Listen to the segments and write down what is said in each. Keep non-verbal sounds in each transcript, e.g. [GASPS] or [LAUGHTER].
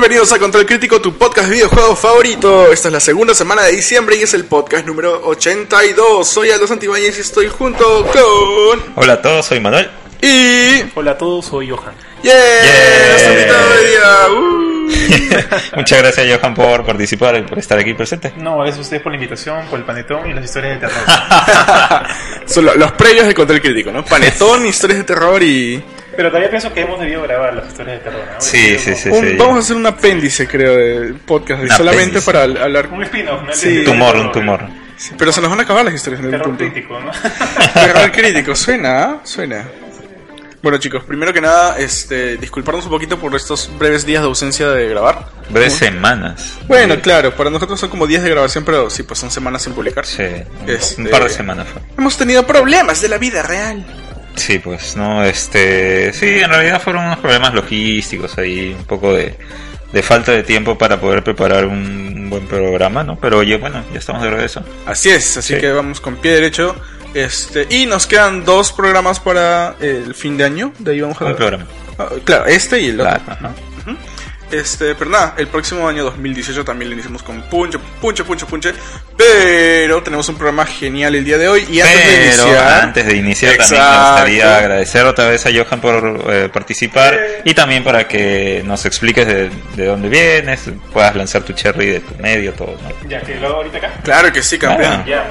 Bienvenidos a Control Crítico, tu podcast de videojuegos favorito. Esta es la segunda semana de diciembre y es el podcast número 82. Soy Aldo Santibáñez y estoy junto con... Hola a todos, soy Manuel. Y... Hola a todos, soy Johan. ¡Yeah! Yeah. Uh. Muchas gracias Johan por participar y por estar aquí presente. No, gracias a ustedes por la invitación, por el panetón y las historias de terror. [LAUGHS] Son lo- los previos de Control Crítico, ¿no? Panetón, [LAUGHS] historias de terror y... Pero todavía pienso que hemos debido grabar las historias de terror. ¿no? Sí, sí, sí, Un- sí. vamos a hacer un apéndice, creo, del podcast. Un solamente apéndice. para hablar... Un spin-off, ¿no? Sí. Un tumor, un tumor. Sí, Pero se nos van a acabar las historias en Terror punto. crítico, ¿no? [LAUGHS] Terror crítico, suena, ¿ah? suena. Bueno chicos, primero que nada, este, disculparnos un poquito por estos breves días de ausencia de grabar. Breves semanas. Bueno, Eh, claro, para nosotros son como días de grabación, pero sí, pues son semanas sin publicar. Sí, Este- un par de semanas fue. Hemos tenido problemas de la vida real. Sí, pues, no, este... Sí, en realidad fueron unos problemas logísticos ahí, un poco de, de falta de tiempo para poder preparar un buen programa, ¿no? Pero oye, bueno, ya estamos de regreso. Así es, así Sí. que vamos con pie derecho. Este, y nos quedan dos programas para el fin de año. De ahí vamos a Un programa. Ah, claro, este y el otro. Claro, ajá. Este, pero nada, el próximo año 2018 también lo iniciamos con punche, punche, punche, punche. Pero tenemos un programa genial el día de hoy. Y antes de iniciar. antes de iniciar también me gustaría agradecer otra vez a Johan por eh, participar y también para que nos expliques de, de dónde vienes, puedas lanzar tu cherry de tu medio, todo, ¿no? ya que lo hago ahorita acá. Claro que sí, campeón. Ah. Ya,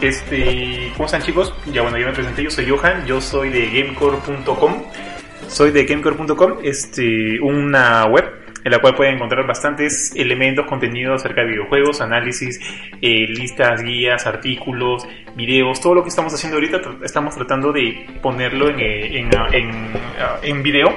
este, ¿cómo están chicos? Ya bueno, yo me presenté, yo soy Johan, yo soy de gamecore.com. Soy de gamecore.com, este, una web en la cual pueden encontrar bastantes elementos, contenidos acerca de videojuegos, análisis, eh, listas, guías, artículos, videos, todo lo que estamos haciendo ahorita tr- estamos tratando de ponerlo en, eh, en, ah, en, ah, en video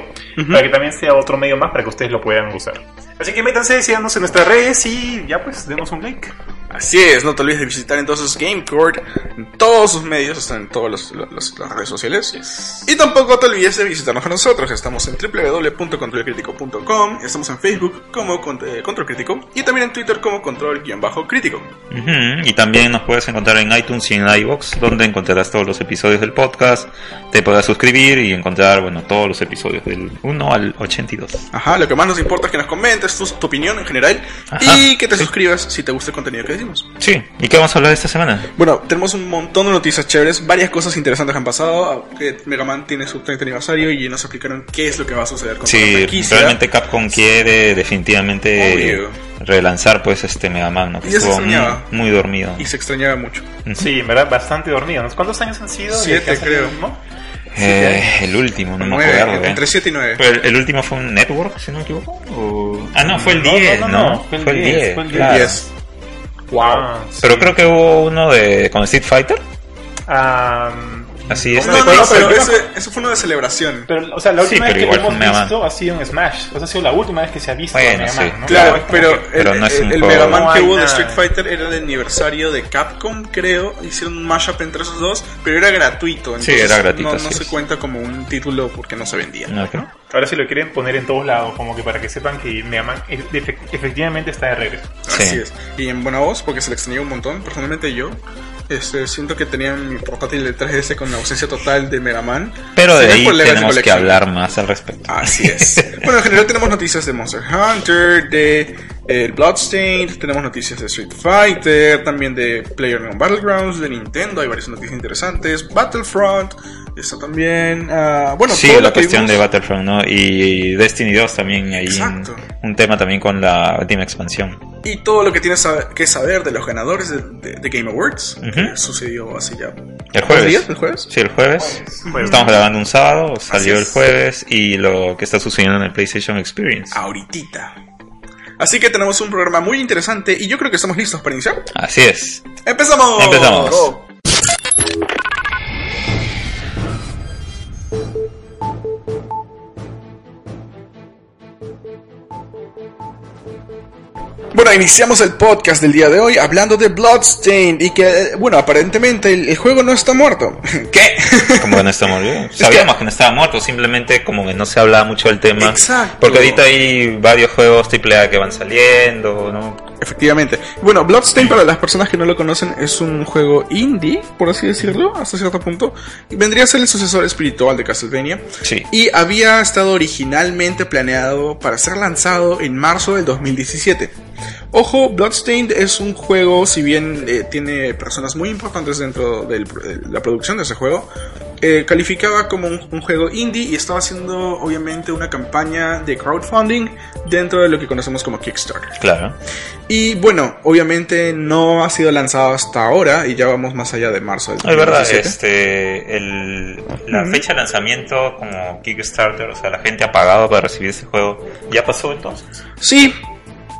para que también sea otro medio más para que ustedes lo puedan usar. Así que métanse, síganos en nuestras redes y ya pues, demos un like. Así es, no te olvides de visitar entonces GameCourt en todos sus medios, están en todas las redes sociales. Y tampoco te olvides de visitarnos a nosotros, estamos en www.controlcrítico.com, estamos en Facebook como eh, Control Crítico y también en Twitter como Control-Crítico. Y también nos puedes encontrar en iTunes y en iVoox, donde encontrarás todos los episodios del podcast, te podrás suscribir y encontrar, bueno, todos los episodios del 1 al 82. Ajá, lo que más nos importa es que nos comentes tu, tu opinión en general Ajá, y que te suscribas si te gusta el contenido que decimos. Sí, ¿y qué vamos a hablar esta semana? Bueno, tenemos un montón de noticias chéveres, varias cosas interesantes han pasado, que Mega Man tiene su 30 aniversario y nos explicaron qué es lo que va a suceder con la Sí, franquicia. realmente Capcom quiere definitivamente Obvio. relanzar pues este Mega Man, ¿no? que estuvo muy, extrañaba. muy dormido. Y se extrañaba mucho. Sí, en verdad, bastante dormido. ¿Cuántos años han sido? Siete, creo. ¿no? Eh, el último, no me Nueve, acuerdo. entre eh. 7 y 9. Pero el, el último fue un network, si no me equivoco. o- Ah, no, fue el No, 10, no, ¿no? no, no, fue el 10, fue el claro. 10. Wow. Pero creo que hubo uno de con Street Fighter. Así es. No, no, no, pero ese, eso fue uno de celebración. Pero, o sea, la Sí, última pero vez que lo hemos Mega Man. visto ha sido en Smash. O sea, ha sido la última vez que se ha visto Bueno, a Mega sí. Man, ¿no? Claro, pero, que- pero el, no es un el- el juego. Mega Man No que hubo de. Street Fighter era el aniversario de Capcom, creo. Hicieron un mashup entre esos dos, pero era gratuito. Sí, era gratuito, No, no se cuenta como un título porque no se vendía. No, creo. Ahora sí lo quieren poner en todos lados, como que para que sepan que Mega Man e- efe- efectivamente está de regreso. Sí. Así es. Y en buena voz, porque se le extrañó un montón. Personalmente yo este, siento que tenía mi portátil de 3DS con la ausencia total de Mega Man. Pero de ahí tenemos que hablar más al respecto. Así es. [LAUGHS] bueno, en general tenemos noticias de Monster Hunter, de eh, Bloodstained, tenemos noticias de Street Fighter, también de PlayerUnknown's Battlegrounds, de Nintendo, hay varias noticias interesantes, Battlefront, está también, ah, bueno, Sí, la cuestión de Battlefront, ¿no? Y Destiny 2 también ahí un tema también con la última expansión. Y todo lo que tienes que saber de los ganadores de, de- de Game Awards, que sucedió hace ya... El ¿Dos jueves. días? ¿El jueves? Sí, el jueves. Jueves. Estamos grabando un sábado, salió el es. jueves y lo que está sucediendo en el PlayStation Experience. Ahorita. Así que tenemos un programa muy interesante y yo creo que estamos listos para iniciar. Así es. ¡Empezamos! Empezamos. Bueno, iniciamos el podcast del día de hoy hablando de Bloodstained y que, bueno, aparentemente el, el juego no está muerto. [LAUGHS] ¿Qué? Como que no está muerto. [LAUGHS] Sabíamos que no estaba muerto, simplemente como que no se hablaba mucho del tema. Exacto. Porque ahorita hay varios juegos AAA que van saliendo, ¿no? Efectivamente. Bueno, Bloodstain, para las personas que no lo conocen, es un juego indie, por así decirlo, hasta cierto punto. Vendría a ser el sucesor espiritual de Castlevania. Sí. Y había estado originalmente planeado para ser lanzado en marzo del 2017. Ojo, Bloodstained es un juego, si bien eh, tiene personas muy importantes dentro del- de la producción de ese juego, eh, calificaba como un, un juego indie y estaba haciendo obviamente una campaña de crowdfunding dentro de lo que conocemos como Kickstarter. Claro. Y bueno, obviamente no ha sido lanzado hasta ahora y ya vamos más allá de marzo del Es verdad, 2017. este, el, la fecha de lanzamiento como Kickstarter, o sea, la gente ha pagado para recibir ese juego, ¿ya pasó entonces? Sí,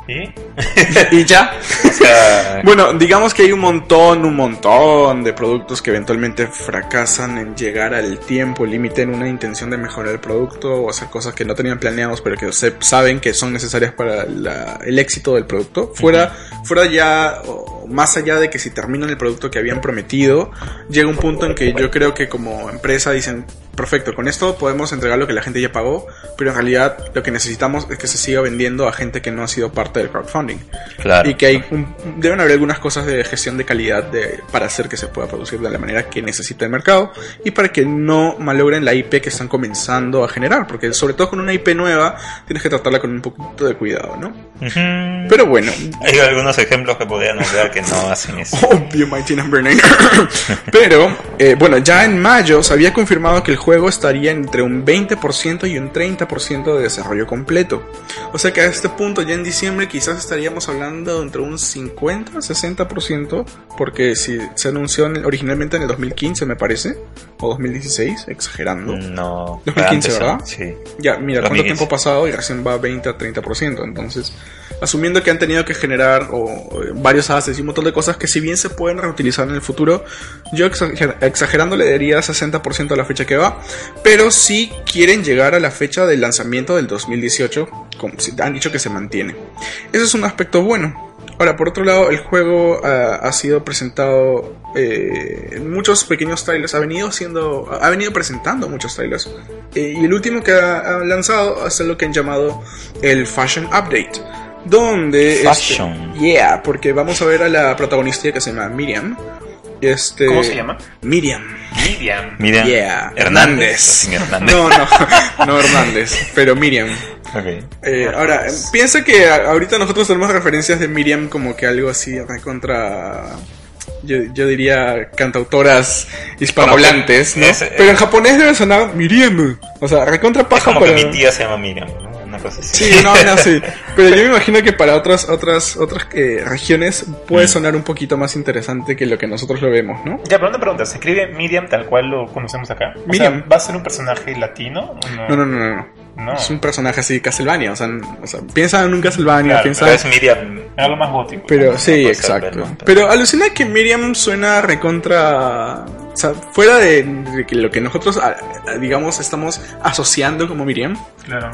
[LAUGHS] Y ya. O sea, [LAUGHS] Bueno, digamos que hay un montón, un montón de productos que eventualmente fracasan en llegar al tiempo límite en una intención de mejorar el producto o hacer cosas que no tenían planeados pero que se- saben que son necesarias para la- el éxito del producto. Fuera, fuera ya, o más allá de que si terminan el producto que habían prometido, llega un punto en que yo creo que como empresa dicen, perfecto, con esto podemos entregar lo que la gente ya pagó, pero en realidad lo que necesitamos es que se siga vendiendo a gente que no ha sido parte del crowdfunding. claro. Y que hay un- deben haber algunas cosas de gestión de calidad de, para hacer que se pueda producir de la manera que necesita el mercado y para que no malogren la IP que están comenzando a generar, porque sobre todo con una IP nueva tienes que tratarla con un poquito de cuidado, ¿no? Pero bueno, Hay algunos ejemplos que podrían nombrar que no hacen [LAUGHS] eso. Obvio, Mighty Number 9. [LAUGHS] Pero, eh, bueno, ya en mayo se había confirmado que el juego estaría entre un 20% y un 30% de desarrollo completo. O sea que a este punto, ya en diciembre, quizás estaríamos hablando entre un 50, 60%, porque si se anunció en- originalmente en el 2015, me parece, o 2016, exagerando. No. 2015, antes, ¿verdad? Sí. Ya, mira, cuánto 2015. tiempo ha pasado y recién va 20 a 30%. Entonces, asumiendo que han tenido que generar o, o, varios assets y un montón de cosas que si bien se pueden reutilizar en el futuro, yo exager- exagerando le daría 60% a la fecha que va. Pero si quieren llegar a la fecha del lanzamiento del 2018, como han dicho que se mantiene. Ese es un aspecto bueno. Ahora, por otro lado, el juego ah, ha sido presentado eh, en muchos pequeños trailers, ha venido siendo, ha venido presentando muchos trailers. Eh, y el último que ha, ha lanzado es lo que han llamado el Fashion Update. Donde este- Fashion. yeah, porque vamos a ver a la protagonista que se llama Miriam. Este, ¿Cómo se llama? Miriam. Miriam. Miriam Yeah. Hernández. No, no, [LAUGHS] no Hernández, pero Miriam. Ok. Eh, ahora, eh, piensa que ahorita nosotros tenemos referencias de Miriam como que algo así contra yo, yo diría cantautoras hispanohablantes, ¿no? Es- es- Pero en japonés debe sonar Miriam. O sea, recontra Es paja como para... que mi tía se llama Miriam, ¿no? Una cosa así. Sí, no, no, sí. Pero yo me imagino que para otras otras otras eh, regiones puede Mm. sonar un poquito más interesante que lo que nosotros lo vemos, ¿no? Ya, pero una pregunta, ¿se escribe Miriam tal cual lo conocemos acá? O Miriam. sea, ¿va a ser un personaje latino? o No, no, no, no. no. No. Es un personaje así Castlevania, o sea, o sea piensa en un Castlevania, Claro, piensa Pero es Miriam. Algo más gótico. Pero sí, exacto. verlo. Pero alucina que Miriam suena recontra. O sea, fuera de, de lo que nosotros, digamos, estamos asociando como Miriam, Claro.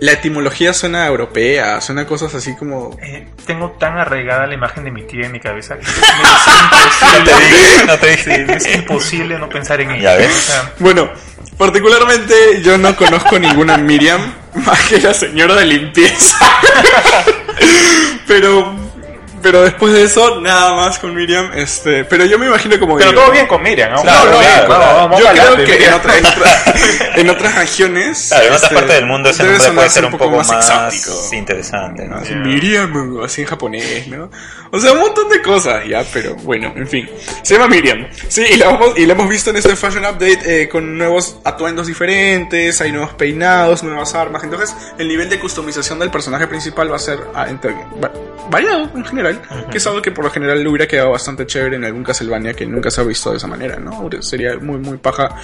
La etimología suena europea, suena cosas así como. Eh, tengo tan arraigada la imagen de mi tía en mi cabeza que [LAUGHS] No te dije, no te es, imposible, es imposible no pensar en ella. O sea, Bueno, particularmente yo no conozco ninguna Miriam [LAUGHS] más que la señora de limpieza. [LAUGHS] pero. Pero después de eso, nada más con Miriam, este, pero yo me imagino como pero digo, todo bien con Miriam, ¿no? Claro, Todo bien, claro. vamos Yo creo que en, otra- en otra- [LAUGHS] en otras regiones. Claro, en otras este, partes del mundo ese nombre puede ser un poco más, exótico. interesante. ¿no? Ya. Miriam, así en japonés, ¿no? O sea, un montón de cosas, ya, pero bueno, en fin. Se llama Miriam. Sí, y la, hemos, y la hemos visto en este Fashion Update eh, con nuevos atuendos diferentes, hay nuevos peinados, nuevas armas. Entonces, el nivel de customización del personaje principal va a ser ah, va- variado en general, que es algo que por lo general le hubiera quedado bastante chévere en algún Castlevania que nunca se ha visto de esa manera, ¿no? Sería muy, muy paja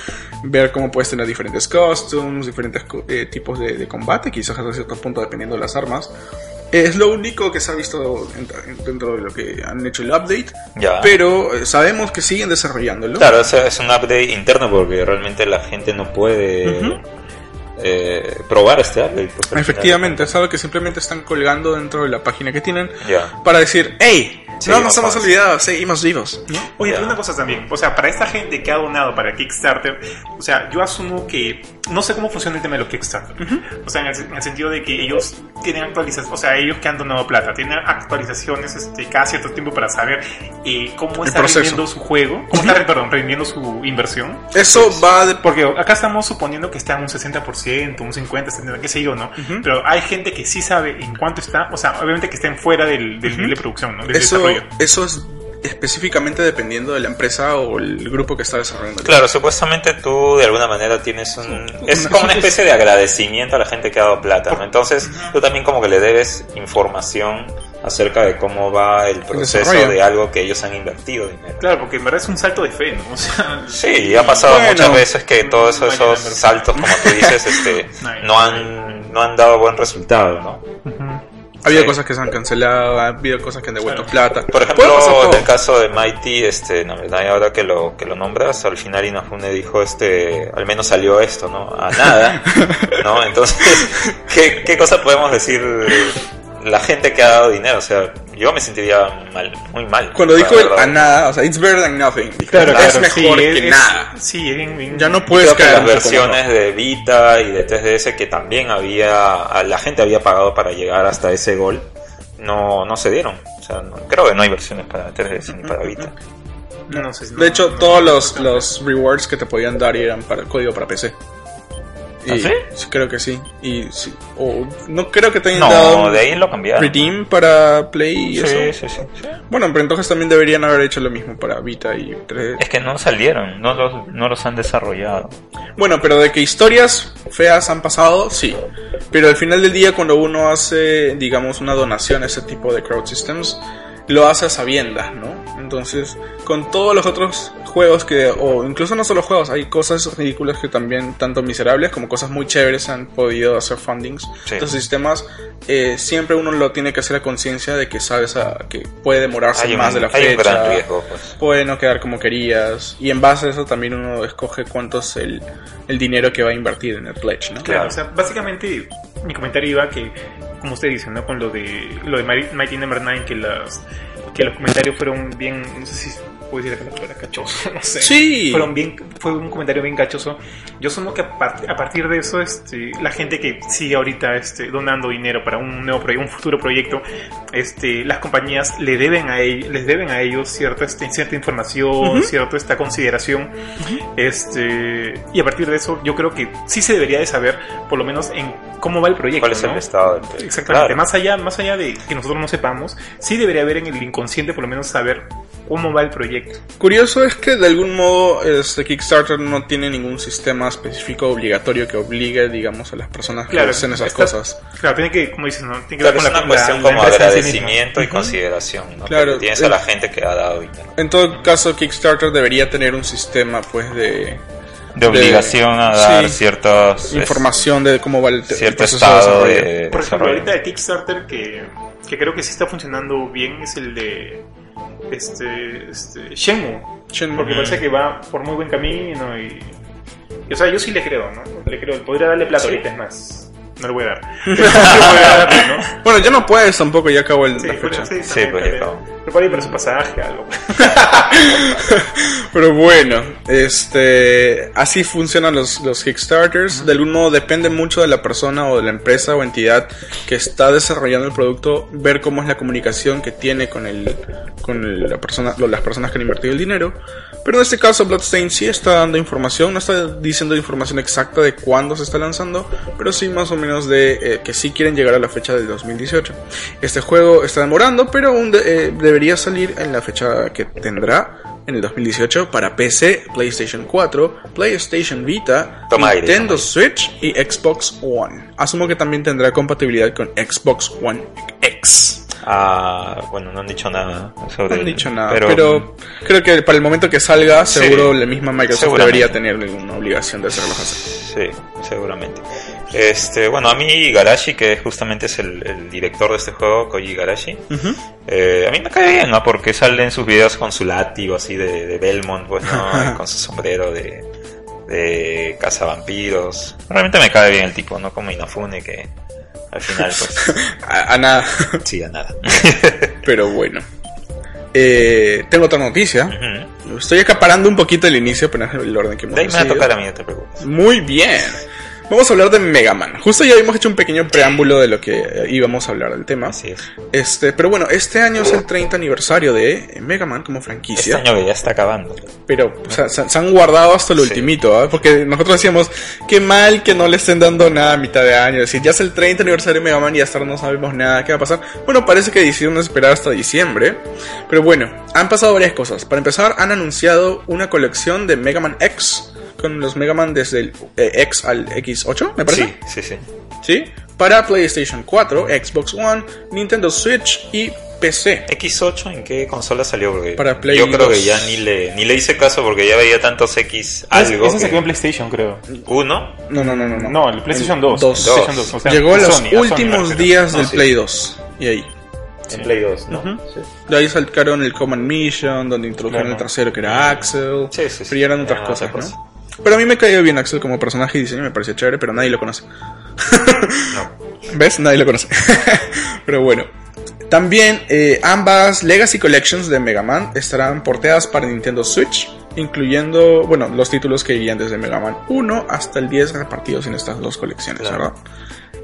ver cómo puedes tener diferentes costumes, diferentes eh, tipos de, de combate, quizás hasta cierto punto dependiendo de las armas. Es lo único que se ha visto en- dentro de lo que han hecho el update, Ya. pero eh, sabemos que siguen desarrollándolo. Claro, es, es un update interno porque realmente la gente no puede Ujú. Eh, probar este update. pues, Efectivamente, es algo que simplemente están colgando dentro de la página que tienen para decir, hey, Sí, no nos hemos olvidado, seguimos vivos. ¿no? Oye, una cosa también, o sea, para esta gente que ha donado para Kickstarter, o sea, yo asumo que no sé cómo funciona el tema de los Kickstarter. O sea, en el, en el sentido de que ellos tienen actualizaciones, o sea, ellos que han donado plata, tienen actualizaciones este, cada cierto tiempo para saber eh, cómo El está proceso. rindiendo su juego, cómo está, perdón, rindiendo su inversión. Eso va de... Porque acá estamos suponiendo que está en un 60%, un 50%, 70%, qué sé yo, ¿no? Pero hay gente que sí sabe en cuánto está, o sea, obviamente que estén fuera del, del nivel de producción, ¿no? Del Eso, desarrollo. eso es específicamente dependiendo de la empresa o el grupo que está desarrollando. Claro, supuestamente tú de alguna manera tienes un... Es como una especie de agradecimiento a la gente que ha dado plata, ¿no? Entonces tú también como que le debes información acerca de cómo va el proceso de algo que ellos han invertido dinero. Claro, porque en verdad es un salto de fe, ¿no? O sea, Sí, ha pasado Bueno. muchas veces que todos esos, saltos, como tú dices, [LAUGHS] este, no han no han dado buen resultado, ¿no? Ha habido Sí. cosas que se han cancelado, ha habido cosas que han devuelto plata. Por ejemplo, en el caso de Mighty, este, no, ahora que lo que lo nombras, al final Inafune dijo, este, al menos salió esto, ¿no? A nada, [LAUGHS] ¿no? Entonces, ¿qué, qué cosa podemos decir la gente que ha dado dinero? O sea, yo me sentiría mal, muy mal. Cuando dijo el a nada, o sea, it's better than nothing. Dijo, Claro, es claro, mejor sí, que es- nada. Sí, es bien, bien- Ya no puedes creo que caer las versiones de Vita y de 3DS que también había, la gente había pagado para llegar hasta ese gol, no, no se dieron. O sea, no- creo que no hay versiones para 3DS ni para Vita. No, no sé si- De hecho, todos los, los rewards que te podían dar eran para código para PC. Y, ¿Ah, sí? Creo que sí. Y sí. o no creo que te hayan dado No, un de ahí lo cambiaron. redeem para Play y Sí, eso. sí, sí, sí. Bueno, pero entonces también deberían haber hecho lo mismo para Vita y 3 Es que no salieron, no los, no los han desarrollado. Bueno, pero de que historias feas han pasado, sí. Pero al final del día, cuando uno hace, digamos, una donación a ese tipo de crowd systems, lo hace a sabiendas, ¿no? Entonces, con todos los otros juegos que, o incluso no solo juegos, hay cosas ridículas que también, tanto miserables como cosas muy chéveres, han podido hacer fundings. Sí. Estos sistemas, eh, siempre uno lo tiene que hacer a conciencia de que sabes a- que puede demorarse Hay un, más de la hay un fecha gran riesgo, pues. puede no quedar como querías y en base a eso también uno escoge cuánto es el, el dinero que va a invertir en el pledge, ¿no? Claro, Claro. o sea, básicamente mi comentario iba que, como usted dice, ¿no? Con lo de lo de Mighty Number 9, que, las, que los comentarios fueron bien, no sé si puedo decir la palabra cachoso, [LAUGHS] no sé. Sí. Fueron bien, fue un comentario bien cachoso. Yo asumo que a, part- a partir de eso, este, la gente que sigue ahorita este, donando dinero para un nuevo proyecto, un futuro proyecto, este, las compañías le deben a ellos, les deben a ellos cierta, este, cierta información, cierta esta consideración. Este, y a partir de eso, yo creo que sí se debería de saber, por lo menos, en cómo va el proyecto. ¿Cuál es ¿no? el estado del proyecto? Exactamente. Claro. Más allá, más allá de que nosotros no sepamos, sí debería haber en el inconsciente, por lo menos, saber cómo va el proyecto. Curioso es que de algún modo este Kickstarter no tiene ningún sistema específico obligatorio que obligue, digamos, a las personas que hacen esas está- cosas. Claro, tiene que, como dices, ¿no? Tiene que Claro, ver es con la, una cuestión la- la como empresa en sí agradecimiento y consideración, ¿no? Claro, Que tienes a la gente que ha dado dinero. En todo caso, Kickstarter debería tener un sistema, pues, de De obligación a dar sí, ciertos... información de cómo va el, el cierto proceso estado de de, desarrollo. Por ejemplo, ahorita de Kickstarter que, que creo que sí está funcionando bien es el de este, este Shenmue. Shenmue. Porque parece que va por muy buen camino y, y, o sea, yo sí le creo, ¿no? Le creo, podría darle plata Sí. ahorita, es más. No le voy a dar. [LAUGHS] [LAUGHS] Bueno, ya no puedes tampoco, ya acabó el, Sí, la fecha. sí, pues ya acabó. Pero para su pasaje, algo. [LAUGHS] Pero bueno, este, así funcionan los, los Kickstarters. De algún modo depende mucho de la persona o de la empresa o entidad que está desarrollando el producto, ver cómo es la comunicación que tiene con el, con el- la persona, las personas que han invertido el dinero. Pero en este caso Bloodstain sí está dando información, no está diciendo información exacta de cuándo se está lanzando, pero sí más o menos de eh, que sí quieren llegar a la fecha del 2018. Este juego está demorando, pero aún de- eh, debería salir en la fecha que tendrá en el 2018 para PC, PlayStation 4, PlayStation Vita, Toma aire, Nintendo toma Switch y Xbox One. Asumo que también tendrá compatibilidad con Xbox One X. Ah, bueno, no han dicho nada sobre No han dicho nada, pero, creo que para el momento que salga, Sí, seguro la misma Microsoft debería tener alguna obligación de hacerlo así. Sí, seguramente. Este, bueno, a mí Igarashi, que justamente es el, el director de este juego, Koji Igarashi, eh, a mí me cae bien, ¿no? Porque sale en sus videos con su látigo así de, de Belmont, pues, ¿no? [LAUGHS] Con su sombrero de, de cazavampiros. Realmente me cae bien el tipo, ¿no? Como Inafune, que al final, pues, [LAUGHS] A, a nada, [LAUGHS] sí, a nada. pero bueno. eh, tengo otra noticia. Estoy acaparando un poquito el inicio, pero no es el orden que hemos De ahí me va a tocar a mí, no te preocupes. Muy bien. Vamos a hablar de Mega Man. Justo ya hemos hecho un pequeño preámbulo de lo que eh, íbamos a hablar del tema. Así es. Este, pero bueno, este año es el 30 aniversario de eh, Mega Man como Este franquicia. año que ya está acabando. Pero o sea, se, han guardado hasta Sí. ultimito, ¿ah? porque nosotros decíamos, qué mal que no le estén dando nada a mitad de año. Es decir, ya es el 30 aniversario de Mega Man y hasta ahora no sabemos nada qué va a pasar. Bueno, parece que decidieron esperar hasta diciembre. Pero bueno, han pasado varias cosas. Para empezar, han anunciado una colección de Mega Man X. Con los Mega Man desde el eh, X al X8, me parece. Sí, sí, sí. ¿Sí? Para PlayStation 4, Xbox One, Nintendo Switch y PC. ¿X8 en qué consola salió? Porque Para Play yo creo 2. que ya ni le, ni le hice caso porque ya veía tantos X algo. Ese que- se quedó en PlayStation, creo. ¿Uno? No, no, no, no. no. No, el PlayStation 2. Dos. PlayStation 2. o sea, Llegó a los Sony, Sony últimos refiero. días No, del sí. Play 2. Y ahí. En Play 2, ¿no? Ujú. Sí. De ahí sacaron el Command Mission, donde introdujeron Claro. el trasero que era Axel. Sí, sí, sí. Pero ya eran otras Era cosas, otra ¿no? Pero a mí me cayó bien Axel como personaje y diseño, me parecía chévere, pero nadie lo conoce. No. [LAUGHS] ¿Ves? Nadie lo conoce. [LAUGHS] pero bueno. También eh, ambas Legacy Collections de Mega Man estarán porteadas para Nintendo Switch, incluyendo, bueno, los títulos que irían desde Mega Man 1 hasta el 10 repartidos en estas dos colecciones, Claro. ¿verdad?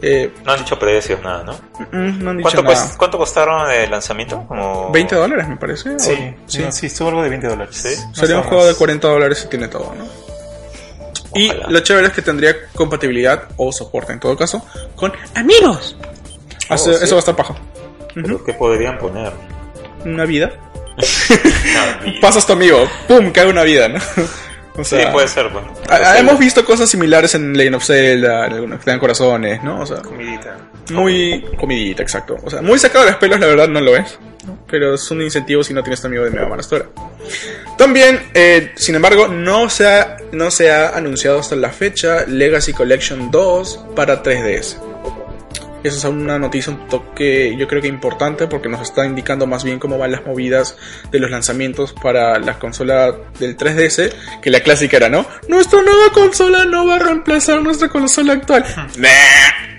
Eh, No han dicho precios, nada, ¿no? no han dicho ¿Cuánto, nada. ¿Cuánto costaron de lanzamiento? Como 20 dólares, me parece. Sí, o- sí, sí, estuvo algo de 20 dólares. Sí. No Sería un juego de 40 dólares y tiene todo, ¿no? Y lo chévere es que tendría compatibilidad o soporte en todo caso con amigos. Así- Oh, sí. Eso va a estar paja. ¿Pero ¿Qué podrían poner? Una vida. [LAUGHS] Una vida. Pasas tu amigo, ¡pum! cae una vida, ¿no? O Sí, puede ser, bueno. hemos visto cosas similares en Legend of Zelda, en algunos que dan corazones, ¿no? O sea, Comidita. Muy comidita, exacto. O sea, muy sacado de los pelos, la verdad no lo es. Pero es un incentivo si no tienes tu amigo de Mega Man hasta ahora. También, eh, sin embargo, no se, no se ha anunciado hasta la fecha Legacy Collection 2 para 3DS. Esa es una noticia un toque, yo creo que importante, porque nos está indicando más bien cómo van las movidas de los lanzamientos para la consola del 3DS, que la clásica era, ¿no? Nuestra nueva consola no va a reemplazar nuestra consola actual.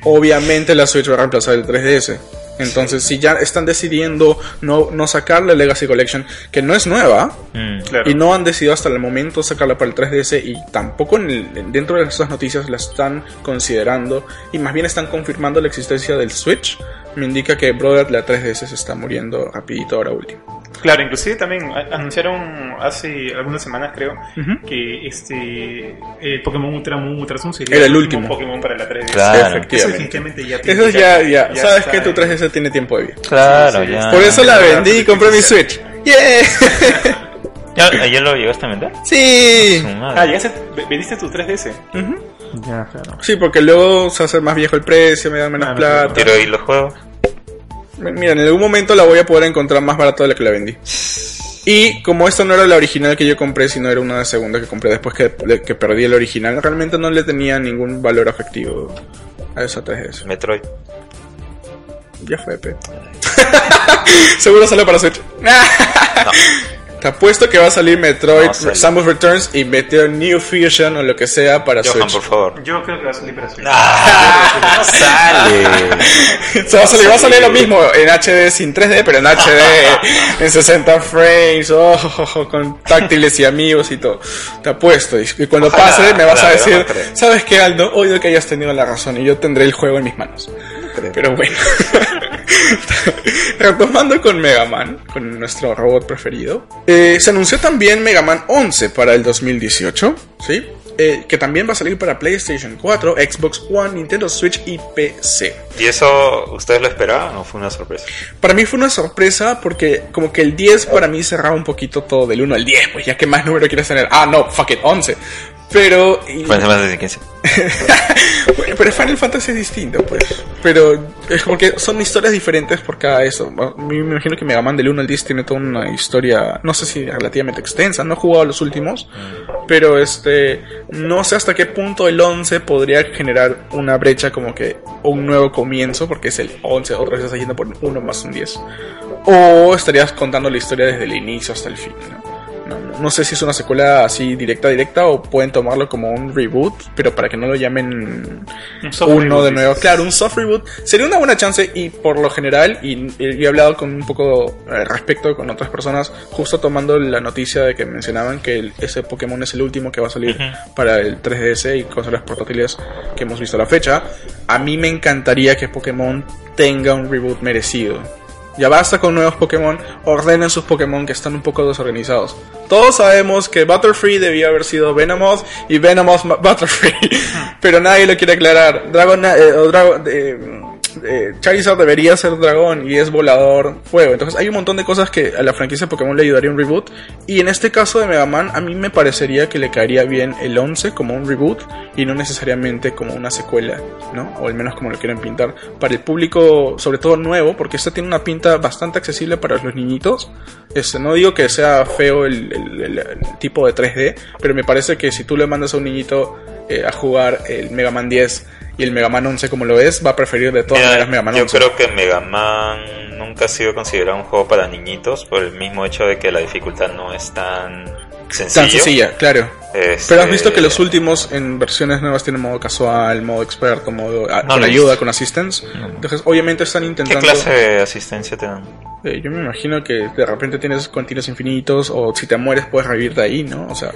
Obviamente la Switch va a reemplazar el 3DS. Entonces, si ya están decidiendo no, no sacar la Legacy Collection, que no es nueva, Mm. Claro. y no han decidido hasta el momento sacarla para el 3DS y tampoco en el- dentro de esas noticias la están considerando y más bien están confirmando la existencia del Switch, me indica que Brother la 3DS se está muriendo rapidito ahora último. Claro, inclusive también anunciaron hace algunas semanas, creo, Ujú. que este eh, Pokémon Ultra Moon Ultra Sun sería Era el último. Pokémon para la 3DS. Claro. Eso definitivamente ya tiene Eso ya, ya, ya sabes que tu en- 3DS tiene tiempo de vida. Claro, Sí, sí, ya. Por eso la vendí y compré mi. Switch. ¡Yeah! ¿Ya, ¿Ayer lo llegaste a vender? sí. Ah, llegaste, vendiste tu 3DS. Ujú. Ya, claro. Sí, porque luego se hace más viejo el precio, me dan menos Ah, no, plata. Pero ¿y los juegos? Mira, en algún momento la voy a poder encontrar más barata de la que la vendí. Y como esta no era la original que yo compré, sino era una segunda que compré después que, que perdí el original, realmente no le tenía ningún valor afectivo a esa 3DS. Metroid. Ya fue, pe. [LAUGHS] Seguro sale para Switch. [LAUGHS] Te apuesto que va a salir Metroid No sale. Samus Returns y Meteor New Fusion o lo que sea para Johan, Switch. por favor. Yo creo que va a salir para Switch. ¡Ah! [LAUGHS] ¡Sale! [LAUGHS] Se va a salir, va a salir lo mismo en HD sin 3D, pero en HD, [LAUGHS] en 60 frames, oh, oh, oh, con táctiles y amigos y todo. Te apuesto. Y cuando Ojalá, pase me vas a decir. ¿sabes qué, Aldo? Odio que hayas tenido la razón y yo tendré el juego en mis manos. Pero bueno. [LAUGHS] Retomando con Mega Man, con nuestro robot preferido. eh, se anunció también Mega Man 11 para el 2018, ¿sí? Eh, que también va a salir para PlayStation 4, Xbox One, Nintendo Switch y PC. ¿Y eso ustedes lo esperaban o fue una sorpresa? Para mí fue una sorpresa porque como que el 10 para mí cerraba un poquito todo del 1 al 10, pues ya que más número quieres tener. Ah, no, fuck it, 11. Pero... y- más de 15. Bueno, pero Final Fantasy es distinto, pues. Pero es como que son historias diferentes por cada eso. Me imagino que Mega Man del 1 al 10 tiene toda una historia, no sé si relativamente extensa. No he jugado los últimos, pero este, no sé hasta qué punto el 11 podría generar una brecha como que un nuevo comienzo, porque es el 11, otra vez estás yendo por 1 más un 10. O estarías contando la historia desde el inicio hasta el fin, ¿no? No, no- no sé si es una secuela así directa, directa, o pueden tomarlo como un reboot, pero para que no lo llamen Un soft uno reboot, de nuevo. Claro, un soft reboot sería una buena chance y por lo general, y, y he hablado con un poco eh, respecto con otras personas, justo tomando la noticia de que mencionaban que el- ese Pokémon es el último que va a salir para el 3DS y consolas portátiles que hemos visto a la fecha. A mí me encantaría que Pokémon tenga un reboot merecido. Ya basta con nuevos Pokémon, ordenen sus Pokémon que están un poco desorganizados. Todos sabemos que Butterfree debía haber sido Venomoth y Venomoth Butterfree, [LAUGHS] pero nadie lo quiere aclarar. Dragon, eh, o Dragon eh, eh, Charizard debería ser dragón y es volador fuego. Entonces hay un montón de cosas que a la franquicia Pokémon le ayudaría un reboot. Y en este caso de Mega Man, a mí me parecería que le caería bien el 11 como un reboot y no necesariamente como una secuela, ¿no? O al menos como lo quieren pintar. Para el público, sobre todo nuevo, porque este tiene una pinta bastante accesible para los niñitos. Este, no digo que sea feo el tipo de 3D, pero me parece que si tú le mandas a un niñito eh, a jugar el Mega Man 10 y el Mega Man 11 como lo es, va a preferir de todas Mira, maneras Mega Man yo 11. creo que Mega Man nunca ha sido considerado un juego para niñitos por el mismo hecho de que la dificultad no es tan sencillo. Tan sencilla, claro. Este, Pero has visto que los últimos en versiones nuevas tienen modo casual, modo experto, modo ah, No con ayuda, con assistance. Entonces, obviamente están ¿Qué intentando. clase de asistencia te dan? Eh, yo me imagino que de repente tienes continuos infinitos o si te mueres puedes revivir de ahí, ¿no? O sea,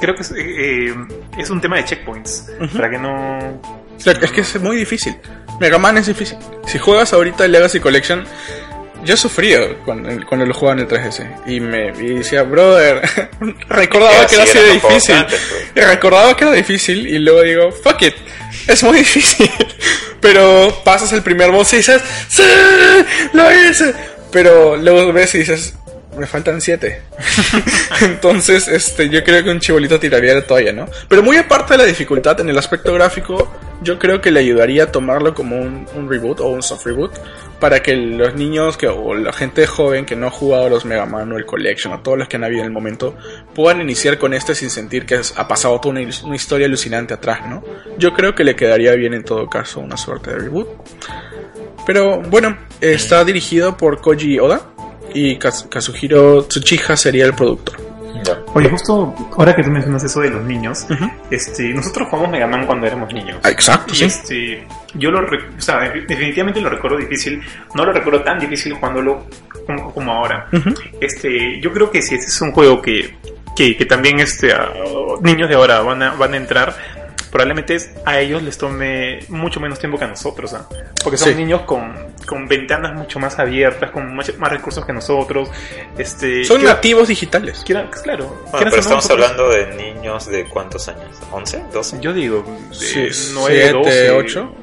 Creo que es, eh, eh, es un tema de checkpoints. Para que no. Es que es muy difícil. Mega Man es difícil. Si juegas ahorita el Legacy Collection, yo sufría cuando, cuando lo jugaba en el 3DS. Y me y decía, brother, [LAUGHS] recordaba que era así de difícil. antes, pues. Y recordaba que era difícil y luego digo, fuck it, es muy [LAUGHS] difícil. Pero pasas el primer boss y dices, ¡Sí! ¡Lo hice! Pero luego ves y dices, me faltan siete. [LAUGHS] Entonces, este, yo creo que un chibolito tiraría la toalla, ¿no? Pero muy aparte de la dificultad en el aspecto gráfico, yo creo que le ayudaría a tomarlo como un, reboot o un soft reboot para que los niños que, o la gente joven que no ha jugado los Mega Man o el Collection o todos los que han habido en el momento puedan iniciar con este sin sentir que ha pasado toda una, una historia alucinante atrás, ¿no? Yo creo que le quedaría bien en todo caso una suerte de reboot. Pero bueno, está dirigido por Koji Oda y Kaz- Kazuhiro Tsuchiha sería el productor. Ya. Oye, justo ahora que tú mencionas eso de los niños, este, nosotros jugamos Mega Man cuando éramos niños. Ah, exacto, Y sí. este, yo lo, re- o sea, de- definitivamente lo recuerdo difícil. No lo recuerdo tan difícil jugándolo como, como ahora. Este, yo creo que si este es un juego que, que, que también este, niños de ahora van a, van a entrar, probablemente a ellos les tome mucho menos tiempo que a nosotros, ¿ah? Porque son Sí. niños con, con ventanas mucho más abiertas, con mucho más recursos que nosotros. Este, Son quiera- nativos digitales. quiera- claro. Bueno, pero estamos nosotros- hablando de niños de cuántos años? ¿11? ¿12? Yo digo, de Sí, 9, 7, 12, 8.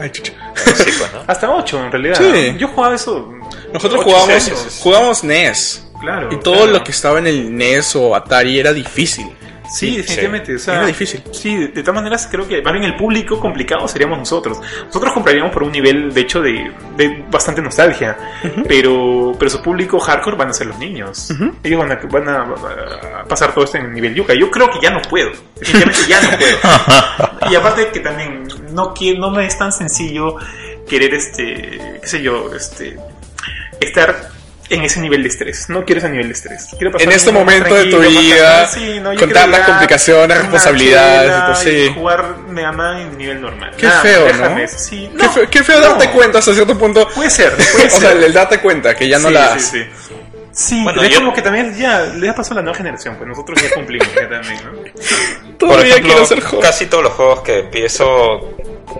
Ay, chucha. Sí, pues, ¿no? Hasta 8 en realidad. Sí. Yo jugaba eso. Nosotros jugábamos, jugábamos NES. Claro. Y todo claro. lo que estaba en el NES o Atari era difícil. Sí, definitivamente. O sea, Era difícil. Sí, de, de todas maneras creo que más bien el público complicado seríamos nosotros. Nosotros compraríamos por un nivel, de hecho, de, de bastante nostalgia. pero, pero su público hardcore van a ser los niños. Ellos van a, van a- a pasar todo esto en el nivel yuca. Yo creo que ya no puedo. Definitivamente ya no puedo. [LAUGHS] y aparte que también no, no me es tan sencillo querer, este, qué sé yo, este, estar en ese nivel de estrés. No quiero ese nivel de estrés. Quiero pasar En este momento de tu vida. Sí, no, yo con quiero tantas llegar, complicaciones, responsabilidades, sí. jugar Mega Man en nivel normal. Qué Nada, feo, ¿no? Qué, no, feo, qué feo no. darte cuenta hasta cierto punto. Puede ser, puede [LAUGHS] o sea, ser. el darte cuenta que ya no sí, la sí, sí. Sí, Bueno, pero es yo- como que también ya le ha pasado a la nueva generación, pues nosotros ya cumplimos ya también, ¿no? [LAUGHS] Por Todavía ejemplo, quiero ser joven. casi todos los juegos que empiezo,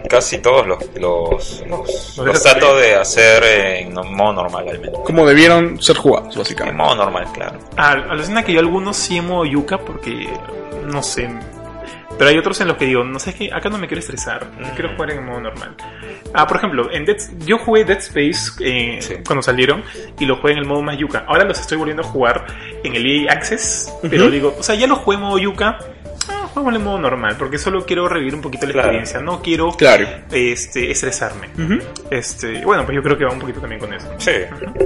casi todos los, los, los, de hacer en modo normal al menos. Como debieron ser jugados, En básicamente. modo normal, claro. Al- Alucina que yo algunos sí en modo yuca porque, no sé, pero hay otros en los que digo, no sé, es que acá no me quiero estresar, Mm. quiero jugar en modo normal. Ah, por ejemplo, en Dead, yo jugué Dead Space eh, Sí. cuando salieron y lo jugué en el modo más yuca. Ahora los estoy volviendo a jugar en el EA Access, pero digo, o sea, ya lo jugué en modo yuca, juego en modo normal, porque solo quiero revivir un poquito la Claro. experiencia, no quiero Claro. este, estresarme. Este, bueno, pues yo creo que va un poquito también con eso. Sí,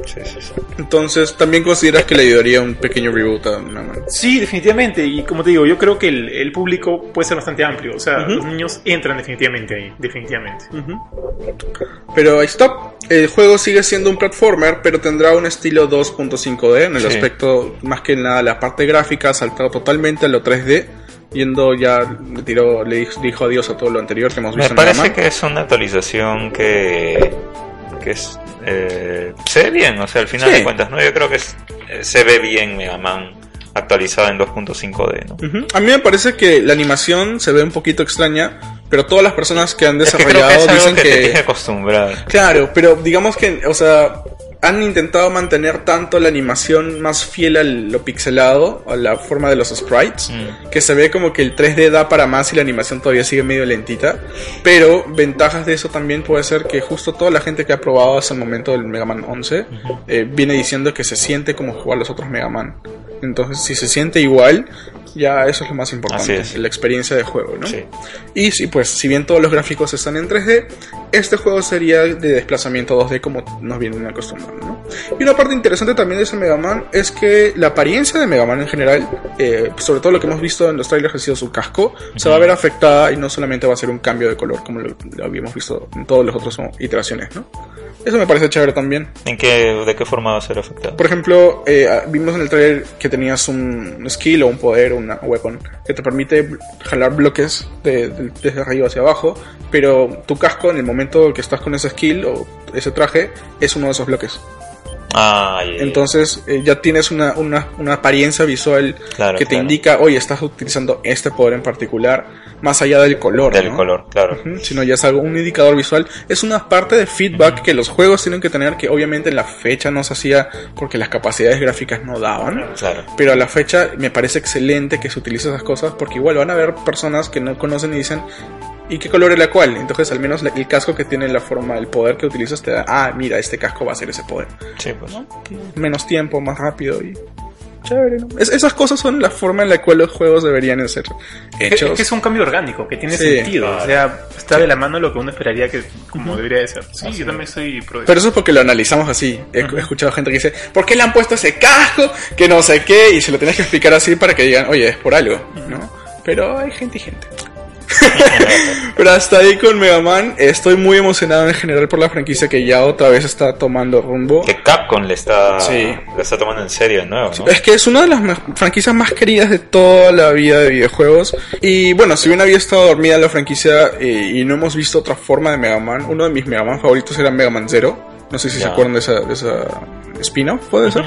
sí, sí. sí. Entonces, también consideras que le ayudaría un pequeño reboot a Mega Man. Sí, definitivamente. Y como te digo, yo creo que el, el público puede ser bastante amplio. O sea, los niños entran definitivamente ahí, definitivamente. Pero ahí stop. el juego sigue siendo un platformer, pero tendrá un estilo 2.5D en el aspecto, más que nada, la parte gráfica ha saltado totalmente a lo 3D, yendo ya, le, tiró, le dijo- adiós a todo lo anterior que hemos Me visto en Mega parece Man. que es una actualización que, que es, eh, se ve bien, o sea, al final Sí. de cuentas, ¿no? Yo creo que es- eh, se ve bien Mega Man actualizada en 2.5D, ¿no? A mí me parece que la animación se ve un poquito extraña, pero todas las personas que han Es que creo desarrollado que es algo dicen que, te tienes que acostumbrar. Claro, pero digamos que, o sea, han intentado mantener tanto la animación más fiel a lo pixelado, a la forma de los sprites, Mm. que se ve como que el 3D da para más y la animación todavía sigue medio lentita. Pero ventajas de eso también puede ser que justo toda la gente que ha probado hasta el momento del Mega Man 11 eh, viene diciendo que se siente como jugar los otros Mega Man. Entonces, si se siente igual, ya eso es lo más importante, la experiencia de juego, ¿no? Sí. Y sí, pues si bien todos los gráficos están en 3D, este juego sería de desplazamiento 2D como nos vienen acostumbrando. ¿no? Y una parte interesante también de ese Mega Man es que la apariencia de Mega Man en general, eh, sobre todo lo que hemos visto en los trailers ha sido su casco, se va a ver afectada y no solamente va a ser un cambio de color como lo, lo habíamos visto en todas las otras iteraciones. ¿no? Eso me parece chévere también. ¿En qué, ¿De qué forma va a ser afectado? Por ejemplo, eh, vimos en el trailer que tenías un skill o un poder, una weapon, que te permite jalar bloques de- de- desde arriba hacia abajo, pero tu casco en el momento que estás con ese skill o ese traje es uno de esos bloques. Ah. Entonces eh, ya tienes una, una, una apariencia visual Claro, que te claro. indica, oye, estás utilizando este poder en particular, más allá del color. del ¿no? color, claro. Sino ya es algo, un indicador visual. Es una parte de feedback que los juegos tienen que tener, que obviamente en la fecha no se hacía porque las capacidades gráficas no daban. Claro. Pero a la fecha me parece excelente que se utilice esas cosas porque igual van a haber personas que no conocen y dicen, ¿y qué color es la cual? Entonces al menos el casco que tiene la forma, el poder que utilizas te da, ah, mira, este casco va a ser ese poder. Sí, pues. Menos tiempo, más rápido y... Chévere, ¿no? Es- esas cosas son la forma en la cual los juegos deberían ser Es, hechos. es que es un cambio orgánico, que tiene Sí. sentido. O sea, está de la mano lo que uno esperaría que como debería de ser. Sí, yo también soy pro Pero eso es porque lo analizamos así. He he escuchado gente que dice, ¿por qué le han puesto ese casco? Que no sé qué. Y se lo tienes que explicar así para que digan, oye, es por algo, ¿no? Pero hay gente y gente. [LAUGHS] Pero hasta ahí con Mega Man, estoy muy emocionado en general por la franquicia que ya otra vez está tomando rumbo. Que Capcom le está, Sí. le está tomando en serio de nuevo, ¿no? Es que es una de las franquicias más queridas de toda la vida de videojuegos. Y bueno, si bien había estado dormida la franquicia eh, y no hemos visto otra forma de Mega Man, uno de mis Mega Man favoritos era Mega Man Zero. No sé si se acuerdan de esa, de esa spin-off, puede ser.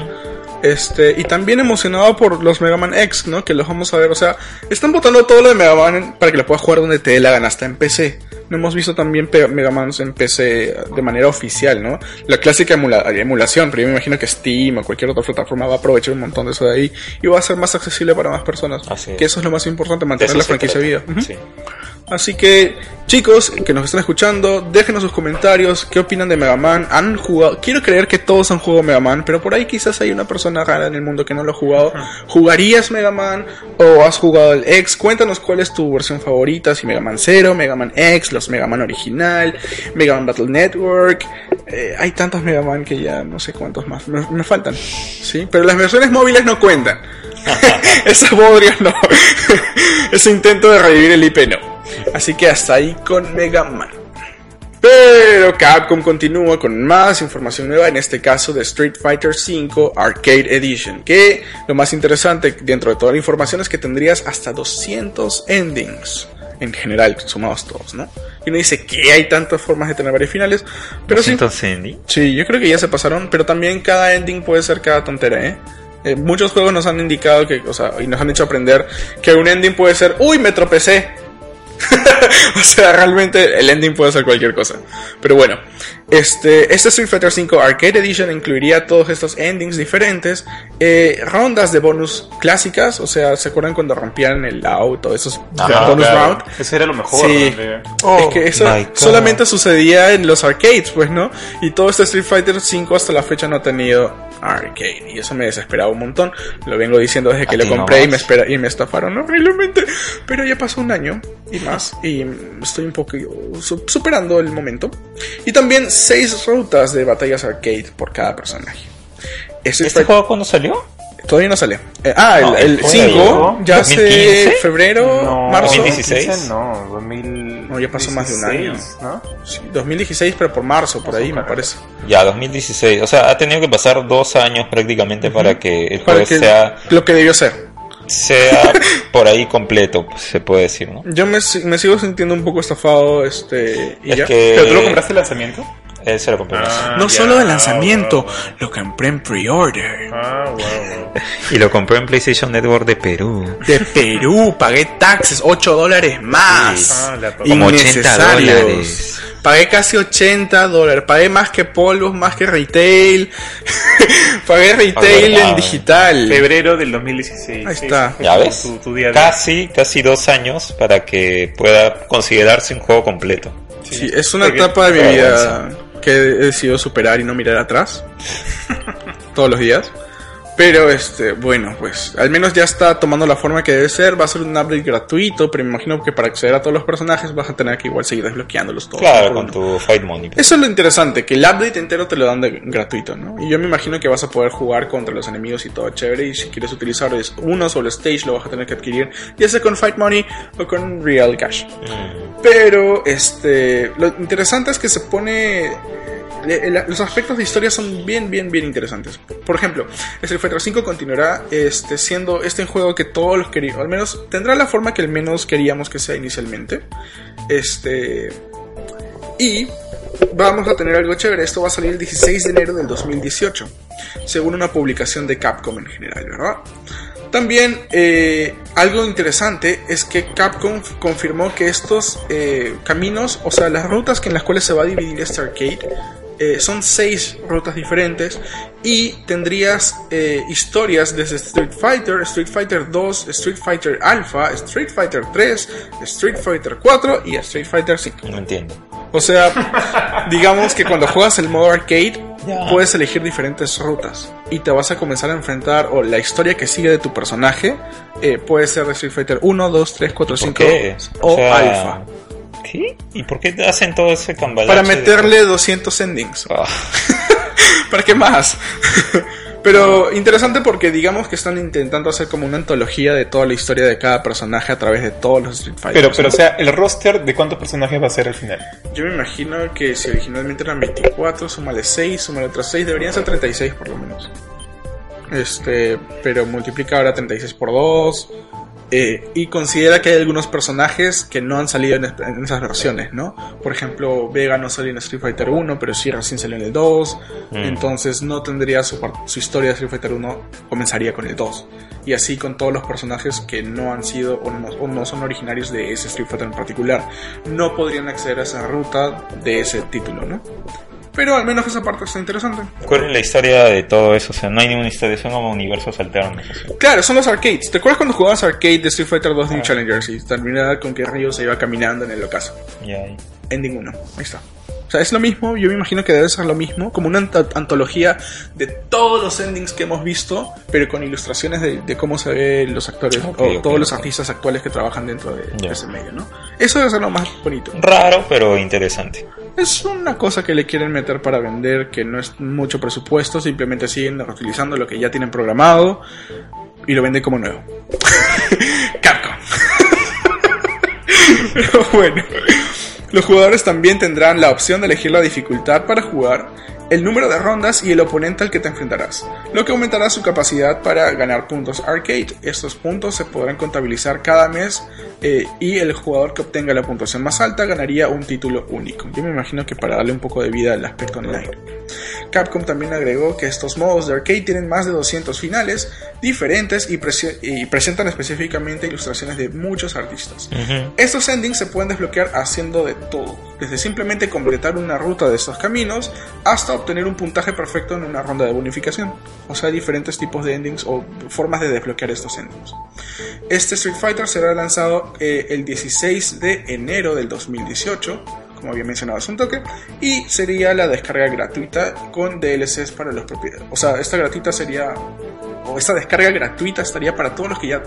Este, y también emocionado por los Mega Man X, ¿no? Que los vamos a ver, o sea, están botando todo lo de Mega Man para que lo puedas jugar donde te dé la gana, hasta en PC. No hemos visto también Mega Man en PC de manera oficial, ¿no? La clásica emula- emulación, pero yo me imagino que Steam o cualquier otra plataforma va a aprovechar un montón de eso de ahí y va a ser más accesible para más personas. Así es. Que eso es lo más importante, mantener la franquicia viva. Sí. Así que, chicos que nos están escuchando, déjenos sus comentarios, qué opinan de Mega Man. Han jugado, quiero creer que todos han jugado Mega Man, pero por ahí quizás hay una persona rara en el mundo que no lo ha jugado. ¿Jugarías Mega Man o has jugado el X? Cuéntanos cuál es tu versión favorita, si Mega Man 0, Mega Man X, los Mega Man original, Mega Man Battle Network. Eh, hay tantos Mega Man que ya no sé cuántos más me, me faltan. Sí, pero las versiones móviles no cuentan. [LAUGHS] [LAUGHS] Esa bodrio no. [LAUGHS] Ese intento de revivir el IP no. Así que hasta ahí con Mega Man. Pero Capcom continúa con más información nueva, en este caso de Street Fighter V Arcade Edition. Que lo más interesante dentro de toda la información es que tendrías hasta 200 endings. En general, sumados todos, ¿no? Y uno dice que hay tantas formas de tener varios finales. Pero sí, Andy, Sí, yo creo que ya se pasaron, pero también cada ending puede ser cada tontera, ¿eh? Eh, muchos juegos nos han indicado que, o sea, y nos han hecho aprender que un ending puede ser, uy, me tropecé. [LAUGHS] o sea, realmente el ending puede ser cualquier cosa. Pero bueno, este, este Street Fighter V Arcade Edition incluiría todos estos endings diferentes, eh, rondas de bonus clásicas, o sea, ¿se acuerdan cuando rompían el auto? Esos Ajá, bonus Claro, round. Ese era lo mejor. Sí. es que eso solamente sucedía en los arcades, pues, ¿no? Y todo este Street Fighter 5 hasta la fecha no ha tenido arcade. Y eso me desesperaba un montón. Lo vengo diciendo desde que lo compré y me, espera, y me estafaron horriblemente. Pero ya pasó un año y más. Y estoy un poco su- superando el momento. Y también seis rutas de batallas arcade por cada personaje. Street ¿este juego cuándo salió? Todavía no sale. Eh, ah, No, el, el fue 5 ya hace 2015. febrero, No, marzo. 2016. No, 2000. No, ya pasó más de un año. ¿no? Sí, 2016, pero por marzo, por ahí me parece. Ya, 2016. O sea, ha tenido que pasar dos años prácticamente para que el Para juego que sea, lo que debió ser. sea [LAUGHS] por ahí completo, pues, se puede decir, ¿no? Yo me, si- me sigo sintiendo un poco estafado, este, y Es ya. que... ¿Pero tú lo compraste el lanzamiento? Él se lo compró. Ah, No ya, solo de lanzamiento, wow, lo compré en pre-order. Ah, wow. [LAUGHS] Y lo compró en PlayStation Network de Perú. De Perú, pagué taxes, 8 dólares más. Ah, la Como 80 Innecesarios. dólares. Pagué casi 80 dólares. Pagué más que polvos, más que retail. [LAUGHS] pagué retail en digital. Febrero del 2016. Ahí Sí, está. sí, ¿Ya ves? Tu, tu día de- Casi, casi dos años para que pueda considerarse un juego completo. Sí, es una etapa de mi vida que he decidido superar y no mirar atrás. [LAUGHS] Todos los días. Pero este, bueno, pues al menos ya está tomando la forma que debe ser. Va a ser un update gratuito, pero me imagino que para acceder a todos los personajes vas a tener que igual seguir desbloqueándolos todos. Claro, con tu Fight Money. pues. Eso es lo interesante, que el update entero te lo dan de gratuito, ¿no? Y yo me imagino que vas a poder jugar contra los enemigos y todo chévere. Y si quieres utilizar uno solo stage, lo vas a tener que adquirir, ya sea con Fight Money o con Real Cash. Mm. Pero este, lo interesante es que se pone. Le- la- Los aspectos de historia son bien, bien, bien interesantes. Por ejemplo, Street Fighter V continuará este, siendo este juego que todos los queríamos, al menos tendrá la forma que al menos queríamos que sea inicialmente. Este. Y vamos a tener algo chévere. Esto va a salir el 16 de enero del 2018, según una publicación de Capcom en general, ¿verdad? También eh, algo interesante es que Capcom confirmó que estos eh, caminos, o sea, las rutas que en las cuales se va a dividir este arcade, eh, son seis rutas diferentes y tendrías eh, historias desde Street Fighter, Street Fighter 2, Street Fighter Alpha, Street Fighter 3, Street Fighter 4 y Street Fighter 5. No entiendo. O sea, [LAUGHS] digamos que cuando juegas el modo arcade, Ya. puedes elegir diferentes rutas y te vas a comenzar a enfrentar, o la historia que sigue de tu personaje eh, puede ser de Street Fighter 1, 2, 3, 4, ¿Por 5 qué? o sea, Alpha. ¿Y por qué hacen todo ese cambalache? Para de- meterle 200 endings. Ah, [LAUGHS] ¿Para qué más? [LAUGHS] Pero interesante porque digamos que están intentando hacer como una antología de toda la historia de cada personaje a través de todos los Street Fighter. Pero, pero, o sea, el roster de cuántos personajes va a ser al final. Yo me imagino que si originalmente eran 24, súmale 6, súmale otros 6, deberían ser 36 por lo menos. Este, pero multiplica ahora 36 por 2. Eh, y considera que hay algunos personajes que no han salido en, es- en esas versiones, ¿no? Por ejemplo, Vega no salió en Street Fighter 1, pero sí recién salió en el 2. Mm. Entonces no tendría su, historia de Street Fighter 1, comenzaría con el 2. Y así con todos los personajes que no han sido o no, o no son originarios de ese Street Fighter en particular. No podrían acceder a esa ruta de ese título, ¿no? Pero al menos esa parte está interesante. ¿Cuál es la historia de todo eso? O sea, no hay ninguna historia, son como universos alternos. Claro, son los arcades. ¿Te acuerdas cuando jugabas arcade de Street Fighter 2 New Challengers y terminaba con que Ryo se iba caminando en el ocaso? Ya. Ending 1. Ahí está. O sea, es lo mismo, yo me imagino que debe ser lo mismo, como una ant- antología de todos los endings que hemos visto, pero con ilustraciones de, de cómo se ven los actores Ok, o ok, todos los ok. artistas actuales que trabajan dentro de, Ya. ese medio, ¿no? Eso debe ser lo más bonito. Raro, pero interesante. Es una cosa que le quieren meter para vender, que no es mucho presupuesto, simplemente siguen reutilizando lo que ya tienen programado y lo venden como nuevo. [LAUGHS] Capcom. Pero [LAUGHS] bueno, los jugadores también tendrán la opción de elegir la dificultad para jugar, el número de rondas y el oponente al que te enfrentarás, lo que aumentará su capacidad para ganar puntos arcade. Estos puntos se podrán contabilizar cada mes eh, y el jugador que obtenga la puntuación más alta ganaría un título único. Yo me imagino que para darle un poco de vida al aspecto online. Capcom también agregó que estos modos de arcade tienen más de 200 finales diferentes y, prese- y presentan específicamente ilustraciones de muchos artistas. Ujú. Estos endings se pueden desbloquear haciendo de todo, desde simplemente completar una ruta de estos caminos hasta obtener un puntaje perfecto en una ronda de bonificación. O sea, diferentes tipos de endings o formas de desbloquear estos endings. Este Street Fighter será lanzado eh, el 16 de enero del 2018, como había mencionado hace un toque, y sería la descarga gratuita con DLCs para los propietarios. O sea, esta gratuita sería, o esta descarga gratuita estaría para todos los que ya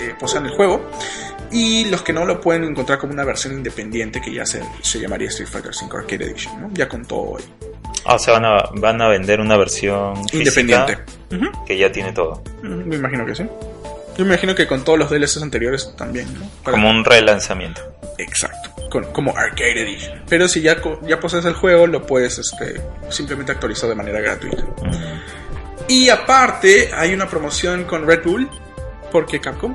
eh, posean el juego y los que no lo pueden encontrar como una versión independiente que ya se, se llamaría Street Fighter V Arcade Edition, ya con todo ahí. Ah, o sea, van a, van a vender una versión Independiente. Que ya tiene todo. Mm, Me imagino que sí. Yo me imagino que con todos los DLCs anteriores también, ¿no? Para- Como un relanzamiento. Exacto. Con- como Arcade Edition. Pero si ya, ya posees el juego, lo puedes este, simplemente actualizar de manera gratuita. Y aparte, hay una promoción con Red Bull, porque Capcom.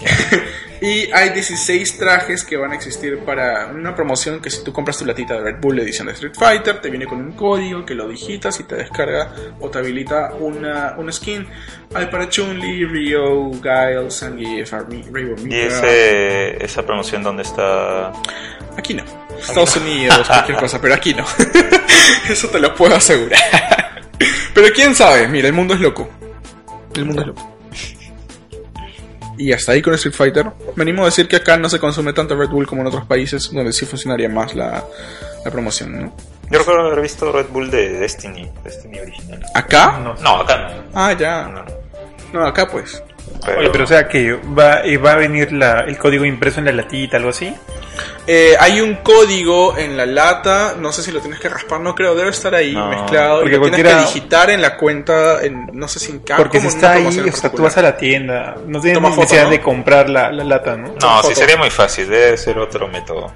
[LAUGHS] y hay 16 trajes que van a existir para una promoción que si tú compras tu latita de Red Bull edición de Street Fighter, te viene con un código que lo digitas y te descarga o te habilita una, una skin. Hay para Chun-Li, Ryo, Guile, Zangief, Armi- Rainbow ¿Y ese, esa promoción dónde está? Aquí no. Estados Unidos, cualquier cosa, pero aquí no. [LAUGHS] Eso te lo puedo asegurar. [LAUGHS] Pero quién sabe, mira, el mundo es loco. El mundo es loco. Y hasta ahí con Street Fighter. Me animo a decir que acá no se consume tanto Red Bull como en otros países, donde sí funcionaría más la, la promoción, ¿no? Yo recuerdo haber visto Red Bull de Destiny, Destiny original. ¿Acá? No. No, acá no. Ah, ya. No, no. No, acá pues. Pero, Oye, pero o sea que va, va a venir la, el código impreso en la latita, algo así. Eh, hay un código en la lata, no sé si lo tienes que raspar, no creo, debe estar ahí No, mezclado. Y porque lo tienes cualquiera- que digitar en la cuenta, en, no sé si en Capcom Porque si está ahí, o sea, tú vas a la tienda, no tienes Toma foto, necesidad ¿no? de comprar la, la lata, ¿no? no, sí foto. sería muy fácil, debe ser otro método.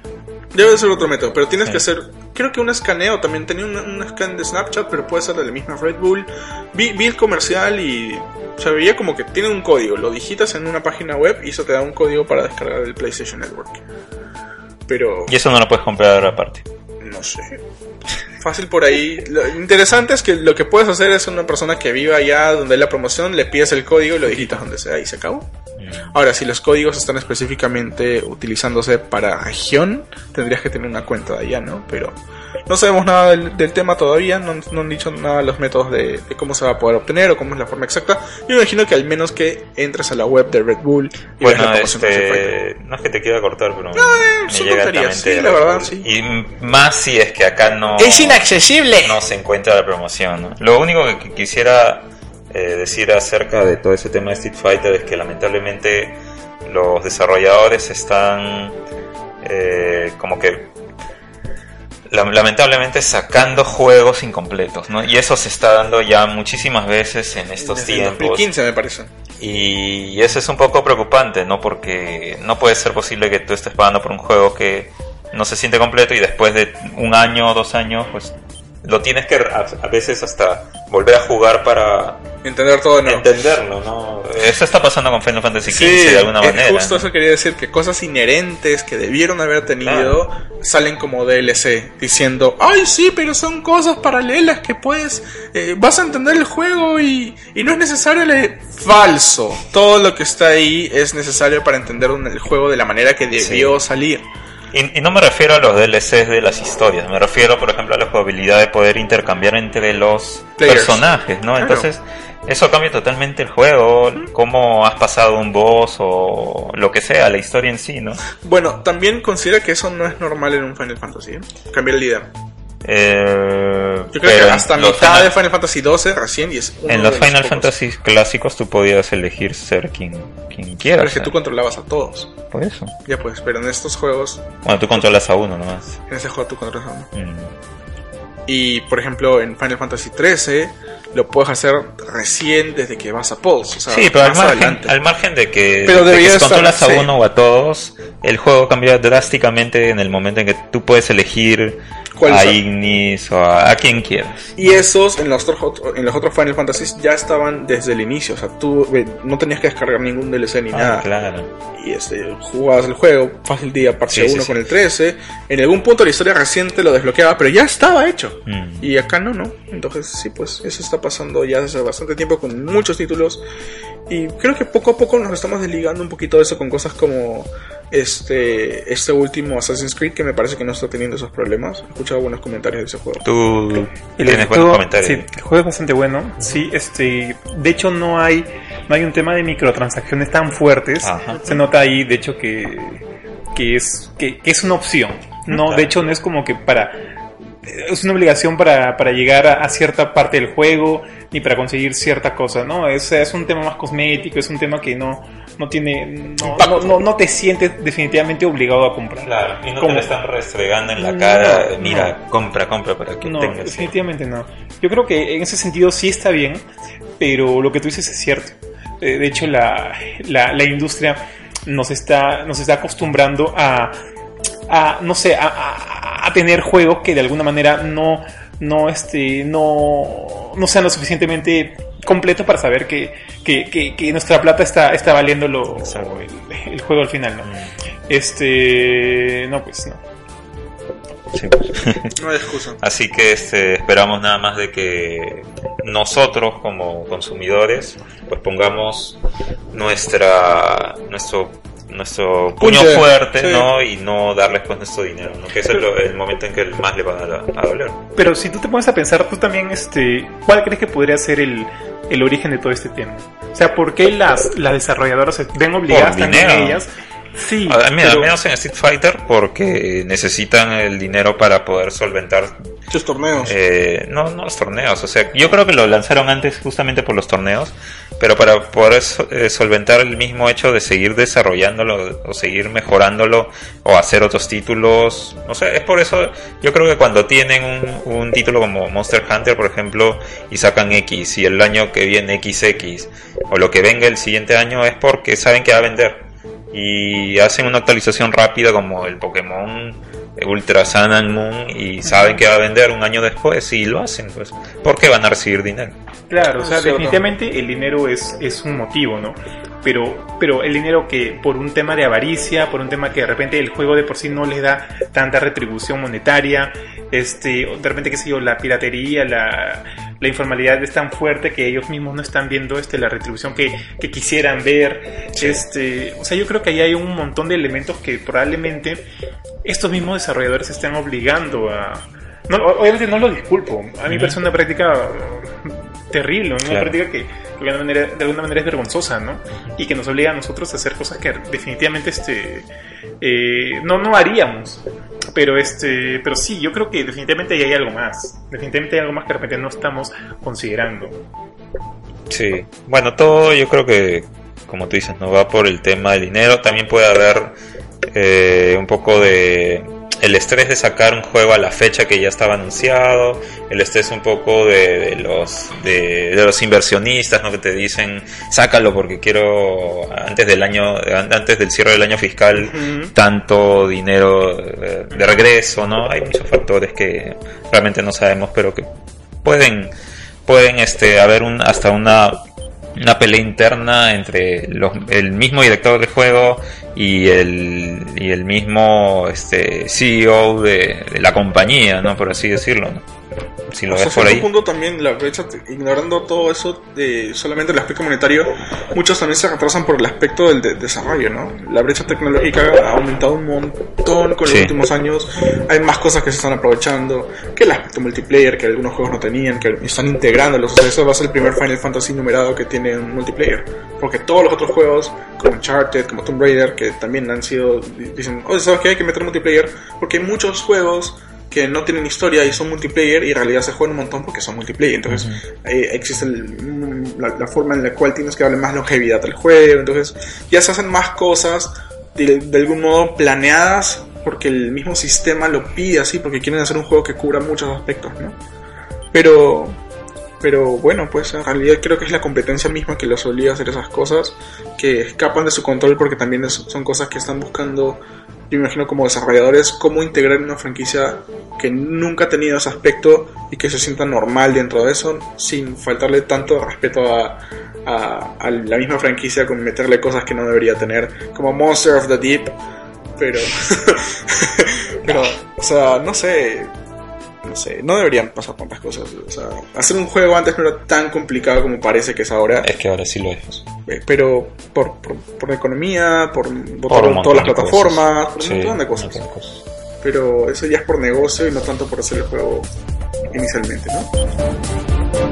Debe ser otro método, pero tienes Sí. que hacer, creo que un escaneo también, tenía un, un scan de Snapchat, pero puede ser de la misma Red Bull. Vi, vi el comercial y se veía como que tiene un código, lo digitas en una página web y eso te da un código para descargar el PlayStation Network. Pero Y eso no lo puedes comprar aparte. no sé. Fácil por ahí. Lo interesante es que lo que puedes hacer es una persona que viva allá donde hay la promoción, le pides el código y lo digitas donde sea y se acabó. Ahora, si los códigos están específicamente utilizándose para región, tendrías que tener una cuenta de allá, ¿no? Pero no sabemos nada del, del tema todavía, no, no han dicho nada de los métodos de, de cómo se va a poder obtener o cómo es la forma exacta. Yo me imagino que al menos que entres a la web de Red Bull y veas la Bueno, Fighter. este, no es que te quiera cortar, pero me son llega tonterías, altamente sí, la verdad, sí. Y más si es que acá no, inaccesible! no se encuentra la promoción. ¿no? Lo único que qu- quisiera eh, decir acerca de todo ese tema de Street Fighter es que lamentablemente los desarrolladores están eh, como que la- lamentablemente sacando juegos incompletos, ¿no? Y eso se está dando ya muchísimas veces en estos Desde el tiempos. 2015 me parece. Y eso es un poco preocupante, ¿no? Porque no puede ser posible que tú estés pagando por un juego que no se siente completo y después de un año o dos años, pues lo tienes que a, a veces hasta volver a jugar para Entender todo nuevo. entenderlo, ¿no? Eso está pasando con Final Fantasy XV Sí, de alguna eh, manera. justo ¿no? eso quería decir, que cosas inherentes que debieron haber tenido salen como DLC, diciendo, ay sí, pero son cosas paralelas que puedes, eh, vas a entender el juego y, y no es necesario le... Falso, todo lo que está ahí es necesario para entender un- el juego de la manera que debió salir. Y, y no me refiero a los DLCs de las historias, me refiero, por ejemplo, a la jugabilidad de poder intercambiar entre los Players. personajes, ¿no? Claro. Entonces, eso cambia totalmente el juego, cómo has pasado un boss o lo que sea, la historia en sí, ¿no? Bueno, también considera que eso no es normal en un Final Fantasy, ¿eh? cambiar el líder. Eh, Yo creo que hasta mitad Final- de Final Fantasy 12 recién y es uno En los de Final. Fantasy clásicos tú podías elegir ser quien, quien quieras. Pero es que tú controlabas a todos. Por eso. Ya pues, pero en estos juegos, Bueno, tú controlas a uno nomás. en este juego tú controlas a uno. Mm. Y por ejemplo, en Final Fantasy 13 lo puedes hacer recién desde que vas a Pulse. O sea, Sí, pero al margen, adelante. al margen de que, Pero de que si estar, controlas a sí. uno o a todos, el juego cambia drásticamente en el momento en que tú puedes elegir ¿Cuál a? Ignis o a, a quien quieras. Y esos en los, otros, en los otros Final Fantasies ya estaban desde el inicio. O sea, tú no tenías que descargar ningún DLC ni Ah, nada. claro. Y este, jugabas el juego, fácil día, Sí, sí, 1 sí. con el 13. En algún punto la historia reciente lo desbloqueaba, pero ya estaba hecho. Mm. Y acá no, ¿no? Entonces sí, pues eso está pasando ya desde bastante tiempo con muchos títulos. Y creo que poco a poco nos estamos desligando un poquito de eso con cosas como este este último Assassin's Creed que me parece que no está teniendo esos problemas. He escuchado buenos comentarios de ese juego. Tú tienes buenos comentarios. Sí, el juego es bastante bueno. Sí, este, de hecho no hay, no hay un tema de microtransacciones tan fuertes. Ajá. Se nota ahí, de hecho que, que es, que, que es una opción. No, Claro. de hecho no es como que para es una obligación para, para llegar a, a, cierta parte del juego ni para conseguir cierta cosa, ¿no? Es, es un tema más cosmético, es un tema que no, no tiene, no, no, no, no te sientes definitivamente obligado a comprar. Claro, y no te lo están restregando en la cara, mira, compra, compra para que no, tengas. definitivamente no. Yo creo que en ese sentido sí está bien, pero lo que tú dices es cierto. Eh, de hecho, la, la, la industria nos está, nos está acostumbrando a, a no sé, a, a, a, tener juegos que de alguna manera no, no, este, no, no sean lo suficientemente completos para saber que, que, que, que nuestra plata está, está valiendo lo, el, el, juego al final, ¿no? Este, no, pues no. Sí. [LAUGHS] no hay excusa. Así que este, esperamos nada más de que nosotros como consumidores pues pongamos nuestra nuestro nuestro puño Punche, fuerte, sí. ¿no? Y no darles pues nuestro dinero, ¿no? Que ese es el momento en que más le va a, a, doler. Pero si tú te pones a pensar, tú también, este, ¿cuál crees que podría ser el, el origen de todo este tema? O sea, ¿por qué las, las desarrolladoras se ven obligadas también ellas? Sí, pero... al menos en Street Fighter porque necesitan el dinero para poder solventar Muchos torneos. Eh, no, no los torneos. O sea, yo creo que lo lanzaron antes justamente por los torneos, pero para poder eh, solventar el mismo hecho de seguir desarrollándolo o seguir mejorándolo o hacer otros títulos. No sé, es por eso yo creo que cuando tienen un, un título como Monster Hunter, por ejemplo, y sacan X y el año que viene XX o lo que venga el siguiente año es porque saben que va a vender y hacen una actualización rápida como el Pokémon Ultra Sun and Moon y saben que va a vender un año después y lo hacen, pues, porque van a recibir dinero. Claro, o sea, definitivamente el dinero es, es un motivo, ¿no? Pero, pero el dinero que por un tema de avaricia, por un tema que de repente el juego de por sí no les da tanta retribución monetaria, este, de repente, qué sé yo, la piratería, la, la informalidad es tan fuerte que ellos mismos no están viendo este, la retribución que, que quisieran ver. Sí. Este, o sea, yo creo que ahí hay un montón de elementos que probablemente estos mismos desarrolladores están obligando a... No, obviamente no lo disculpo. A mí me parece una práctica terrible, una claro. práctica que de, alguna manera, es vergonzosa, ¿no? Y que nos obliga a nosotros a hacer cosas que definitivamente este, eh, no, no haríamos. Pero este, pero sí, yo creo que definitivamente hay algo más. Definitivamente hay algo más que de repente no estamos considerando. Sí, bueno, todo yo creo que, como tú dices, no va por el tema del dinero. También puede haber eh, un poco de el estrés de sacar un juego a la fecha que ya estaba anunciado, el estrés un poco de, de los de, de, los inversionistas, ¿no? que te dicen sácalo porque quiero antes del año antes del cierre del año fiscal uh -huh. tanto dinero de, de regreso, ¿no? Hay muchos factores que realmente no sabemos, pero que pueden pueden este haber un hasta una una pelea interna entre los, el mismo director del juego y el, y el mismo este, CEO de, la compañía, ¿no? Por así decirlo, ¿no? Si lo ves por ahí. punto también la brecha, ignorando todo eso de solamente el aspecto monetario, muchos también se retrasan por el aspecto del de desarrollo, ¿no? La brecha tecnológica ha aumentado un montón con los sí. últimos años, hay más cosas que se están aprovechando, que el aspecto multiplayer que algunos juegos no tenían, que están integrándolos, o sea, eso va a ser el primer Final Fantasy numerado que tiene un multiplayer, porque todos los otros juegos, como Uncharted, como Tomb Raider, que también han sido, dicen, oye, ¿sabes qué? Hay que meter multiplayer, porque hay muchos juegos que no tienen historia y son multiplayer y en realidad se juegan un montón porque son multiplayer. Entonces uh -huh. eh, existe el, la, la, forma en la cual tienes que darle más longevidad al juego. Entonces ya se hacen más cosas de, de algún modo planeadas porque el mismo sistema lo pide así porque quieren hacer un juego que cubra muchos aspectos, ¿no? Pero pero bueno, pues en realidad creo que es la competencia misma que los obliga a hacer esas cosas que escapan de su control porque también son cosas que están buscando yo me imagino como desarrolladores cómo integrar una franquicia que nunca ha tenido ese aspecto y que se sienta normal dentro de eso sin faltarle tanto respeto a, a, a la misma franquicia con meterle cosas que no debería tener como Monster of the Deep pero [LAUGHS] pero o sea no sé no sé, no deberían pasar tantas cosas. O sea, hacer un juego antes no era tan complicado como parece que es ahora. Es que ahora sí lo es. Eh, pero por, por, por economía, por, por todas las plataformas, por sí, un montón de cosas. cosas. Pero eso ya es por negocio y no tanto por hacer el juego inicialmente, ¿no?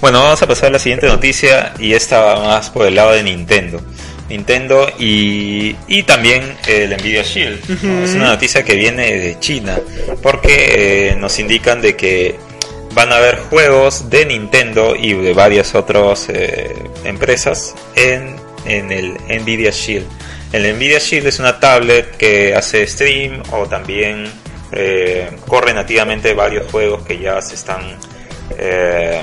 Bueno, vamos a pasar a la siguiente noticia y esta va más por el lado de Nintendo. Nintendo y, y también el Nvidia Shield. Es una noticia que viene de China porque eh, nos indican de que van a haber juegos de Nintendo y de varias otras eh, empresas en, en el Nvidia Shield. El Nvidia Shield es una tablet que hace stream o también eh, corre nativamente varios juegos que ya se están eh,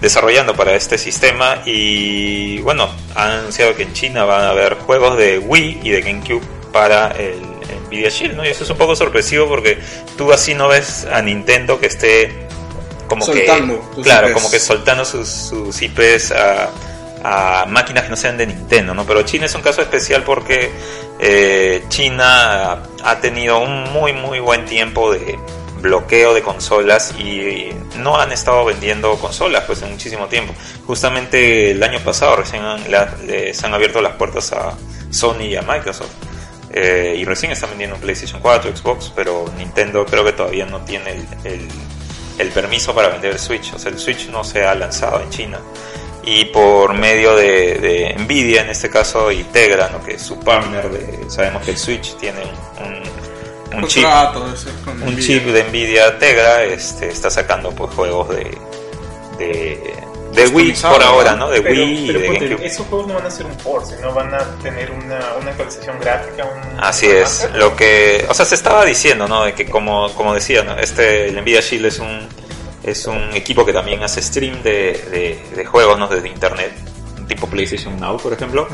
desarrollando para este sistema y bueno, han anunciado que en China van a haber juegos de Wii y de GameCube para el Nvidia Shield, ¿no? Y eso es un poco sorpresivo porque tú así no ves a Nintendo que esté como Soltando que claro, IPs. como que soltando sus, sus IPs a, a máquinas que no sean de Nintendo, ¿no? Pero China es un caso especial porque eh, China ha tenido un muy muy buen tiempo de bloqueo de consolas y no han estado vendiendo consolas pues en muchísimo tiempo. Justamente el año pasado recién han, la- les han abierto las puertas a Sony y a Microsoft. Eh, y recién están vendiendo PlayStation 4, Xbox, pero Nintendo creo que todavía no tiene el, el- el permiso para vender el Switch. O sea, el Switch no se ha lanzado en China. Y por medio de, de Nvidia, en este caso, y Tegra, ¿no? que es su partner, de, sabemos que el Switch tiene un, un, un chip con un de Nvidia Tegra este, está sacando pues juegos de de, de Wii por ahora, ¿no? De Pero, Wii y de GameCube. esos juegos no van a ser un port, sino van a tener una, una actualización gráfica. Un, Así un es, lo que, o sea, se estaba diciendo, ¿no? De que como, como decía, ¿no? Este, el Nvidia Shield es un, es un equipo que también hace stream de, de, de juegos, ¿no? Desde internet, tipo PlayStation Now, por ejemplo.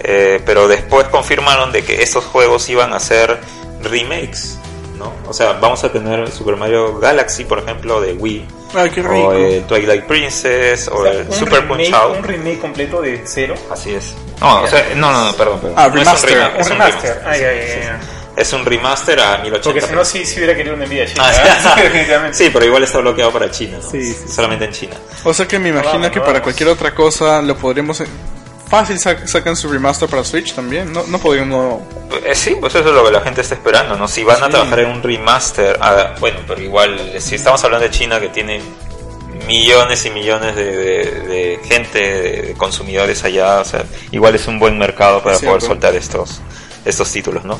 Eh, pero después confirmaron de que estos juegos iban a ser remakes, ¿no? O sea, vamos a tener Super Mario Galaxy, por ejemplo, de Wii. Ay, qué rico. O el Twilight Princess, o, O sea, el un Super remake, Punch Out. Un remake completo de cero. Así es. No, o sea, no, no, no, perdón, perdón. Ah, No es un remaster. remake, Un es un remaster. remaster. Ay, ay, ay. Es un remaster a 1080. Porque si no, sí, sí hubiera querido Nvidia Shield. Ah, ¿verdad? sí. [LAUGHS] Definitivamente. Sí, pero igual está bloqueado para China, ¿no? Sí, sí, Solamente en China. O sea que me imagino Vamos, que vamos. para cualquier otra cosa lo podríamos... Fácil sac- sacan su remaster para Switch también. No, no podrían... No... Eh, sí, pues eso es lo que la gente está esperando, ¿no? Si van a trabajar en un remaster, ah, bueno, pero igual, si estamos hablando de China que tiene millones y millones de, de- de gente, de, consumidores allá, o sea, igual es un buen mercado para poder soltar estos estos títulos, ¿no?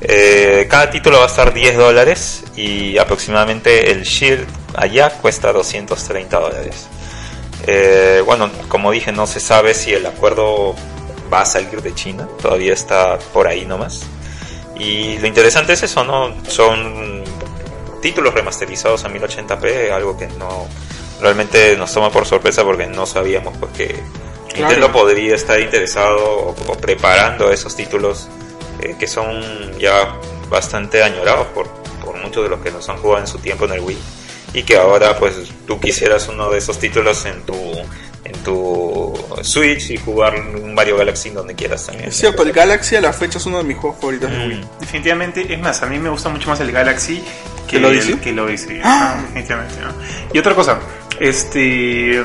Eh, cada título va a estar 10 dólares y aproximadamente el Shield allá cuesta 230 dólares. Eh, bueno, como dije, no se sabe si el acuerdo va a salir de China, todavía está por ahí nomás. Y lo interesante es eso, ¿no? Son títulos remasterizados a 1080p, algo que no realmente nos toma por sorpresa porque no sabíamos pues que Claro. Nintendo podría estar interesado o, o preparando esos títulos eh, que son ya bastante añorados por, por muchos de los que nos han jugado en su tiempo en el Wii y que ahora pues tú quisieras uno de esos títulos en tu en tu Switch y jugar un Mario Galaxy donde quieras también. Es cierto, el Galaxy a la fecha es uno de mis juegos favoritos de Mm. Wii. Definitivamente, es más, a mí me gusta mucho más el Galaxy que ¿Que lo Odyssey? el que el Odyssey. Ajá, definitivamente. ¿no? Y otra cosa, este,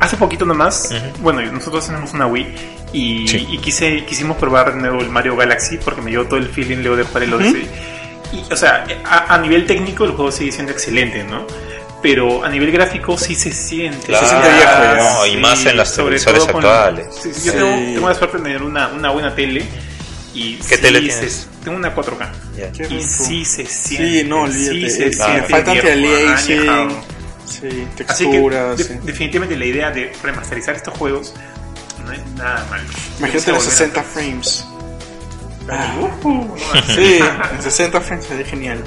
hace poquito nomás, bueno, nosotros tenemos una Wii y, Sí. y quise, quisimos probar de nuevo el Mario Galaxy porque me dio todo el feeling luego de jugar el Odyssey. Y, o sea, a, a nivel técnico el juego sigue siendo excelente, ¿no? Pero a nivel gráfico sí se siente. Claro, se siente viejo no, y más en las televisores todo con- actuales. Sí, sí, yo Sí. Tengo, tengo la suerte de tener una, una buena tele. Y ¿Qué sí tele se- tienes? tengo una 4K. Ya. Qué Y sí se siente. Sí, no, olvídate. Sí se siente. falta viejo, anti-aliasing. Sí, Así que texturas. de- sí. definitivamente la idea de remasterizar estos juegos no es nada mal. Imagínate Se los volverá- 60 frames. Ah, sí, en 60 frames sería genial.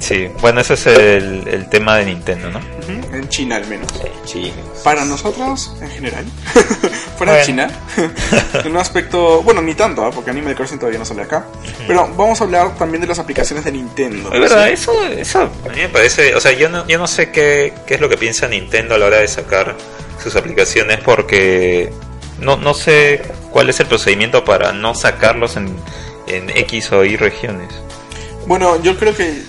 Sí, bueno, ese es el, el tema de Nintendo, ¿no? En China al menos. Sí. Para nosotros, en general, [LAUGHS] fuera de Bueno. China, [LAUGHS] en un aspecto, bueno, ni tanto, ¿ah? porque Animal Crossing todavía no sale acá. Pero vamos a hablar también de las aplicaciones de Nintendo. Es verdad, eso, eso a mí me parece, o sea, yo no, yo no sé qué, qué es lo que piensa Nintendo a la hora de sacar sus aplicaciones porque no, no sé cuál es el procedimiento para no sacarlos en, en X o Y regiones. Bueno, yo creo que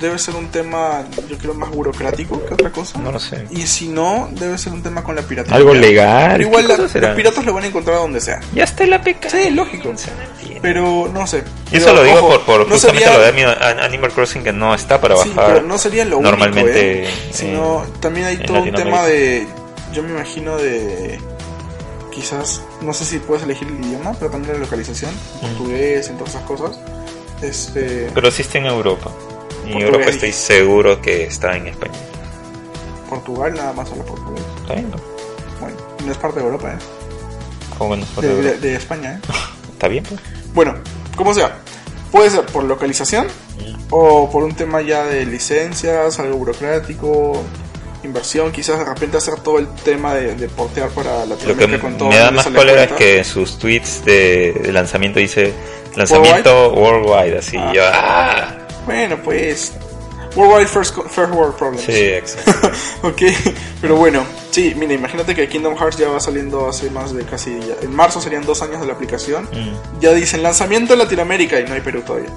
debe ser un tema, yo creo, más burocrático que otra cosa. No lo sé. Y si no, debe ser un tema con la piratería. Algo legal. Pero igual ¿qué la- cosa los piratas lo van a encontrar donde sea. Ya está la PK. Sí, lógico. Pero no sé. Y eso lo digo ojo, por, por no justamente sería- lo de Ani- Animal Crossing que no está para Sí, bajar. pero no sería lo normalmente único, ¿eh? Sino también hay todo un tema de. Yo me imagino de. Quizás, no sé si puedes elegir el idioma, pero también la localización, portugués, y todas esas cosas. Este, Pero está en Europa. Y en Portugués. Europa estoy seguro que está en español. Portugal nada más habla portugués. ¿Está bien? no? Bueno, no es parte de Europa, ¿eh? ¿Cómo no es por De, Europa? de- de España, ¿eh? [LAUGHS] ¿Está bien? pues? Bueno, como sea, puede ser por localización o por un tema ya de licencias, algo burocrático, inversión, quizás de repente hacer todo el tema de, de portear para Lo que Latinoamérica con todo me da más cólera es que en sus tweets de, de lanzamiento dice lanzamiento worldwide, así. Ah. yo, ¡ah! Bueno, pues. Worldwide First, first World Problems. Sí, exacto. [LAUGHS] ok, pero bueno, sí, mira, imagínate que Kingdom Hearts ya va saliendo hace más de casi. ya- en marzo serían dos años de la aplicación. Mm. Ya dicen lanzamiento en Latinoamérica y no hay Perú todavía.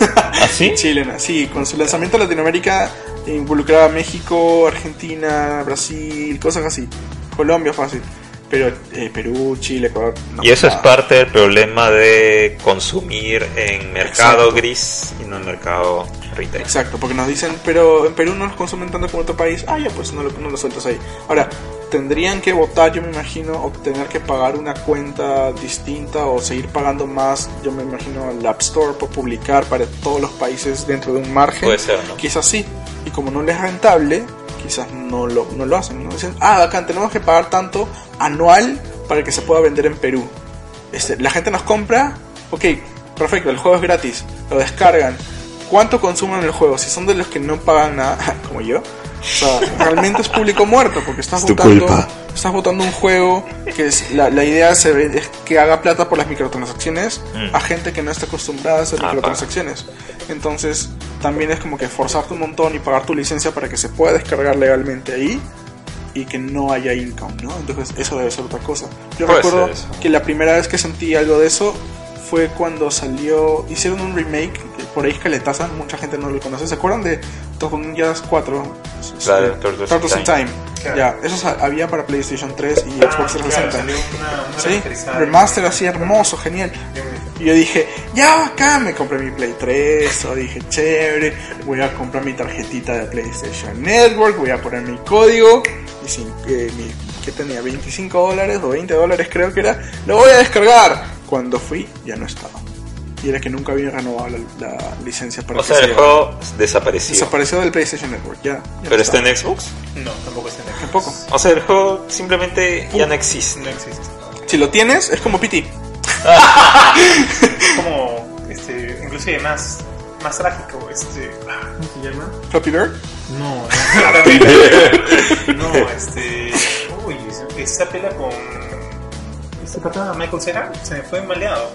[LAUGHS] ¿Así? Chile, no, sí, con su lanzamiento en Latinoamérica involucraba a México, Argentina, Brasil, cosas así. Colombia fácil. Pero eh, Perú, Chile, Ecuador. no, Y eso es parte del problema de consumir en mercado Exacto. gris y no en mercado retail. Exacto, porque nos dicen, pero en Perú no los consumen tanto como en otro país. Ah, ya, pues no lo, no lo sueltas ahí. Ahora, tendrían que votar, yo me imagino, o tener que pagar una cuenta distinta o seguir pagando más, yo me imagino, al App Store por publicar para todos los países dentro de un margen. Puede ser, ¿no? Quizás sí. Y como no les es rentable, quizás no lo, no lo hacen. ¿no? Dicen, ah, bacán, tenemos que pagar tanto anual para que se pueda vender en Perú. Este, la gente nos compra, ok, perfecto, el juego es gratis, lo descargan. ¿Cuánto consumen el juego? Si son de los que no pagan nada, [LAUGHS] como yo, o sea, realmente es público muerto porque estás Es votando, estás votando un juego que es la, la idea se ve, es que haga plata por las microtransacciones Mm. a gente que no está acostumbrada a hacer Ah, microtransacciones. Entonces, también es como que forzarte un montón y pagar tu licencia para que se pueda descargar legalmente ahí y que no haya income, ¿no? Entonces, eso debe ser otra cosa. Yo recuerdo que la primera vez que sentí algo de eso fue cuando salió, hicieron un remake, que por ahí escaletaza, mucha gente no lo conoce. ¿Se acuerdan de Tortugas Ninjas 4? Claro, Turtles in Time. Claro. Ya, eso había para PlayStation 3 y Ah, Xbox claro, 360. salió una- una Sí, remaster así hermoso, genial. Y yo dije, ya acá me compré mi Play 3, o dije, chévere, voy a comprar mi tarjetita de PlayStation Network, voy a poner mi código, y sin, eh, mi, que tenía 25 dólares o 20 dólares creo que era, lo voy a descargar. Cuando fui, ya no estaba. Y era que nunca había renovado la, la licencia para O sea, se el juego desapareció. Desapareció del PlayStation Network, ya. ya ¿Pero no está en Xbox? No, tampoco está en el Tampoco. O sea, el juego simplemente ya no existe. No existe. Si lo tienes, es como PT. Como, este, inclusive más, más trágico, este, ah, ¿cómo se llama? Flappy Bird. No, no, este, uy, esa pela con este pata Michael Cera se me fue maleado.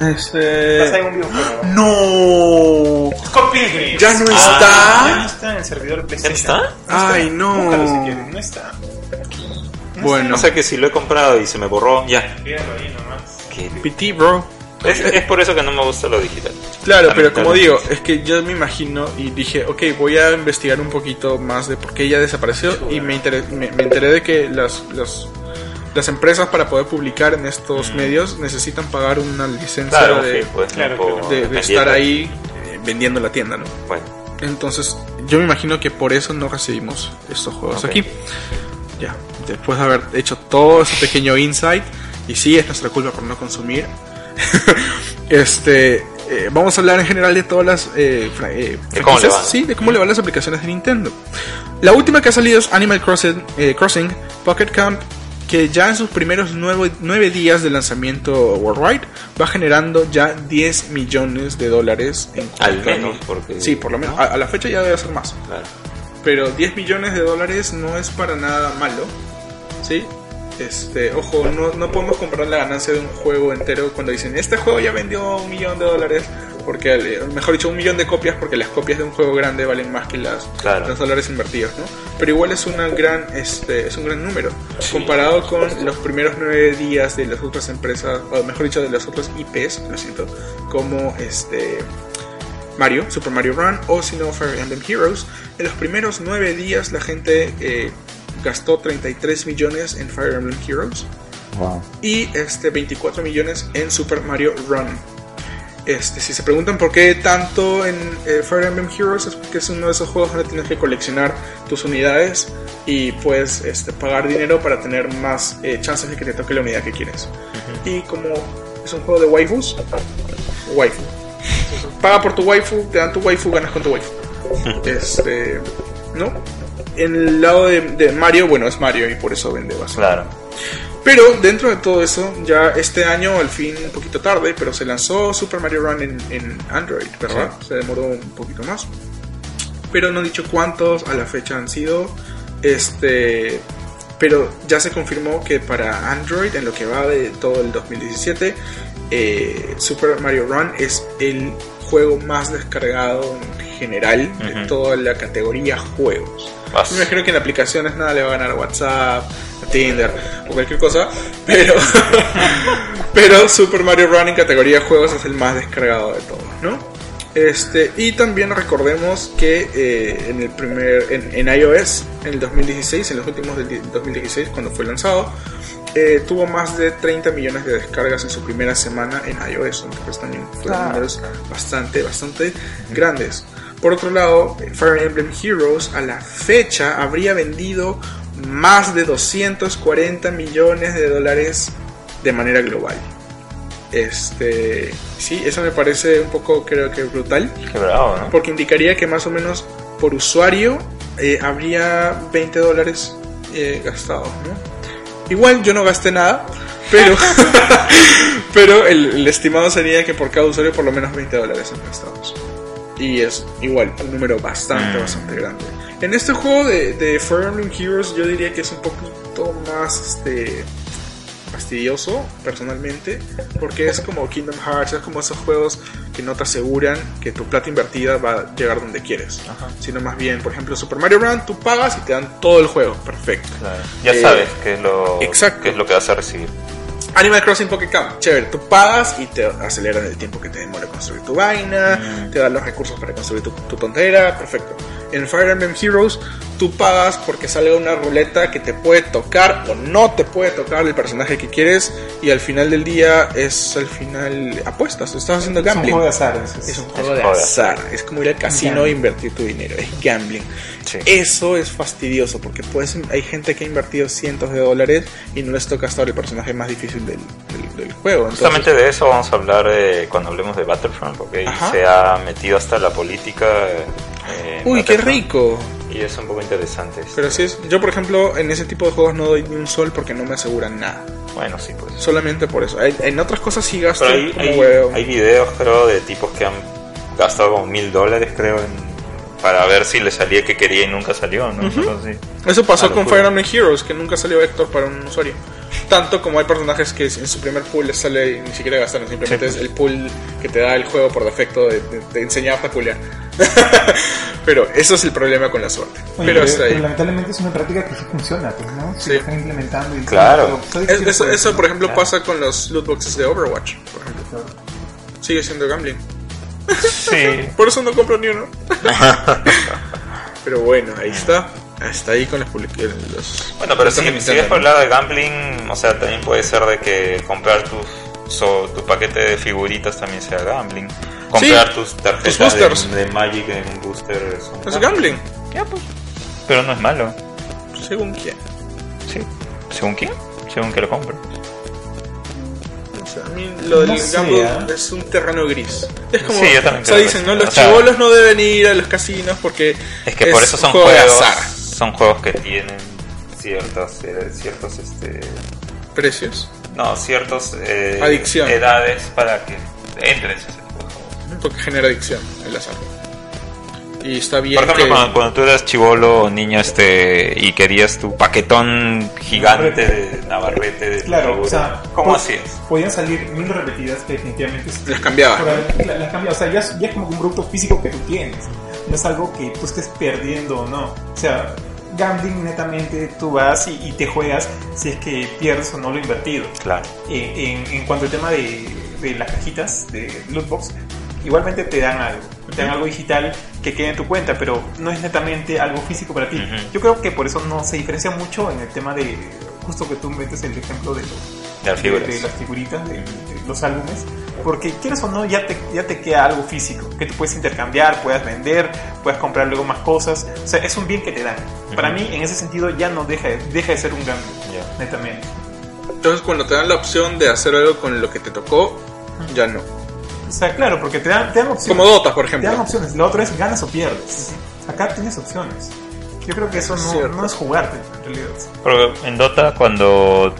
Este. Pasa en un videojuego. No. Scott Pilgrim. Ya no Ah, está. ya no está en el servidor de PlayStation. está? Ay, no. Búscalo si quieres, no está. No Bueno. O sea que si lo he comprado y se me borró, ya. Quédalo ahí nomás. ¿Qué? PT, bro. Es, es por eso que no me gusta lo digital. Claro, pero como digo, es que yo me imagino y dije, ok, voy a investigar un poquito más de por qué ella desapareció y me, enteré- me, me enteré de que las, las, las empresas para poder publicar en estos medios necesitan pagar una licencia Claro, de, sí, pues, claro, no puedo- claro. de- de dependiendo. estar ahí eh, vendiendo la tienda, ¿no? Bueno, Entonces, yo me imagino que por eso no recibimos estos juegos aquí. Ya, después de haber hecho todo ese pequeño insight, y sí, es nuestra culpa por no consumir. [LAUGHS] este, eh, vamos a hablar en general de todas las eh, eh, De cómo le franquicias, van. sí, de cómo le van las aplicaciones de Nintendo. La última que ha salido es Animal Crossing, eh, Crossing Pocket Camp, que ya en sus primeros nueve, nueve días de lanzamiento worldwide va generando ya 10 millones de dólares en al menos, porque... Sí, por lo menos. A, a la fecha ya debe ser más. Claro. Pero 10 millones de dólares no es para nada malo. ¿Sí? Este, ojo, no, no podemos comprar la ganancia de un juego entero cuando dicen, este juego ya vendió un millón de dólares. Porque, eh, mejor dicho, un millón de copias porque las copias de un juego grande valen más que las, Claro. los dólares invertidos, ¿no? Pero igual es, una gran, este, es un gran número. Comparado con los primeros nueve días de las otras empresas, o mejor dicho, de las otras IPs, lo siento, como este... Mario, Super Mario Run o si no Fire Emblem Heroes. En los primeros 9 días la gente eh, gastó 33 millones en Fire Emblem Heroes y este 24 millones en Super Mario Run. Este, si se preguntan por qué tanto en eh, Fire Emblem Heroes, es porque es uno de esos juegos donde tienes que coleccionar tus unidades y puedes este, pagar dinero para tener más eh, chances de que te toque la unidad que quieres. Y como es un juego de waifus, waifu. Paga por tu waifu, te dan tu waifu, ganas con tu waifu. Este, ¿no? En el lado de, de Mario, bueno, es Mario y por eso vende bastante. Claro. Pero dentro de todo eso, ya este año, al fin un poquito tarde, pero se lanzó Super Mario Run en, en Android, ¿verdad? Se demoró un poquito más. Pero no he dicho cuántos a la fecha han sido. Este. Pero ya se confirmó que para Android, en lo que va de todo el 2017, eh, Super Mario Run es el juego más descargado en general de Ujú. toda la categoría juegos. Vas. Me imagino que en aplicaciones nada le va a ganar a WhatsApp, a Tinder o cualquier cosa, pero, [LAUGHS] pero Super Mario Run en categoría juegos es el más descargado de todos, ¿no? Este, y también recordemos que eh, en el primer en, en iOS en el 2016, en los últimos del di- 2016 cuando fue lanzado, eh, tuvo más de 30 millones de descargas en su primera semana en iOS, entonces también fueron Ah. números bastante, bastante grandes. Por otro lado, Fire Emblem Heroes a la fecha habría vendido más de 240 millones de dólares de manera global. Este, sí, eso me parece un poco, creo que brutal, Qué bravo, ¿no? porque indicaría que más o menos por usuario eh, habría 20 dólares eh, gastados, ¿no? Igual yo no gasté nada, pero, [LAUGHS] pero el, el estimado sería que por cada usuario por lo menos 20 dólares son gastados. Y es igual, un número bastante, Mm. bastante grande. En este juego de, de Fire Emblem Heroes yo diría que es un poquito más este, fastidioso, personalmente, porque es como Kingdom Hearts, es como esos juegos que no te aseguran que tu plata invertida va a llegar donde quieres. Ajá. Sino más bien, por ejemplo, Super Mario Run, tú pagas y te dan todo el juego, perfecto. Claro. Ya Eh, sabes qué es lo exacto. qué es lo que vas a recibir. Animal Crossing Pocket Camp, chévere, tú pagas y te aceleran el tiempo que te demora construir tu vaina, Mm. te dan los recursos para construir tu, tu tontera, perfecto. En Fire Emblem Heroes, tú pagas porque salga una ruleta que te puede tocar o no te puede tocar el personaje que quieres y al final del día es al final apuestas, estás haciendo Es un gambling. juego de azar. es- Es un juego de azar. Es como ir al casino e Gambling. invertir tu dinero. Es gambling. Sí. Eso es fastidioso porque puedes, hay gente que ha invertido cientos de dólares y no les toca estar el personaje más difícil del, del- del juego. Entonces, Justamente de eso vamos a hablar eh, cuando hablemos de Battlefront, porque se ha metido hasta la política. eh, en Uy, qué rico. Y es un poco interesante. Pero así es. Yo, por ejemplo, en ese tipo de juegos no doy ni un sol porque no me aseguran nada. Bueno, sí, pues. Solamente por eso. En, en otras cosas sí gasto hay, como hay, huevo. hay videos, creo, de tipos que han gastado como mil dólares, creo, en- para ver si le salía que quería y nunca salió, ¿no? Algo así. Eso pasó con. Fire Emblem Heroes, que nunca salió Héctor para un usuario. Tanto como hay personajes que en su primer pool les sale y ni siquiera gastaron, simplemente Sí. es el pool que te da el juego por defecto de, de, de enseñarte a pulear. [LAUGHS] pero eso es el problema con la suerte. Oye, pero está ahí. lamentablemente es una práctica que sí funciona, pues, ¿no? Si Sí. lo están implementando y Claro. pero, ¿sabes Es- qué eso, eso, por ejemplo, Claro. pasa con los loot boxes de Overwatch, por ejemplo. Sigue siendo gambling. Sí. [LAUGHS] Por eso no compro ni uno. [LAUGHS] pero bueno, ahí está. Hasta ahí con las publicaciones. Los, Bueno, pero si, si Nintendo, es por el ¿no? lado de gambling, o sea, también puede ser de que comprar tus, so- tu paquete de figuritas también sea gambling. Comprar tus tarjetas de, de Magic en un booster es un Es gambling. Ya, pues. Pero no es malo. Según quién. Sí. ¿Según quién? Según que lo compre. O sea, a mí lo del No gamble ¿eh? es un terreno gris. Es como, Sí, yo también o sea, dicen. ¿no? Los O sea- chivolos no deben ir a los casinos porque Es que por eso son juego de juegos, azar. son juegos que tienen ciertas, eh, ciertos, este, Precios. no, ciertos eh, Adicción. edades para que entres a Porque genera adicción el azar. Y está bien Por ejemplo, que... cuando, cuando tú eras chivolo o niño este y querías tu paquetón gigante de Navarrete de Claro, figura, o sea, ¿cómo po- hacías? Podían salir mil repetidas que definitivamente Las cambiabas, por ahí, la- las cambiabas. O sea, ya, es- ya es como un producto físico que tú tienes. No es algo que tú estés perdiendo o no. O sea, gambling netamente tú vas y, y te juegas si es que pierdes o no lo invertido. Claro. Eh, en, en cuanto al tema de, de las cajitas de lootbox, igualmente te dan algo. Te dan algo digital que queda en tu cuenta, pero no es netamente algo físico para ti. Ujú. Yo creo que por eso no se diferencia mucho en el tema de justo que tú metes el ejemplo de, los, De las de- figuras. de las figuritas, de, de los álbumes, porque quieras o no, ya te, ya te queda algo físico, que tú puedes intercambiar, puedas vender, puedes comprar luego más cosas, o sea, es un bien que te dan. Para Ujú. mí, en ese sentido, ya no deja, de- deja de ser un cambio, Ya. netamente. Entonces, cuando te dan la opción de hacer algo con lo que te tocó, ya no. O sea, claro, porque te dan, te dan opciones. Como Dota, por Te dan ejemplo. opciones. Lo otro es ganas o pierdes. Acá tienes opciones. Yo creo que eso Es no, es jugarte, en realidad. Pero en Dota cuando...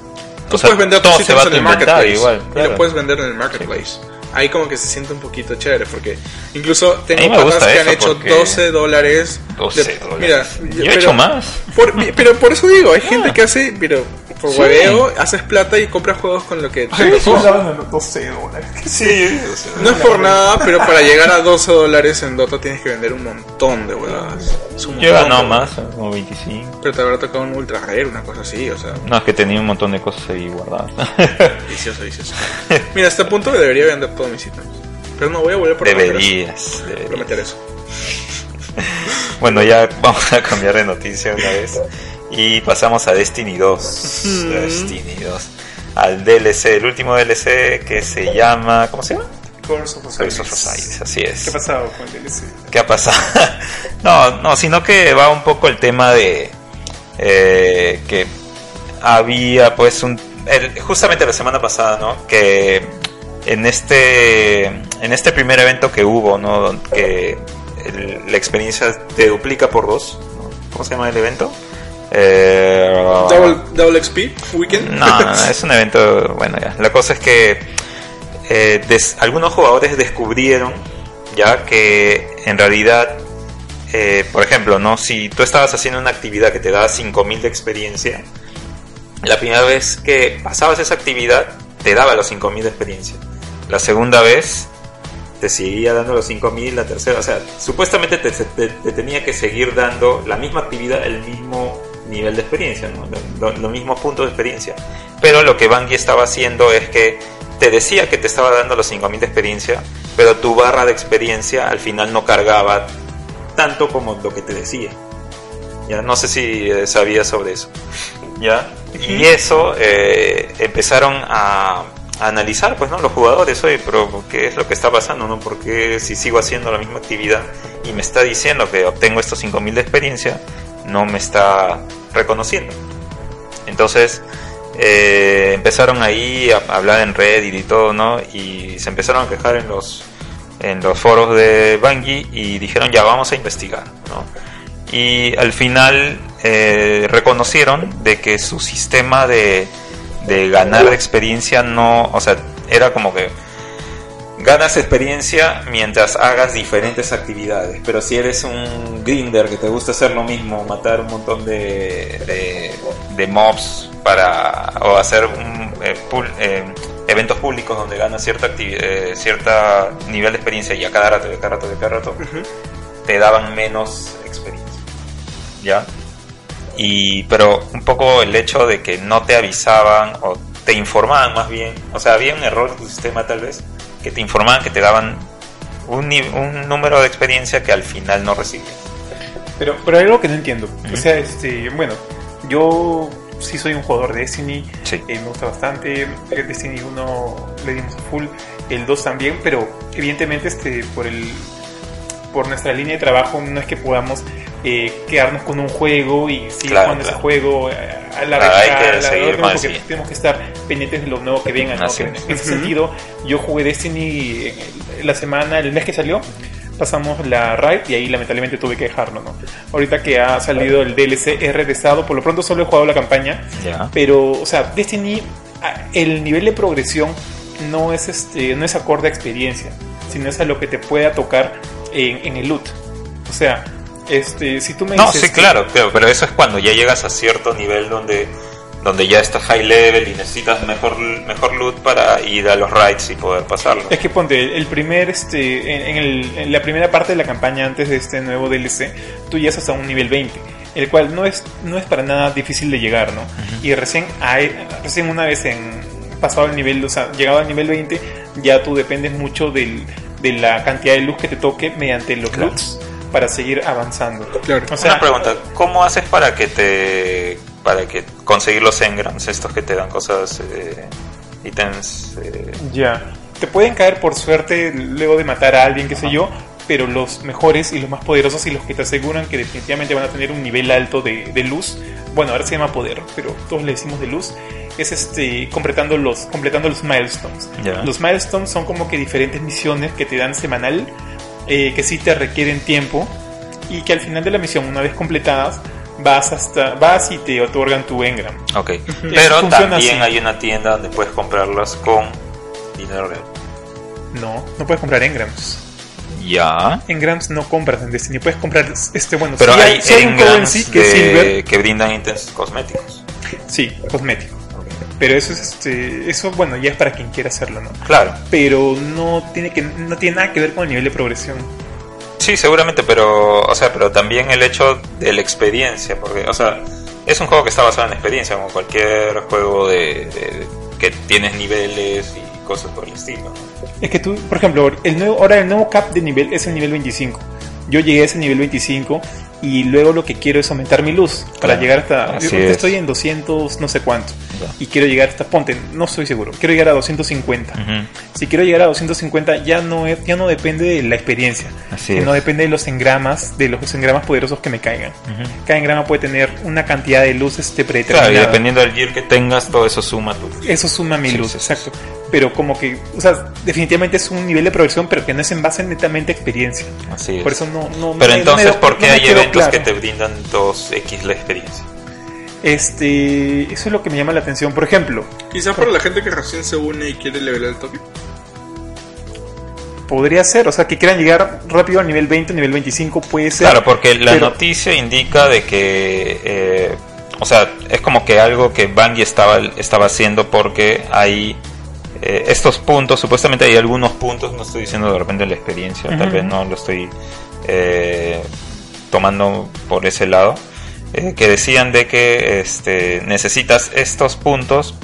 Tú o sea, puedes vender tus todo se va ítems en el marketplace. igual. Y lo puedes vender en el marketplace. Ahí como que se siente un poquito chévere porque incluso tengo patas que han hecho porque- 12 dólares. 12 de- dólares. Mira, Yo he pero- hecho más. Por, pero por eso digo, hay [LAUGHS] gente Ah. que hace, pero por Sí. hueveo, haces plata y compras juegos con lo que te los 12 dólares. Sí, No es por nada, pero para llegar a 12 dólares en Dota tienes que vender un montón de huevadas. Yo he ganado más, huevadas. como 25. Pero te habrá tocado un ultra rare, una cosa así, o sea, No, es que tenía un montón de cosas ahí guardadas. [LAUGHS] vicioso, vicioso. Mira, hasta el punto que debería vender todos mis ítems. Pero no voy a volver por deberías, deberías. prometer eso. Bueno, ya vamos a cambiar de noticia una vez. Y pasamos a Destiny 2. Destiny 2. Al DLC, el último DLC que se llama. ¿Cómo se llama? Curse of Osiris. Osiris, así es. ¿Qué ha pasado con el DLC? ¿Qué ha pasado? [LAUGHS] no, no, sino que va un poco el tema de eh, que había pues un el- justamente la semana pasada, ¿no? Que en este en este primer evento que hubo, ¿no? Que el- la experiencia te duplica por dos, ¿no? ¿Cómo se llama el evento? Eh, Double, double XP Weekend. no, no, no, es un evento, bueno, ya. La cosa es que eh, des- algunos jugadores descubrieron ya que en realidad, eh, por ejemplo, no, si tú estabas haciendo una actividad que te daba 5000 de experiencia, la primera vez que pasabas esa actividad te daba los 5000 de experiencia. La segunda vez te seguía dando los 5000, la tercera, o sea, supuestamente te, te- te tenía que seguir dando la misma actividad, el mismo nivel de experiencia, ¿no? Lo- lo- los mismos puntos de experiencia. Pero lo que Bungie estaba haciendo es que te decía que te estaba dando los 5000 de experiencia, pero tu barra de experiencia al final no cargaba tanto como lo que te decía. Ya no sé si eh, sabías sobre eso. ¿Ya? Y eso eh, empezaron a, a analizar, pues, ¿no? Los jugadores, oye, pero ¿qué es lo que está pasando, no? Porque si sigo haciendo la misma actividad y me está diciendo que obtengo estos 5000 de experiencia, no me está reconociendo. Entonces, eh, empezaron ahí a hablar en Reddit y todo, ¿no? Y se empezaron a quejar en los en los foros de Bungie y dijeron ya vamos a investigar, ¿no? Y al final eh, reconocieron de que su sistema de, de ganar experiencia no, o sea, era como que ganas experiencia mientras hagas diferentes actividades. Pero si eres un grinder que te gusta hacer lo mismo, matar un montón de, de, de mobs para o hacer un, eh, pul- eh, eventos públicos donde ganas cierta eh, cierta nivel de experiencia y a cada rato, y a cada rato, y a cada rato, te daban menos experiencia. ¿Ya? Y, pero un poco el hecho de que no te avisaban o te informaban más bien, o sea, había un error en tu sistema tal vez, que te informaban que te daban un, un número de experiencia que al final no recibías. Pero, pero hay algo que no entiendo. O sea, este, bueno, yo sí soy un jugador de Destiny, Sí. eh, me gusta bastante. El Destiny 1 le dimos a full, el 2 también, pero evidentemente este, por el por nuestra línea de trabajo no es que podamos eh, quedarnos con un juego y seguir Claro, jugando ese claro. juego eh, a la hay que a la- seguir porque tenemos que estar pendientes de lo nuevo que venga. ¿no? En es. ese sentido, yo jugué Destiny la semana, el mes que salió, pasamos la raid y ahí lamentablemente tuve que dejarlo, ¿no? Ahorita que ha salido el DLC he regresado, por lo pronto solo he jugado la campaña, Ya. pero, o sea, Destiny, el nivel de progresión no es este, no es acorde a experiencia, sino es a lo que te pueda tocar en, en el loot. O sea, este, si tú me No, dices sí, que- claro, claro, pero eso es cuando ya llegas a cierto nivel donde donde ya estás high level y necesitas mejor mejor loot para ir a los raids y poder pasarlo. Es que ponte, el primer, este, en, en el- en la primera parte de la campaña antes de este nuevo DLC, tú ya hasta un nivel 20, el cual no es, no es para nada difícil de llegar, ¿no? Y recién, hay- recién una vez en pasado el nivel, o sea, llegado al nivel 20, ya tú dependes mucho del, de la cantidad de luz que te toque mediante los Claro. loots para seguir avanzando. Claro. O sea, Una pregunta, ¿cómo haces para que te para que conseguir los engrams, estos que te dan cosas, eh, ítems. eh, Ya. Te pueden caer por suerte luego de matar a alguien, qué sé yo, pero los mejores y los más poderosos y los que te aseguran que definitivamente van a tener un nivel alto de, de luz, bueno, ahora se llama poder, pero todos le decimos de luz, es este completando los, completando los milestones. Ya. Los milestones son como que diferentes misiones que te dan semanal, eh, que sí te requieren tiempo y que al final de la misión, una vez completadas, vas hasta vas y te otorgan tu engram. Ok, pero también así. hay una tienda donde puedes comprarlas con dinero real. No, no puedes comprar engrams. Ya. Engrams no compras en Destiny, puedes comprar este bueno, Pero sí hay, sí hay un currency que de- silver, que brindan ítems cosméticos. sí, cosmético. Pero eso es este eso bueno, ya es para quien quiera hacerlo, ¿no? Claro, Pero no tiene que no tiene nada que ver con el nivel de progresión. sí, seguramente, pero, o sea, pero también el hecho de la experiencia, porque, o sea, es un juego que está basado en experiencia, como cualquier juego de, de- que tienes niveles y cosas por el estilo. Es que tú, por ejemplo, el nuevo, ahora el nuevo cap de nivel es el nivel 25. Yo llegué a ese nivel 25 y luego lo que quiero es aumentar mi luz para Claro, llegar hasta... Yo es. estoy en 200 no sé cuánto. Y quiero llegar hasta... Ponte, no estoy seguro. Quiero llegar a 250. Ujú. Si quiero llegar a 250 ya no, es- ya no depende de la experiencia. Así no es. depende de los engramas, de los engramas poderosos que me caigan. Cada engrama puede tener una cantidad de luz este, Claro, y predeterminada. dependiendo del gear que tengas, todo eso suma tu... Eso suma mi Sí, luz, sí, sí, exacto. Pero como que, o sea, definitivamente es un nivel de progresión, pero que no es en base netamente a experiencia. Así es. Por eso no, no Pero me- entonces, no me- ¿por qué no hay que te brindan 2x la experiencia? Este, eso es lo que me llama la atención. Por ejemplo, Quizás para la gente que recién se une y quiere levelar el toque. podría ser, o sea, que quieran llegar rápido al nivel 20, nivel 25, puede ser. Claro, porque la pero- noticia indica de que, eh, o sea, es como que algo que Bungie estaba, estaba haciendo porque hay eh, estos puntos, supuestamente hay algunos puntos, no estoy diciendo de repente la experiencia, tal vez no lo estoy eh, tomando por ese lado, eh, que decían de que este, necesitas estos puntos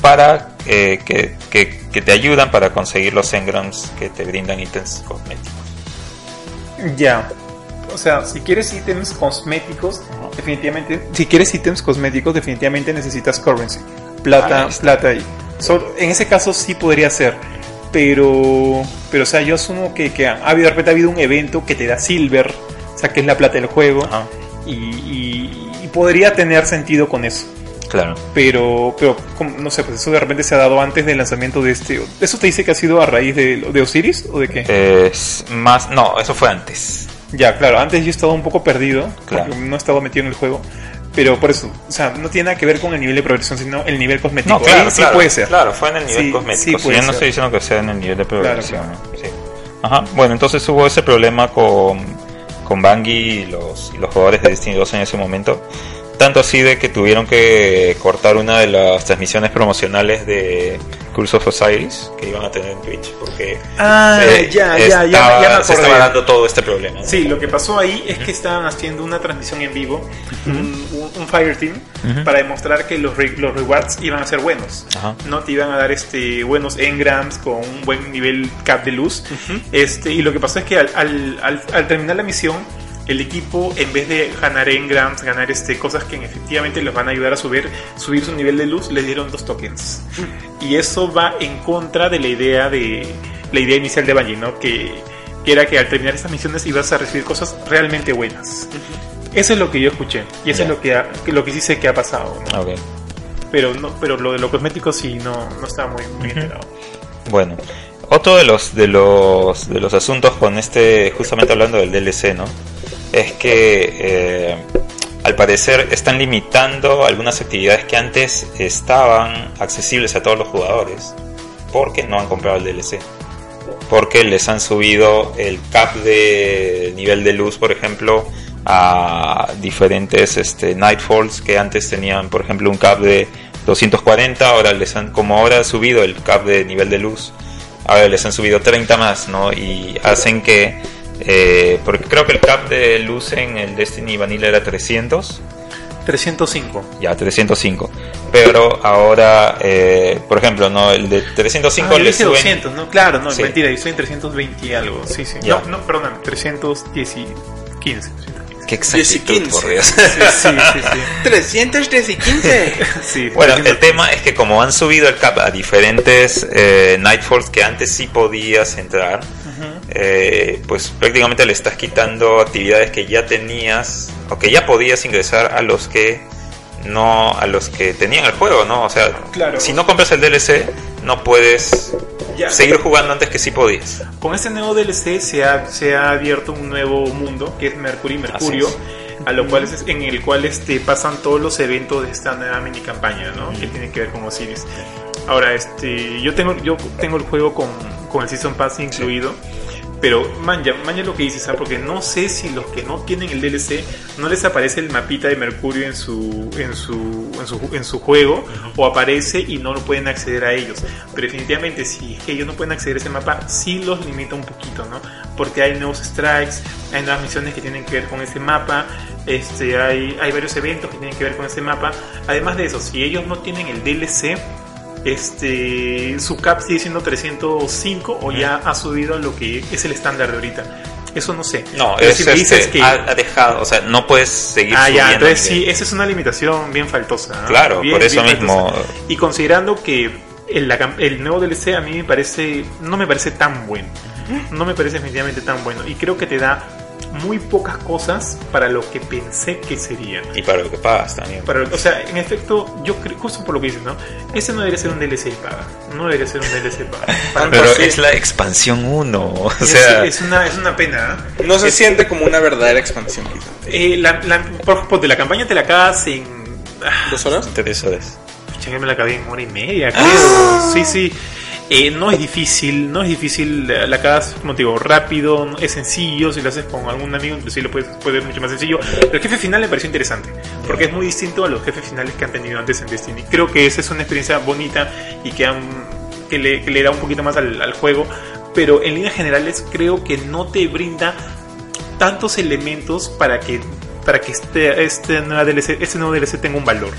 para eh, que, que- que te ayudan para conseguir los engrams que te brindan ítems cosméticos. Ya. O sea, si quieres ítems cosméticos, definitivamente. Si quieres ítems cosméticos, definitivamente necesitas currency. Plata, está. plata ahí. So, en ese caso sí podría ser. Pero. Pero, o sea, yo asumo que, que ha habido, de repente ha habido un evento que te da silver. O sea, que es la plata del juego. Ajá, Y, y- y podría tener sentido con eso. claro. Pero, pero como- no sé, pues eso de repente se ha dado antes del lanzamiento de este. ¿Eso te dice que ha sido a raíz de, de Osiris o de qué? Es más, no, eso fue antes. Ya, claro, antes yo estaba un poco perdido, Claro. porque no estaba metido en el juego, pero por eso, o sea, no tiene nada que ver con el nivel de progresión, sino el nivel cosmético. No, claro, Ahí sí claro, puede ser. Claro, fue en el nivel Sí, cosmético. sí puede yo no estoy diciendo que sea en el nivel de progresión. Claro, sí. Ajá. Bueno, entonces hubo ese problema con, con Bungie y los, y los jugadores de Destiny 2 en ese momento. Tanto así de que tuvieron que cortar una de las transmisiones promocionales de Curse of Osiris que iban a tener en Twitch porque Ah, eh, ya, ya, estaba- ya, ya me se estaba dando todo este problema. ¿no? Sí, lo que pasó ahí es que estaban haciendo una transmisión en vivo, un, un- un Fire Team, Ujú. para demostrar que los, re- los rewards iban a ser buenos. Ajá. No te iban a dar este buenos engrams con un buen nivel cap de luz. este, y lo que pasó es que al, al- al- al terminar la misión, el equipo, en vez de ganar engrams, ganar este, cosas que efectivamente les van a ayudar a subir, subir su nivel de luz, les dieron dos tokens. Y eso va en contra de la idea de la idea inicial de Bungie, ¿no? Que, que era que al terminar estas misiones ibas a recibir cosas realmente buenas. Eso es lo que yo escuché. Y eso es lo que, ha- que lo que sí sé que ha pasado. ¿no? Ok. Pero, no, pero lo de lo cosmético sí no, no estaba muy, muy enterado. Bueno, otro de los de los de los asuntos con este, justamente hablando del DLC, ¿no? Es que eh, al parecer están limitando algunas actividades que antes estaban accesibles a todos los jugadores, porque no han comprado el DLC. Porque les han subido el cap de nivel de luz, por ejemplo, a diferentes este, Nightfalls que antes tenían, por ejemplo, un cap de 240, ahora les han, como ahora ha subido el cap de nivel de luz, ahora les han subido 30 más, ¿no? Y hacen que, eh, porque creo que el cap de luz en el Destiny Vanilla era 300, 305. ya 305, pero ahora, eh, por ejemplo, no, el de 305 Ah, le suben 200, ¿no? Claro, no, Sí. mentira, yo estoy en 320 y algo. Sí, sí. Ya. No, no, perdóname, 310 y 15. 315. Qué exactitud, por Dios. Sí, sí, sí. sí. 310 y 15. Sí, Bueno, el tema es que como han subido el cap a diferentes eh, Nightfalls que antes sí podías entrar, eh, pues prácticamente le estás quitando actividades que ya tenías o que ya podías ingresar a los que no a los que tenían el juego, ¿no? O sea, Claro. si no compras el DLC no puedes Ya. seguir jugando antes que sí podías. Con este nuevo DLC se ha, se ha abierto un nuevo mundo que es Mercury Mercurio, a lo cual es, en el cual este, pasan todos los eventos de esta nueva mini campaña, ¿no? Que tienen que ver con Osiris. Ahora, este, yo tengo, yo tengo el juego con, con el Season Pass incluido. Pero manja, manja lo que dices, ¿sabes? porque no sé si los que no tienen el DLC no les aparece el mapita de Mercurio en su, en su, en su, en su juego o aparece y no lo pueden acceder a ellos. Pero definitivamente si ellos no pueden acceder a ese mapa, sí los limita un poquito, ¿no? Porque hay nuevos strikes, hay nuevas misiones que tienen que ver con ese mapa, este, hay, hay varios eventos que tienen que ver con ese mapa. Además de eso, si ellos no tienen el DLC, este su cap sigue siendo 305 o ya ha subido a lo que es el estándar de ahorita. Eso no sé. No, Pero es, si me dices este, que ha, dejado, o sea, no puedes seguir Ah, ya, subiendo entonces nivel. sí, esa es una limitación bien faltosa. ¿no? Claro, Bien- por eso mismo. faltosa. Y considerando que el, la cam- el nuevo DLC a mí me parece, no me parece tan bueno. No me parece definitivamente tan bueno. Y creo que te da muy pocas cosas para lo que pensé que sería. Y para lo que pagas también. Para, o sea, en efecto, yo creo, justo por lo que dices, ¿no? Ese no debería ser un DLC y paga. No debería ser un DLC y paga. [LAUGHS] Para Pero es la expansión 1, o es- sea, es, una, es una pena. ¿eh? No se siente como una verdadera expansión. Eh, la, la, por, de la campaña te la acabas en. ah, ¿Dos horas? tres horas. Pucha, que me la acabé en hora y media, creo. Sí, sí. Eh, no es difícil, no es difícil, la acabas, como te digo, rápido, es sencillo, si lo haces con algún amigo, inclusive lo puedes, puede ser mucho más sencillo. El jefe final me pareció interesante, porque es muy distinto a los jefes finales que han tenido antes en Destiny. Creo que esa es una experiencia bonita y que, le, da un poquito más al, juego, pero en líneas generales creo que no te brinda tantos elementos para que para que este, este, nueva DLC, este nuevo DLC tenga un valor.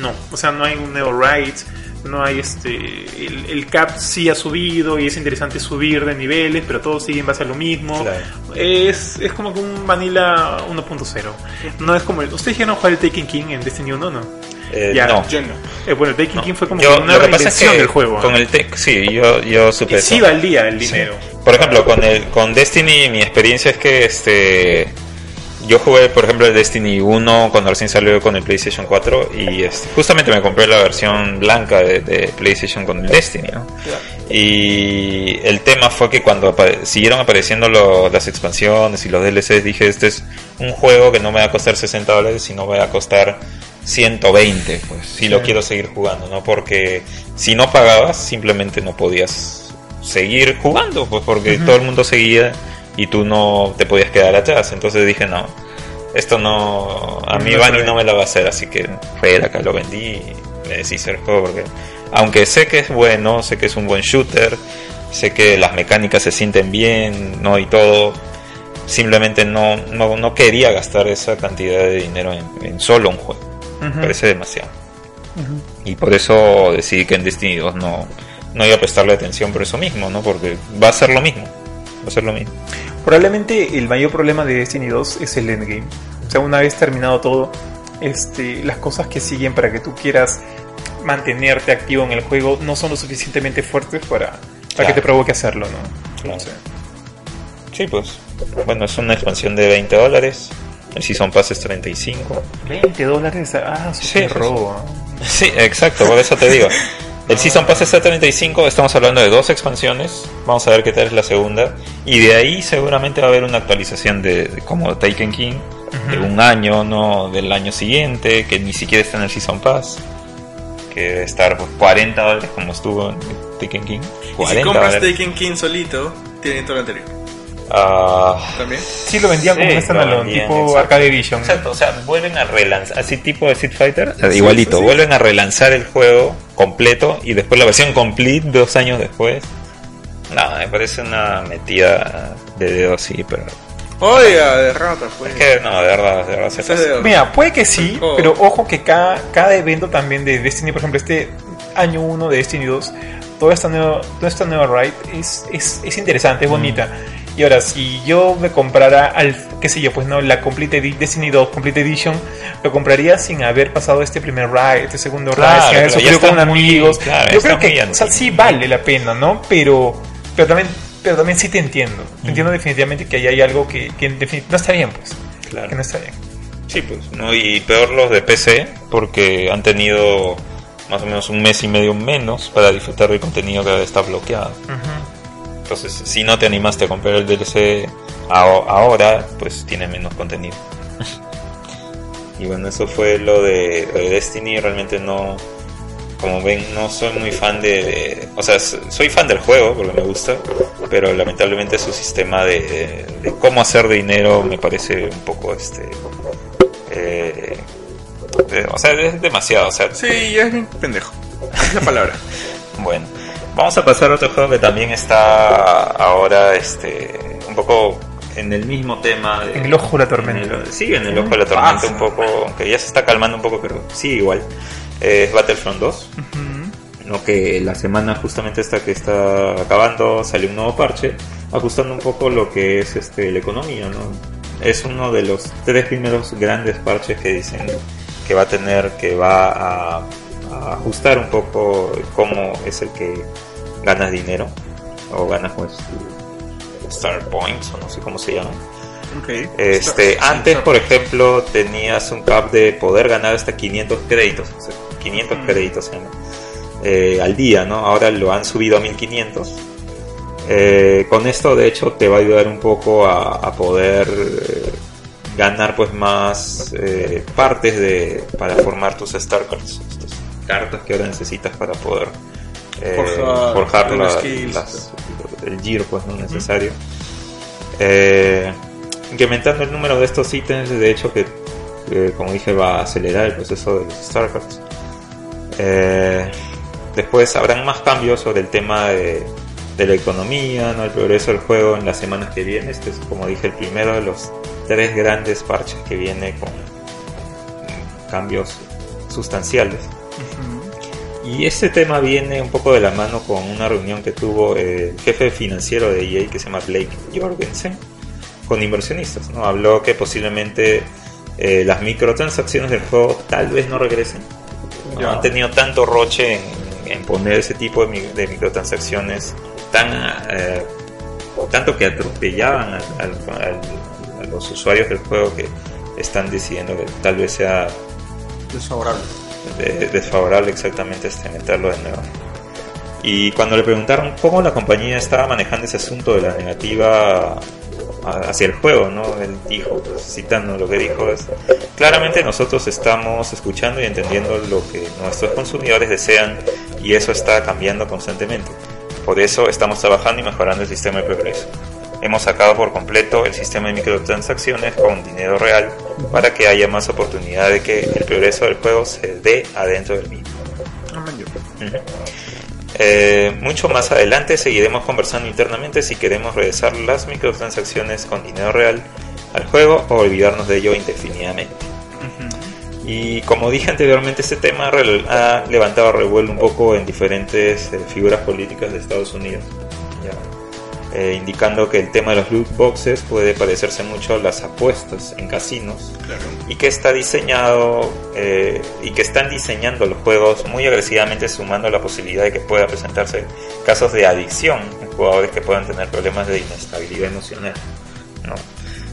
No, o sea, no hay un nuevo raid, no hay este. El, el cap sí ha subido y es interesante subir de niveles, pero todo sigue en base a lo mismo. Claro. Es, es como que un Vanilla 1.0. No es como. el- ¿Ustedes llegaron a jugar el Taken King en Destiny 1 no? Eh, Ya, no. Yo no. Eh, bueno, el Taken no. King fue como Yo- que una lo que pasa es reinvención que del juego. Con el tech, sí, yo, yo supe y sí valía el Sí. dinero. Por ejemplo, con el con Destiny mi experiencia es que este yo jugué, por ejemplo, el Destiny 1 cuando recién salió con el PlayStation 4 y este, justamente me compré la versión blanca de, de PlayStation con el Destiny, ¿no? Y el tema fue que cuando apa- siguieron apareciendo lo- las expansiones y los DLCs dije, este es un juego que no me va a costar 60 dólares, sino me va a costar 120, pues, si lo quiero seguir jugando, ¿no? Porque si no pagabas, simplemente no podías seguir jugando, pues porque todo el mundo seguía y tú no te podías quedar atrás. Entonces dije, no, esto no, a mí sabe. no me la va a hacer, así que fue acá lo vendí y me deshice el juego porque, aunque sé que es bueno, sé que es un buen shooter, sé que las mecánicas se sienten bien, no y todo, simplemente no, no, no quería gastar esa cantidad de dinero en, en solo un juego. Me Ujú. parece demasiado. Y por eso decidí que en Destiny 2 no, no iba a prestarle atención por eso mismo, ¿no? Porque va a ser lo mismo. Ser lo mismo. Probablemente el mayor problema de Destiny 2 es el endgame. O sea, una vez terminado todo, este, las cosas que siguen para que tú quieras mantenerte activo en el juego no son lo suficientemente fuertes para, para Claro. que te provoque hacerlo, ¿no? Claro. Sea, Sí, pues. Bueno, es una expansión de 20 dólares. El Season Pass es 35. 20 dólares, ah, Sí, sí, robo. Sí, exacto, por eso te digo. [LAUGHS] El Season Pass está a 35, estamos hablando de dos expansiones. Vamos a ver qué tal es la segunda. Y de ahí seguramente va a haber una actualización de, de como Taken King, de un año, no del año siguiente, que ni siquiera está en el Season Pass. Que debe estar pues, 40 dólares como estuvo en Taken King. Y 40 si compras dólares. Taken King solito, tiene todo lo anterior. Ah, También. Sí, lo vendían como Sí, un standalone, tipo exacto. Arcade Edition. Exacto, o sea, vuelven a relanzar, así tipo de Street Fighter, Sí, igualito, sí, sí. vuelven a relanzar el juego completo y después la versión complete dos años después. No, me parece una metida de dedo así, pero Oiga, derrota, pues. es que no, de verdad, de verdad se de- Mira, puede que sí, Oh. pero ojo que cada, cada evento también de Destiny, por ejemplo, este año 1 de Destiny 2, toda esta nueva, toda esta nueva raid es, es, es interesante, es bonita. Y ahora, si yo me comprara, al, qué sé yo, pues no, la Complete Edi- Destiny 2 Complete Edition, lo compraría sin haber pasado este primer ride, este segundo Claro, ride, sin haber sufrido con amigos. claro, yo creo que, o sea, sí vale la pena, ¿no? Pero, pero también, pero también sí te entiendo. Mm. Te entiendo definitivamente que ahí hay algo que, no está bien, pues. Claro. Que no está bien. Sí, pues, ¿no? Y peor los de PC, porque han tenido más o menos un mes y medio menos para disfrutar del contenido que está bloqueado. Ujú. Entonces, si no te animaste a comprar el DLC ahora, pues tiene menos contenido. [LAUGHS] y bueno, eso fue lo de, lo de Destiny. Realmente no, como ven, no soy muy fan de, de- O sea, soy fan del juego porque me gusta, pero lamentablemente su sistema de, de- de cómo hacer dinero me parece un poco este. eh, o sea, es demasiado. O sea, Sí, es bien pendejo. Es la palabra. [LAUGHS] bueno, vamos a pasar a otro juego que también está ahora este un poco en el mismo tema. de- En el ojo de la tormenta. en el- sí, en el ojo de la tormenta Pasa. un poco, aunque ya se está calmando un poco, pero sí, igual. Es Battlefront 2, Ujú. ¿no? que la semana justamente esta que está acabando salió un nuevo parche, ajustando un poco lo que es este la economía. ¿no? Es uno de los tres primeros grandes parches que dicen que va a tener, que va a, a ajustar un poco cómo es el que ganas dinero o ganas pues Star Points o no sé cómo se llama. Ok. Este, antes, por ejemplo, tenías un cap de poder ganar hasta 500 créditos, o sea, 500 Mm. créditos eh, al día, ¿no? Ahora lo han subido a 1500. Eh, con esto, de hecho, te va a ayudar un poco a, a poder eh, ganar pues más eh, partes de para formar tus Star Cards, estas cartas que ahora necesitas para poder Forjar forjar la- skills. las- el gear pues no necesario. Eh, incrementando el número de estos ítems, de hecho que eh, como dije va a acelerar el proceso de los Star Cards. Eh, después habrán más cambios sobre el tema de, de la economía, ¿no? el progreso del juego en las semanas que vienen. Este es como dije el primero de los tres grandes parches que viene con cambios sustanciales. Y este tema viene un poco de la mano con una reunión que tuvo el jefe financiero de EA que se llama Blake Jorgensen con inversionistas. ¿no? Habló que posiblemente eh, las microtransacciones del juego tal vez no regresen. ¿no? Ya. Han tenido tanto roche en, en poner ese tipo de, de microtransacciones tan eh, tanto que atropellaban al- al- al- a los usuarios del juego que están decidiendo que tal vez sea Desfavorable. De- desfavorable exactamente meterlo de nuevo. Y cuando le preguntaron cómo la compañía estaba manejando ese asunto de la negativa hacia el juego, ¿no? Él dijo, pues, citando lo que dijo es, claramente nosotros estamos escuchando y entendiendo lo que nuestros consumidores desean y eso está cambiando constantemente. Por eso estamos trabajando y mejorando el sistema de progreso. Hemos sacado por completo el sistema de microtransacciones con dinero real para que haya más oportunidad de que el progreso del juego se dé adentro del mismo. Eh, mucho más adelante seguiremos conversando internamente si queremos regresar las microtransacciones con dinero real al juego o olvidarnos de ello indefinidamente. Y como dije anteriormente, este tema ha levantado revuelo un poco en diferentes eh, figuras políticas de Estados Unidos, ya. Eh, indicando que el tema de los loot boxes puede parecerse mucho a las apuestas en casinos Claro. y que está diseñado eh, y que están diseñando los juegos muy agresivamente sumando la posibilidad de que pueda presentarse casos de adicción en jugadores que puedan tener problemas de inestabilidad emocional. ¿no?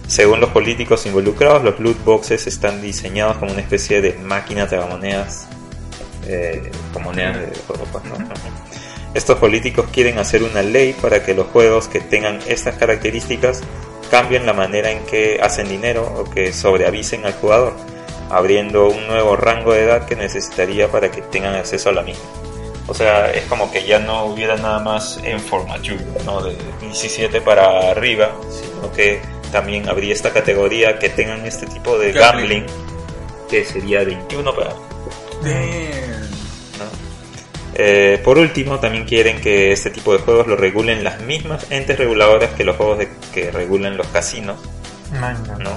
Según los políticos involucrados, los loot boxes están diseñados como una especie de máquina de monedas, eh, con monedas de juego, pues, ¿no? Estos políticos quieren hacer una ley para que los juegos que tengan estas características cambien la manera en que hacen dinero o que sobreavisen al jugador, abriendo un nuevo rango de edad que necesitaría para que tengan acceso a la misma. O sea, es como que ya no hubiera nada más en formature, ¿no? De 17 para arriba, sino que también habría esta categoría que tengan este tipo de Gambling. gambling, que sería 21 para Damn. Eh, por último, también quieren que este tipo de juegos lo regulen las mismas entes reguladoras que los juegos de- que regulan los casinos, Manga. ¿no?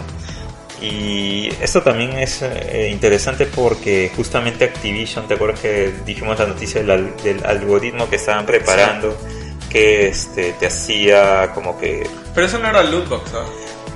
Y esto también es eh, interesante porque justamente Activision, ¿te acuerdas que dijimos la noticia del, al- del algoritmo que estaban preparando que este, te hacía como que... Pero eso no era lootbox, ¿sabes?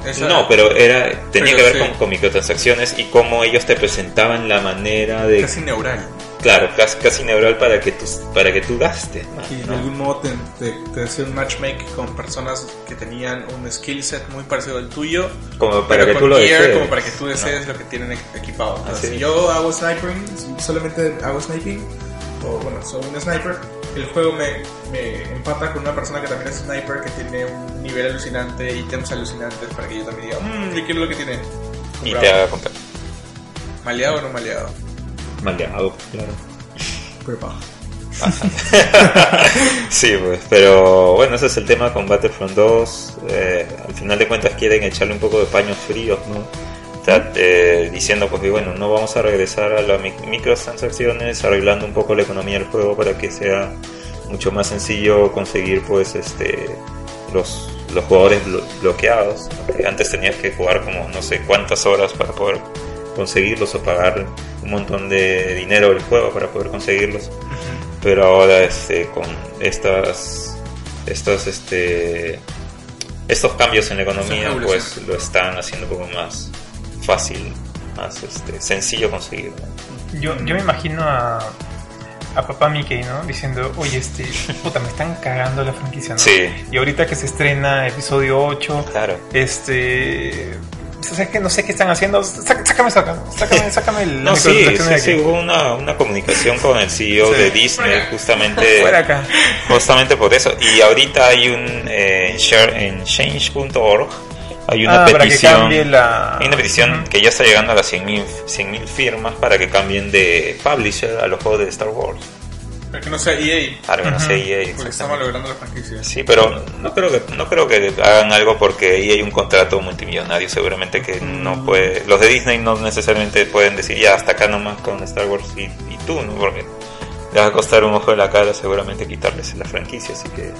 Esa- No, pero era tenía Pero que ver sí. con, con microtransacciones y cómo ellos te presentaban la manera de... Casi neural. Claro, casi, casi neural para que tú, para que tú gastes. ¿no? Y de ¿No? algún modo te, te, te hacía un matchmake con personas que tenían un skill set muy parecido al tuyo. Como para pero que tú lo desees. como para que tú desees lo que tienen e- equipado. Entonces, Así si yo hago sniping, solamente hago sniping, o bueno, soy un sniper, el juego me, me empata con una persona que también es sniper, que tiene un nivel alucinante, ítems alucinantes, para que yo también diga, mmm, yo quiero lo que tiene. Y te haga comprar. ¿Maleado o no maleado? Maleado, claro. Pero pa. [LAUGHS] Sí, pues, pero bueno, ese es el tema con Battlefront 2. Eh, al final de cuentas quieren echarle un poco de paños fríos, ¿no? Sea, eh, diciendo pues que bueno, no vamos a regresar a las mi- microtransacciones, arreglando un poco la economía del juego para que sea mucho más sencillo conseguir pues este los, los jugadores blo- bloqueados. antes tenías que jugar como no sé cuántas horas para poder conseguirlos o pagar un montón de dinero del juego para poder conseguirlos pero ahora este con estas estos este estos cambios en la economía pues lo están haciendo un poco más fácil más este sencillo conseguir ¿no? Yo, yo me imagino a, a papá Mickey, ¿no? Diciendo, oye, este, [LAUGHS] puta, me están cagando la franquicia, ¿no? Sí. Y ahorita que se estrena episodio 8, claro este... Sea, que no sé qué están haciendo. Sá- Sácame acá. Sácame, sácame el no sí, sí, de sí, hubo una, una comunicación con el CEO Sí. de Disney justamente [LAUGHS] Fuera acá. justamente por eso y ahorita hay un eh, share en change.org hay una Ah, para que petición la... Hay una petición que ya está llegando a las 100.000 100.000 firmas para que cambien de publisher a los juegos de Star Wars. Para que no sea EA, Para que no sea EA, porque está exactamente. malogrando la franquicia. Sí, pero no creo que no creo que hagan algo porque ahí hay un contrato multimillonario, seguramente que no puede. Los de Disney no necesariamente pueden decir ya hasta acá nomás con Star Wars y, y tú, ¿no? Porque le va a costar un ojo de la cara seguramente quitarles la franquicia, así que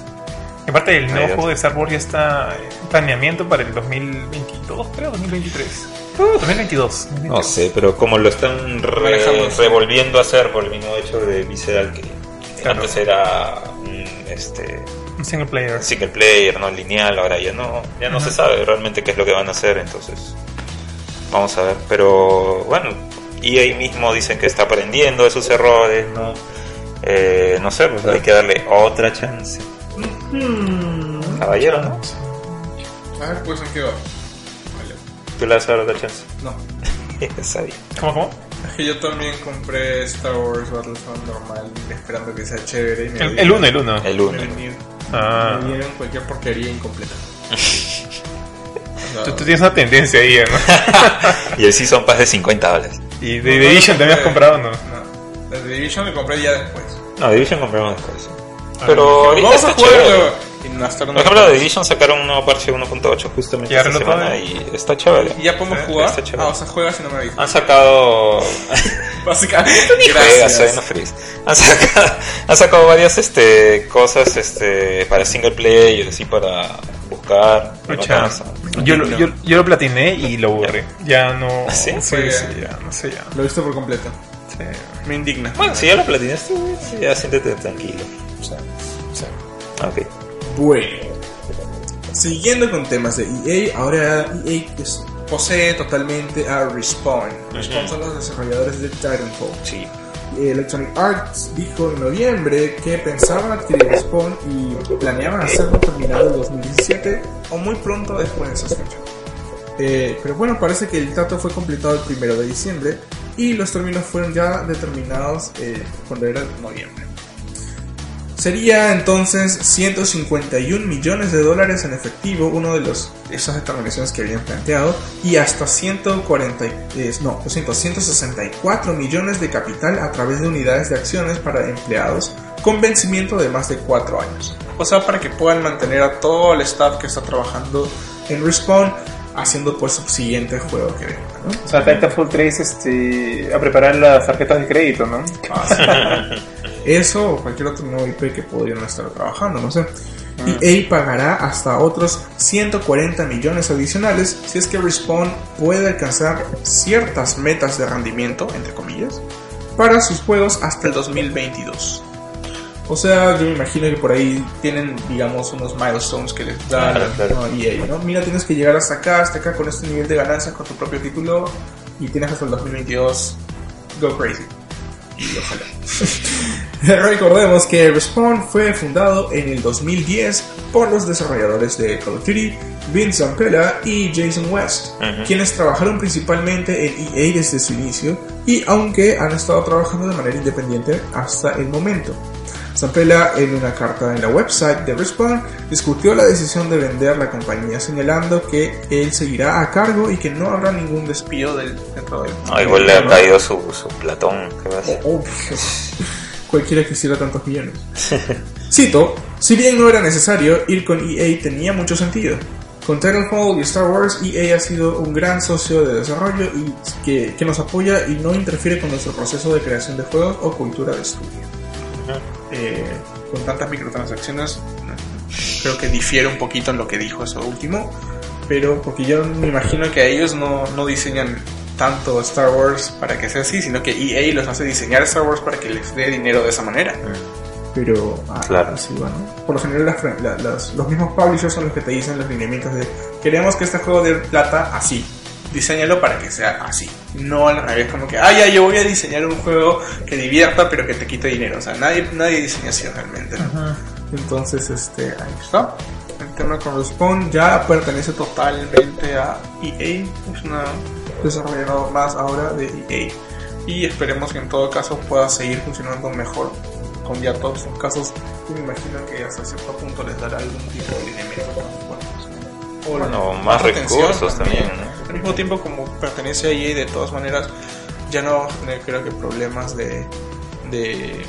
aparte, el nuevo Ahí juego de Star Wars ya está en planeamiento para el 2022, creo, 2023. 2022. no 2022. sé, pero como lo están re- revolviendo a hacer por el mismo hecho de Visceral que Claro. antes era un, este Un single player. single player, no lineal, ahora ya no, ya no se sabe realmente qué es lo que van a hacer, entonces vamos a ver. Pero bueno, EA mismo dicen que está aprendiendo de sus errores, ¿no? Eh, no sé, pues hay que darle otra chance. Caballero, ¿no? A ver, pues en qué va. Vale. ¿Tú le vas a dar otra chance? No. [LAUGHS] Sabía. ¿Cómo, cómo? Es que yo también compré Star Wars Battlefront normal, esperando que sea chévere. Y me El 1, el 1. El Me 1. vinieron- Ah. me dieron cualquier porquería incompleta. O Tú, tú tienes una tendencia ahí, ¿no? [LAUGHS] Y el Season Pass de 50 dólares. Y no, de no The lo Division también has comprado, ¿no? No. La de Division la compré ya después. No, Division compramos después. Ah, Pero ahorita vamos a está jugar chévere. Por ejemplo, lo de Division sacaron un nuevo parche 1.8 justamente ¿Ya esta todo? semana y está chévere. ¿Y ya podemos Sí, jugar? está chévere. Ah, o sea, juegas y no me avisas. Han sacado [LAUGHS] Básicamente, Juegas, soy no freeze. Han sacado, han sacado varias este, cosas este, para single player, así para buscar. Yo, lo- yo, yo lo platiné y lo borré. Ya no. ¿Ah, [LAUGHS] sí? Sí, ya, no sé ya. Lo he visto por completo. Sí. Me indigna. Bueno, si ya lo platinaste, sí, ya siéntete tranquilo. O sea. Bueno, siguiendo con temas de EA, ahora EA es- posee totalmente a Respawn. Respawn son los desarrolladores de Titanfall. Sí. Electronic Arts dijo en noviembre que pensaban adquirir Respawn y planeaban hacerlo terminado en 2017 o muy pronto después de esa fecha. Eh, pero bueno, parece que el trato fue completado el primero de diciembre y los términos fueron ya determinados eh, cuando era noviembre. Sería entonces 151 millones de dólares en efectivo, uno de los esas determinaciones que habían planteado, y hasta 140, eh, no, lo siento, 164 millones de capital a través de unidades de acciones para empleados con vencimiento de más de 4 años. O sea, para que puedan mantener a todo el staff que está trabajando en Respawn haciendo pues su siguiente juego que venga, ¿no? O sea, Titanfall 3 este, a preparar las tarjetas de crédito, ¿no? [LAUGHS] Eso o cualquier otro nuevo IP que podrían estar trabajando, no sé. EA pagará hasta otros 140 millones adicionales si es que Respawn puede alcanzar ciertas metas de rendimiento, entre comillas, para sus juegos hasta el 2022. O sea, yo me imagino que por ahí tienen, digamos, unos milestones que les dan Claro, claro. ¿no? EA, ¿no? Mira, tienes que llegar hasta acá, hasta acá con este nivel de ganancias con tu propio título y tienes hasta el 2022 go crazy. Y ojalá. [LAUGHS] Recordemos que Respawn fue fundado en el 2010 por los desarrolladores de Call of Duty, Vince Zampella y Jason West, quienes trabajaron principalmente en EA desde su inicio y aunque han estado trabajando de manera independiente hasta el momento. Zampella, en una carta en la website de Respawn, discutió la decisión de vender la compañía, señalando que él seguirá a cargo y que no habrá ningún despido del, dentro del. No, igual le ha caído su, su platón. ¿qué? Oh, Cualquiera quisiera tantos millones. [LAUGHS] Cito, si bien no era necesario, ir con EA tenía mucho sentido. Con Titanfall y Star Wars, EA ha sido un gran socio de desarrollo y que, que nos apoya y no interfiere con nuestro proceso de creación de juegos o cultura de estudio. Eh, con tantas microtransacciones, creo que difiere un poquito en lo que dijo eso último, pero porque yo me imagino que a ellos no, no diseñan tanto Star Wars para que sea así, sino que EA los hace diseñar Star Wars para que les dé dinero de esa manera. Pero ah, Claro. Por lo general las las- los mismos publishers son los que te dicen los lineamientos de queremos que este juego de plata así. Diseñalo para que sea así. No al revés, como que, ah, ya, yo voy a diseñar un juego que divierta pero que te quite dinero. O sea, nadie, nadie diseña así realmente. ¿no? Entonces, este, ahí está. El tema con Respawn ya pertenece totalmente a EA. Es una desarrollador más ahora de EA. Y esperemos que en todo caso pueda seguir funcionando mejor con ya todos sus casos. Me imagino que hasta cierto punto les dará algún tipo de lineamiento más fuertes. O Bueno, más recursos también, ¿no? Al mismo tiempo, como pertenece a EA, de todas maneras, ya no vamos a tener, creo que, problemas de. de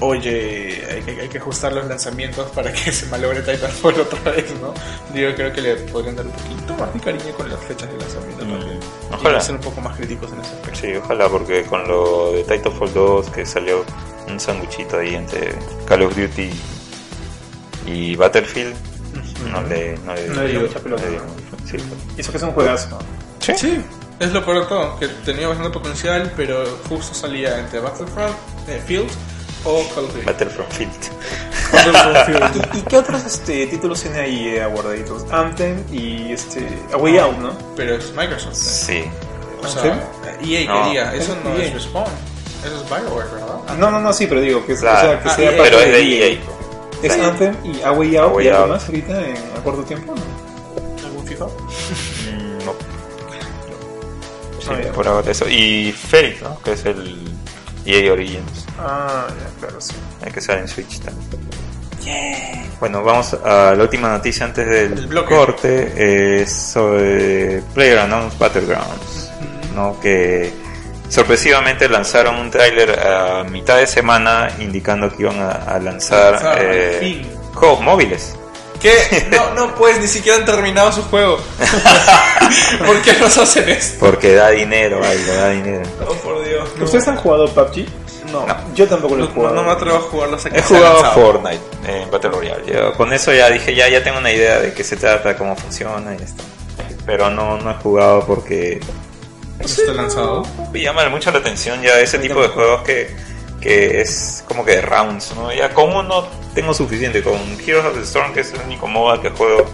Oye, hay que, hay que ajustar los lanzamientos para que [LAUGHS] se malogre Titanfall [LAUGHS] otra vez, ¿no? Yo creo que le podrían dar un poquito más de cariño con las fechas de lanzamiento Mm, también. Y ojalá. ser un poco más críticos en ese aspecto. Sí, ojalá, porque con lo de Titanfall 2 que salió un sanguchito ahí entre Call of Duty y Battlefield, no le, no le, No le dio mucha pelota, le dio ¿no? Sí. Y eso que es un juegazo. Sí. Sí, es lo peor de todo, que tenía bastante potencial, pero justo salía entre Battlefront, eh, Field o Call of Duty. Battlefront Field. Battlefront Field. ¿Y, y qué otros este, títulos tiene ahí eh, guardaditos? Anthem y este, A Way Out, ¿no? Pero es Microsoft. Sí. O sea, ¿Sí? EA No. quería, eso no EA. es Respawn, eso es Bioware, ¿verdad? No, no, no, sí, pero digo que, es- Claro. o sea, que Ah, sea EA. parte Pero es de EA. Es Sí. Anthem y A Way Out A Way y algo más ahorita en, a corto tiempo, ¿no? Mm, no. Sí, por ahora eso. Y Fate, ¿no? Que es el EA Origins. Ah, ya, claro, sí. Hay que sale en Switch también. Bueno, vamos a la última noticia antes del bloque. corte. Es sobre PlayerUnknown's Battlegrounds. ¿no? Que sorpresivamente lanzaron un tráiler a mitad de semana indicando que iban a, a lanzar Lanzar, eh, juegos móviles. ¿Qué? [LAUGHS] No, no, pues ni siquiera han terminado su juego. [LAUGHS] [LAUGHS] ¿Por qué nos hacen esto? Porque da dinero, algo, da dinero. Oh, por Dios. No. ¿Ustedes han jugado PUBG? No. Yo tampoco lo he No, jugado. no me atrevo a jugarlo hasta que He jugado. Fortnite en Battle Royale. Yo con eso ya dije, ya, ya tengo una idea de qué se trata, cómo funciona y esto. Pero no, no he jugado porque ¿No está lanzado? me llama mucho la atención ya ese tipo de juegos que, que es como que de rounds, ¿no? Ya con uno tengo suficiente, con Heroes of the Storm, que es el único MOBA que juego,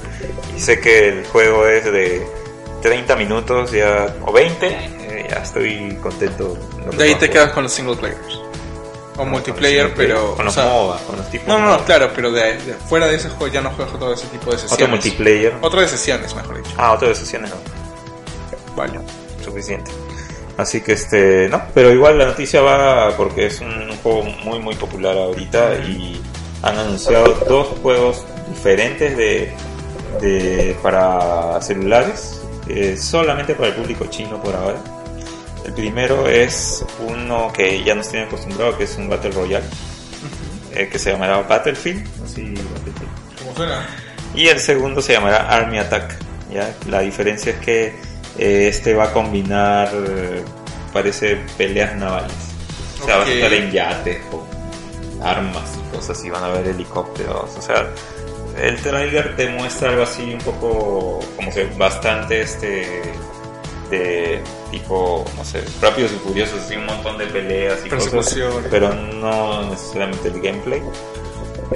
y sé que el juego es de 30 minutos ya, o 20, eh, ya estoy contento. De ahí te quedas con los single players. O multiplayer, Con pero. Con o los sea, MOBA, con los tipos No, no, no, claro, pero de, de- fuera de ese juego ya no juegas todo ese tipo de sesiones. Otro multiplayer. Otro de sesiones, mejor dicho. Ah, otro de sesiones no. Vale. suficiente. Así que este, no, pero igual la noticia va porque es un juego muy muy popular ahorita y han anunciado dos juegos diferentes de, de para celulares, eh, solamente para el público chino por ahora. El primero es uno que ya nos tiene acostumbrado, que es un Battle Royale, eh, que se llamará Battlefield, así, Battlefield. ¿Cómo suena? Y el segundo se llamará Army Attack. ¿ya? La diferencia es que este va a combinar, eh, parece, peleas navales. O sea, vas a estar en yates con armas y cosas y van a ver helicópteros. O sea, el trailer te muestra algo así un poco, como que bastante este de tipo, no sé, rápidos y furiosos, así un montón de peleas y cosas, pero no necesariamente el gameplay.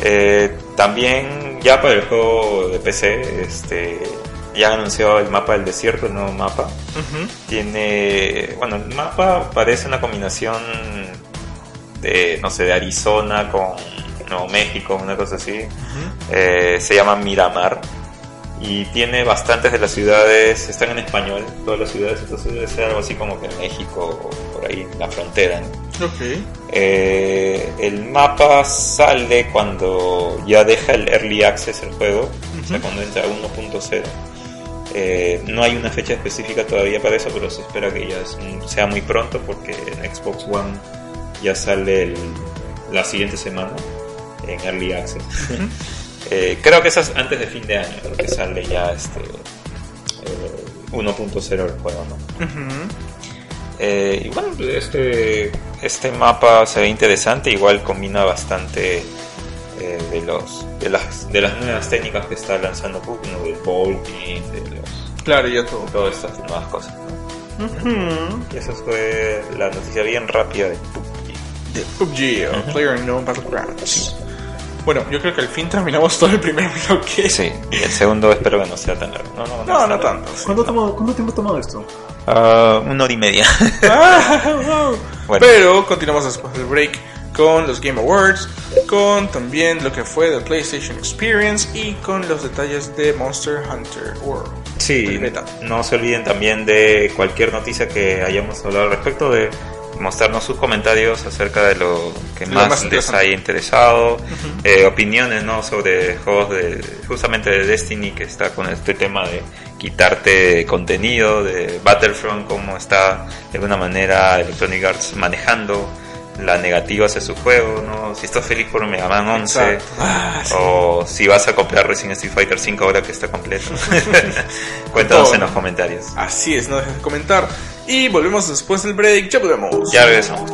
Eh, también ya para el juego de PC, este, ya han anunciado el mapa del desierto, el nuevo mapa. Tiene, bueno, el mapa parece una combinación de, no sé, de Arizona con Nuevo México, una cosa así. Eh, se llama Miramar y tiene bastantes de las ciudades, están en español, todas las ciudades, entonces debe ser algo así como que México o por ahí la frontera. ¿no? Ok. Eh, el mapa sale cuando ya deja el early access el juego, o sea, cuando entra a 1.0. Eh, no hay una fecha específica todavía para eso, pero se espera que ya sea muy pronto porque en Xbox One ya sale el- la siguiente semana en early access. [LAUGHS] Eh, creo que es antes de fin de año, creo que sale ya este eh, 1.0 el juego, ¿no? Eh, y bueno, este, este mapa se ve interesante, igual combina bastante eh, de, los, de, las, de las nuevas técnicas que está lanzando PUBG, ¿no? del bolting, Claro, ya todo. todas estas nuevas cosas. ¿no? Ujú. Y esa fue la noticia bien rápida de PUBG. de PUBG o Player No Battlegrounds. Bueno, yo creo que al fin terminamos todo el primer bloque. Sí, y el segundo espero que no sea tan largo. No, no, No, no tanto. sí. ¿Cuánto, tomo- ¿Cuánto tiempo ha tomado esto? Ah, una hora y media. [LAUGHS] Ah, wow. Bueno. Pero continuamos después del break con los Game Awards, con también lo que fue the PlayStation Experience y con los detalles de Monster Hunter World. Sí, no se olviden también de cualquier noticia que hayamos hablado al respecto, de mostrarnos sus comentarios acerca de lo que Lo más, más les haya interesado, eh, opiniones ¿no? sobre juegos de justamente de Destiny que está con este tema de quitarte contenido, de Battlefront, cómo está de alguna manera Electronic Arts manejando la negativa hacia su juego, ¿no? si estás feliz por Mega Man 11 Exacto. Ah, sí. o si vas a comprar Resident Street Fighter 5 ahora que está completo. [LAUGHS] [LAUGHS] Cuéntanos en los comentarios. Así es, no dejes de comentar. Y volvemos después del break. Ya volvemos. Ya regresamos.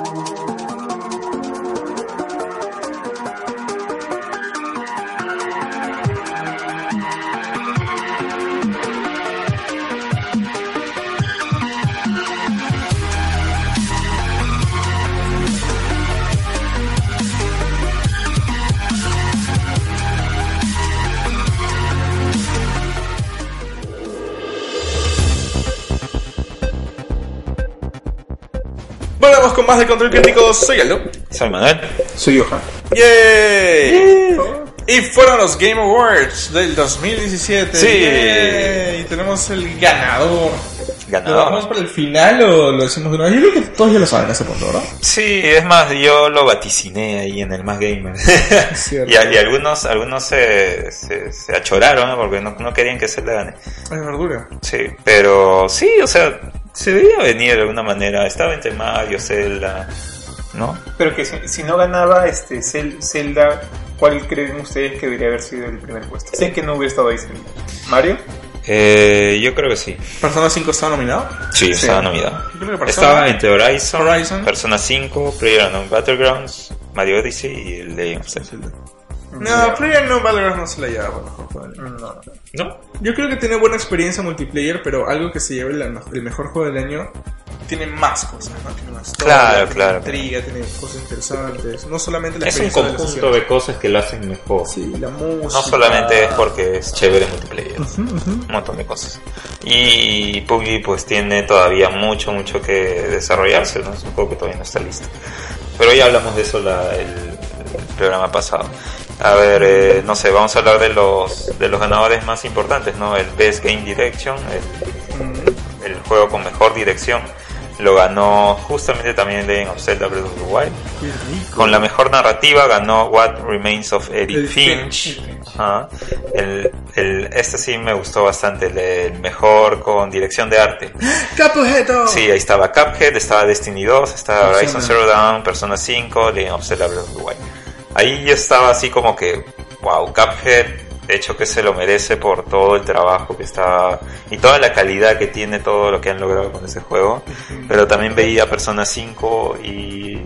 Con más de Control Crítico. Soy Aldo. Soy Manuel. Soy Johan. ¡Yay! Y fueron los Game Awards del 2017. Sí. ¡Yay! Y tenemos el ganador. ¿Lo Ganador. para el final o lo decimos de una vez? Yo creo que todos ya lo saben a ese punto, ¿verdad? Sí, es más, yo lo vaticiné ahí en el Más Gamer. [LAUGHS] Cierto. y, y algunos algunos se, se, se achoraron porque no, no querían que se le gane. Es verdura. Sí, pero sí, o sea, se debía venir de alguna manera. Estaba entre Mario, Zelda, ¿no? Pero que si, si no ganaba este Zel- Zelda, ¿cuál creen ustedes que debería haber sido el primer puesto? Sé que no hubiera estado ahí Zelda. ¿Mario? Eh, yo creo que sí. ¿Persona 5 estaba nominado? Sí, estaba nominado. Persona- Estaba entre Horizon, Horizon. Persona 5, PlayerUnknown Battlegrounds, Mario Odyssey y el Legend of Zelda. No, Player No Battlegrounds no se la lleva por mejor juego del año. No. ¿No? Yo creo que tiene buena experiencia multiplayer, pero algo que se lleve la- el mejor juego del año tiene más cosas, ¿no? Tiene más historia, Claro, tiene claro. intriga, tiene cosas interesantes. No solamente la Es un de conjunto sesión. de cosas que lo hacen mejor. Sí, la música. No solamente es porque es chévere multiplayer, un montón de cosas. Y PUBG pues tiene todavía mucho, mucho que desarrollarse, ¿no? Es un juego que todavía no está listo. Pero ya hablamos de eso la- el, el programa pasado. A ver, eh, no sé, vamos a hablar de los de los ganadores más importantes, ¿no? El Best Game Direction, el, el juego con mejor dirección, lo ganó justamente también Legend of Zelda Breath of the Wild. Con la mejor narrativa ganó What Remains of Edith Finch. Ajá. El, el, este sí me gustó bastante, el, el mejor con dirección de arte. [GASPS] Cuphead. Sí, ahí estaba Cuphead, estaba Destiny 2, estaba. Horizon Zero Dawn, Persona 5, Legend of Zelda Breath of the Wild. Ahí yo estaba así como que, wow, Cuphead, de hecho que se lo merece por todo el trabajo que está y toda la calidad que tiene todo lo que han logrado con ese juego. Pero también veía Persona 5 y,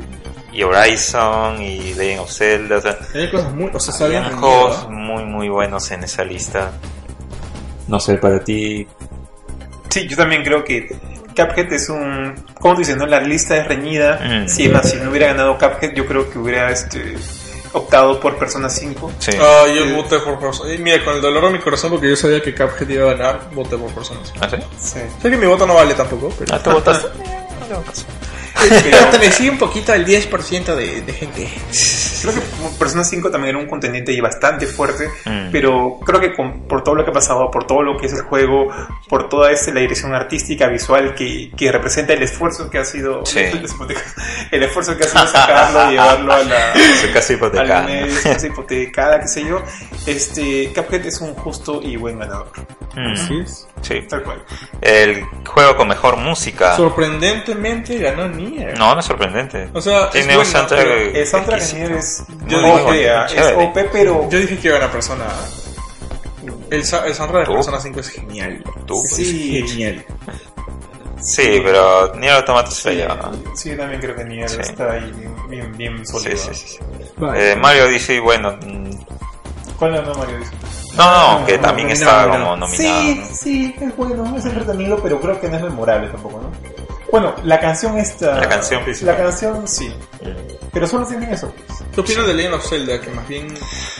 y Horizon y Legend of Zelda, o sea, Hay cosas muy. O sea, muy muy buenos en esa lista. No sé, para ti, Sí, yo también creo que Cuphead es un, ¿cómo te dices? No? La lista es reñida. Mm. Si, más, si no hubiera ganado Cuphead, yo creo que hubiera este, optado por Persona 5. Sí. Ah, yo voté por Persona. Y mira, con el dolor en mi corazón, porque yo sabía que Cuphead iba a ganar, voté por Persona. ¿Ah, sí? Sí. Sé que mi voto no vale tampoco, pero. ¿Ah, te votaste? [LAUGHS] Pertenecí un poquito al 10% de, de gente. Creo que Persona 5 también era un contendiente y bastante fuerte, Mm. pero creo que con- por todo lo que ha pasado, por todo lo que es el juego, por toda este, la dirección artística, visual que, que representa el esfuerzo que ha sido, Sí. [LAUGHS] el esfuerzo que ha sido sacarlo y [LAUGHS] llevarlo a la, casi medio, casi hipotecada, qué sé yo, este, Cuphead es un justo y buen ganador, Mm, Así es. sí. tal cual. El juego con mejor música. Sorprendentemente ganó No, no es sorprendente. O sea, Tiene es soundtrack El soundtrack de exquisito. Nier es Yo dije- ah, es. OP, pero Yo dije que iba a ganar Persona. El, sa- el soundtrack de ¿Tú? Persona 5 es genial. Tú, sí, Genial. Sí, pero Nier Automata se la lleva. Sí, yo también creo que Nier Sí. está ahí bien, bien, bien Sí, sólido. sí, sí. sí. Eh, Mario Odyssey, bueno. mm, ¿Cuál es el Mario dice? No, no, que no, también nominado, está nominado. como nominado. Sí, sí, es bueno, es entretenido, pero creo que no es memorable tampoco, ¿no? Bueno, la canción esta... La canción La principal. canción, sí. Mm. Pero solo tienen eso. pues. ¿Qué opinas de Legend of Zelda? Que más bien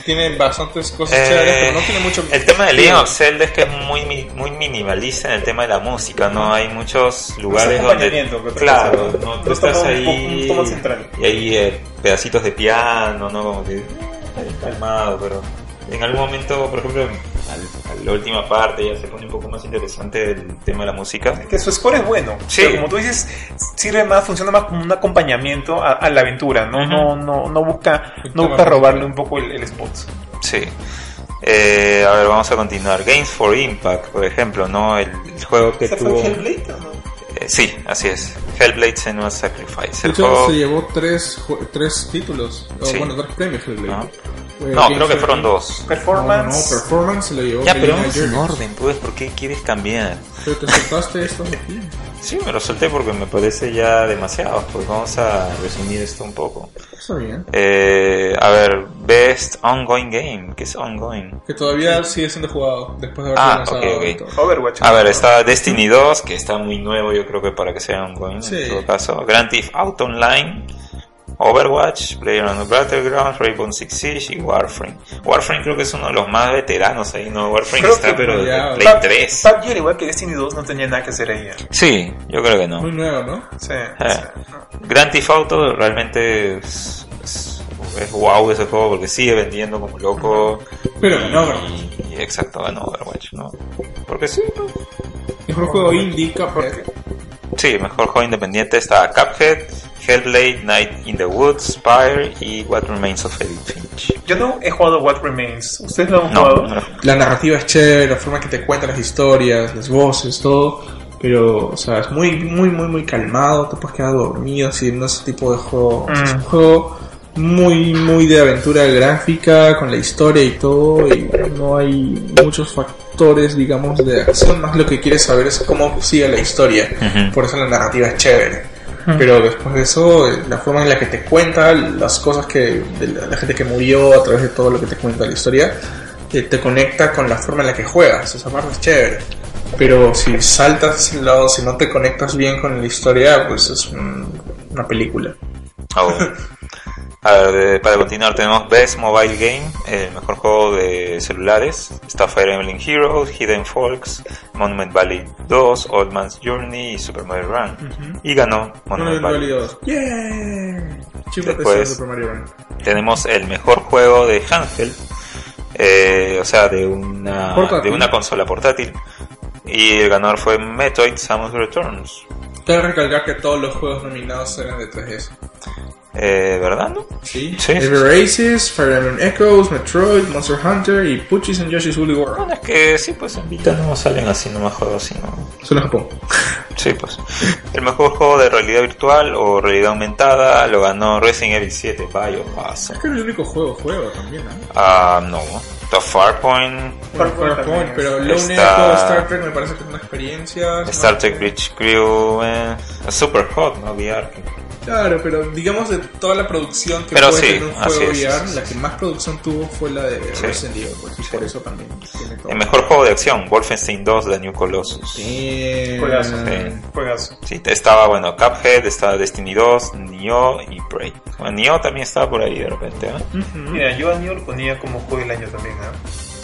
tiene bastantes cosas Eh, chéveres, pero no tiene mucho. El tema de Legend of Zelda es que es muy, mi- muy minimalista en el tema de la música, ¿no? Hay muchos lugares donde... Claro, ¿no? tú estás un- ahí un y hay eh, pedacitos de piano, ¿no? Como que eh, calmado, pero en algún momento, por ejemplo, al- a la última parte ya se pone un poco más interesante el tema de la música. Que su score es bueno. Sí. Pero como tú dices, sirve más, funciona más como un acompañamiento a, a la aventura, ¿no? No, no, no busca, no busca robarle un poco el, el spot. Sí. Eh, a ver, vamos a continuar. Games for Impact, por ejemplo, ¿no? El, el juego que ¿Ese fue tuvo... Hellblade o no? Eh, sí, así es. Hellblade Senua's Sacrifice. De El hecho, juego... se llevó tres, tres títulos. O Sí. bueno, tres premios. Hellblade. ¿no? Fue No, creo que fueron dos. Performance. no, no, Performance se lo llevó. Ya, pero vamos en orden, pues, ¿por qué quieres cambiar? Pero te soltaste esto aquí. [LAUGHS] Sí, me lo solté porque me parece ya demasiado. Pues vamos a resumir esto un poco. Está bien. Eh, a ver, Best Ongoing Game, que es Ongoing. Que todavía sigue siendo jugado después de haber Ah, lanzado. ok, ok. y todo. Overwatch. A ver, está Destiny 2, que está muy nuevo, yo creo que para que sea Ongoing Sí. en todo caso. Grand Theft Auto Online, Overwatch, PlayerUnknown's Battlegrounds, Rainbow Six Siege y Warframe. Warframe creo que es uno de los más veteranos ahí, ¿no? Warframe Creo está que pero ya- Play Pub- 3. PUBG, al igual que Destiny 2, no tenía nada que hacer ahí. ¿eh? Sí, yo creo que no. Muy nuevo, ¿no? Sí, Eh, sí. Grand Theft Auto realmente es, es, es wow ese juego porque sigue vendiendo como loco. Pero ganó Overwatch. y- exacto, ganó Overwatch, ¿no? Porque sí, pues. Mejor juego indie, Cuphead. Sí, mejor juego independiente está Cuphead, Hellblade, Night in the Woods, Spire y What Remains of Edith Finch. Yo no he jugado What Remains. ¿Ustedes lo han No, jugado? no. La narrativa es chévere, la forma que te cuentan las historias, las voces, todo. Pero, o sea, es muy, muy, muy, muy calmado. Te puedes quedar dormido si no es ese tipo de juego. O sea, es un Mm. juego muy, muy de aventura gráfica, con la historia y todo. Y no hay muchos factores, digamos, de acción. Más lo que quieres saber es cómo sigue la historia. Por eso la narrativa es chévere. Pero después de eso, eh, la forma en la que te cuenta las cosas que de la, la gente que murió a través de todo lo que te cuenta la historia, eh, te conecta con la forma en la que juegas. Esa parte es chévere. Pero si saltas ese lado, si no te conectas bien con la historia, pues es un- una película. Oh. [LAUGHS] A ver, de- para continuar tenemos Best Mobile Game, el mejor juego de celulares. Está Fire Emblem Heroes, Hidden Folks, Monument Valley 2, Old Man's Journey y Super Mario Run. Y ganó Monument Valley. ¡Yeah! Chico Después- de Super Mario Run. Tenemos el mejor juego de handheld, eh, o sea, de una, Portátil. de una consola portátil. Y el ganador fue Metroid Samus Returns. Cabe recalcar que todos los juegos nominados eran de 3DS. Eh, ¿Verdad? No? Sí. Sí. Races, Fire Emblem Echoes, Metroid, Monster Hunter y Puchis and Yoshi's Woolly World. Bueno, es que sí, pues en Vita no salen así nomás juegos así, ¿no? Solo en Japón. [LAUGHS] Sí, pues. El mejor juego de realidad virtual o realidad aumentada lo ganó Resident Evil 7 Biohazard. Es que era el único juego, juego también, ¿no? Ah, no. The Farpoint, Farpoint Farpoint, pero Lone Está- Echo, Star Trek me parece que es una experiencia. Star Trek Bridge Crew, eh, Super Hot, ¿no? VR. Claro, pero digamos de toda la producción que Pero puede sí, tener un juego es, VR, sí, sí, la sí. que más producción tuvo fue la de Sí. Resident Evil, pues, y Sí. por eso también tiene todo. El mejor juego de acción, Wolfenstein 2, The New Colossus. Bien. Juegazo. Sí. Juegazo. Sí, estaba, bueno, Cuphead, estaba Destiny 2, Nioh y Prey. Bueno, Nioh también estaba por ahí de repente, ¿eh? Mira, yo a Nioh lo ponía como juego del año también.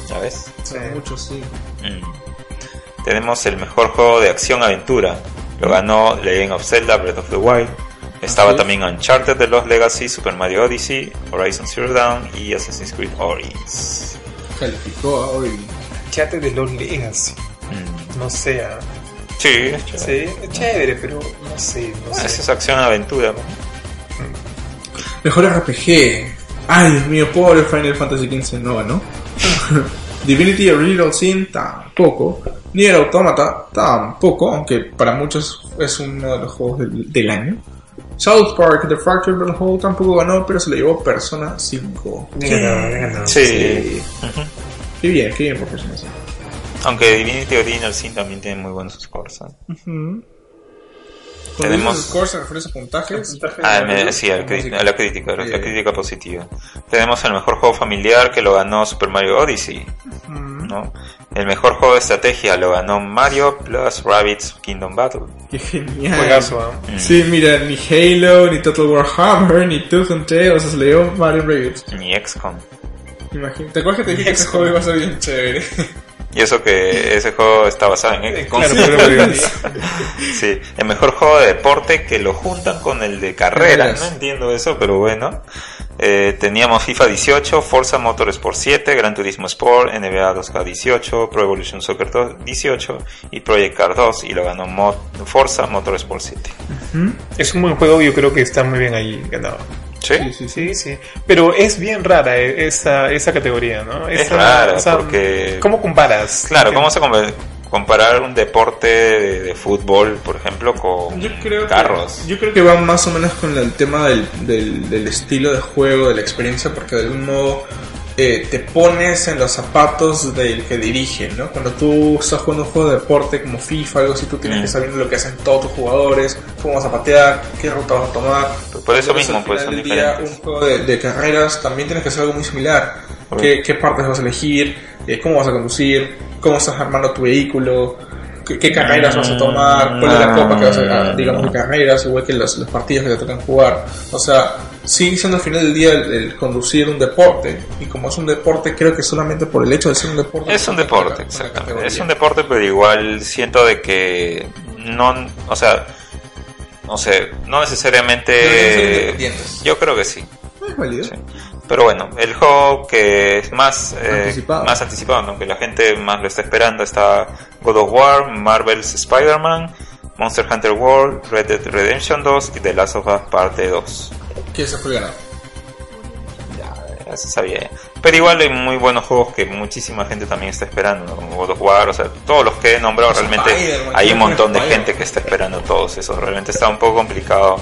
¿Ya ves? Son muchos, sí. Mm. Tenemos el mejor juego de acción-aventura. Lo ganó Legend of Zelda Breath of the Wild. Estaba también Uncharted de los Legacy, Super Mario Odyssey, Horizon Zero Dawn y Assassin's Creed Origins. Calificó a hoy. Chate de los Legacy. Mm. No sé, ¿ah? Sí, es chévere. Sí, es chévere, pero no sé, no Ah, sé. es acción-aventura. ¿no? Mejor RPG. Ay, Dios mío, pobre Final Fantasy XV no ganó. [LAUGHS] Divinity Original Sin tampoco. Nier Automata tampoco, aunque para muchos es uno de los juegos del, del año. South Park The Fractured But Whole tampoco ganó, pero se lo llevó Persona 5. Bien ganado, bien ganado. Sí. Qué bien, qué bien por Persona 5. Aunque Divinity Original Sin también tiene muy buenos scores. ¿eh? Cuando Tenemos- scores se refiere a puntajes. Ah, me, sí, a la, cri- Música. a la crítica, a la crítica positiva. Tenemos el mejor juego familiar que lo ganó Super Mario Odyssey. ¿no? El mejor juego de estrategia lo ganó Mario plus Rabbids Kingdom Battle. Qué genial. Juegazo, ¿ah? Sí, mira, ni Halo, ni Total Warhammer, ni Tooth and Tail, o sea, se le dio Mario Rabbids. Ni XCOM. Imagínate, ¿te acuerdas que te dije que ese juego iba a ser bien chévere? [LAUGHS] Y eso que ese juego está basado en. Claro, [LAUGHS] Sí, el mejor juego de deporte que lo juntan con el de carrera. Carreras. No entiendo eso, pero bueno. Eh, teníamos FIFA 18, Forza Motorsport 7, Gran Turismo Sport, NBA 2K18, Pro Evolution Soccer 2 18 y Project Car 2 y lo ganó Mo- Forza Motorsport 7. Es un buen juego, yo creo que está muy bien ahí ganado. ¿Sí? sí, Sí, sí. Pero es bien rara eh, esa, esa categoría, ¿no? Es Esa- rara, o sea, porque- ¿Cómo comparas? Claro, ¿cómo se compa- comparar un deporte de, de fútbol, por ejemplo, con Yo creo carros? Que, yo creo que va más o menos con el tema del, del, del estilo de juego, de la experiencia, porque de algún modo eh, te pones en los zapatos del que dirige, ¿no? Cuando tú estás jugando un juego de deporte como FIFA, algo así, tú tienes Mm. que saber lo que hacen todos tus jugadores, cómo vas a patear, qué ruta vas a tomar. Por eso Entonces, mismo, pues son del día, un juego de, de carreras también tienes que hacer algo muy similar. ¿Qué, qué partes vas a elegir? Eh, ¿Cómo vas a conducir? ¿Cómo estás armando tu vehículo? ¿Qué, qué carreras vas a tomar? ¿Cuál es la copa que vas a, a- digamos, de carreras? Igual que los, los partidos que te tocan jugar. O sea, sigue siendo al final del día el, el conducir un deporte. Y como es un deporte, creo que solamente por el hecho de ser un deporte. Es un deporte, exactamente. Es un deporte, pero igual siento de que no, o sea, no sé, no necesariamente. Yo creo que sí. Es válido. sí. Pero bueno, el juego que es más eh, Anticipado. más anticipado, ¿no? que la gente más lo está esperando, está God of War, Marvel's Spider-Man, Monster Hunter World, Red Dead Redemption 2 y The Last of Us Parte 2. Que ese fue el ganador. Ya se sabía ya. Pero igual hay muy buenos juegos que muchísima gente también está esperando, ¿no? como God of War, o sea, todos los que he nombrado realmente hay un montón de gente que está esperando todos esos. Realmente está un poco complicado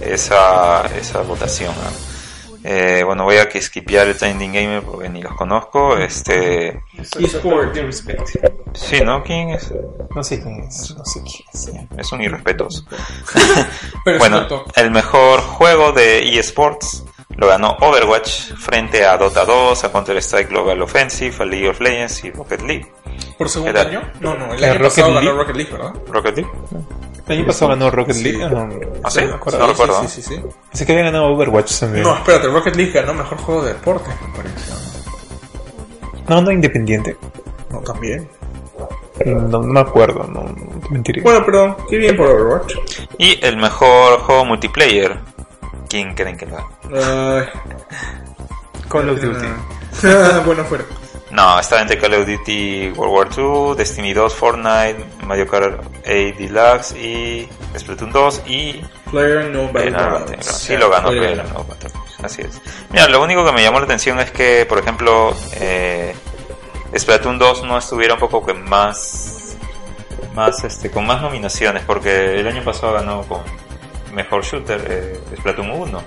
esa, esa votación. ¿no? Eh, bueno, voy a que skipear el Trending Gamer porque ni los conozco. Este, eSport. de respect. sí, ¿no? ¿Quién es? No sé quién es, no sé quién es. Es un irrespetuoso. [LAUGHS] Pero Bueno, el mejor juego de eSports lo ganó Overwatch frente a Dota 2, a Counter-Strike Global Offensive, a League of Legends y Rocket League. ¿Por segundo año? No, no, el ¿El año Rocket pasado ganó League? Rocket League, ¿verdad? ¿Rocket League? El año pasado ganó Rocket Sí. League. No, ¿Ah, sí? No recuerdo. Sí, sí, sí. sí. Pensé que había ganado Overwatch también. No, espérate, Rocket League ganó mejor juego de deporte, me parece. No, no, Independiente. No, también. No, no me acuerdo, no, no te mentiré. Bueno, pero qué bien por Overwatch. Y el mejor juego multiplayer. ¿Quién creen que lo ganó? Ay, Call of Duty. [LAUGHS] bueno, fuera. No, está entre Call of Duty World War 2, Destiny 2, Fortnite, Mario Kart 8 Deluxe y Splatoon 2 y Player no Battlegrounds. Sí lo ganó Player Player Battlegrounds. Así es. Mira, lo único que me llamó la atención es que, por ejemplo, eh, Splatoon 2 no estuviera un poco que más, más este, con más nominaciones, porque el año pasado ganó con mejor shooter eh, Splatoon 1,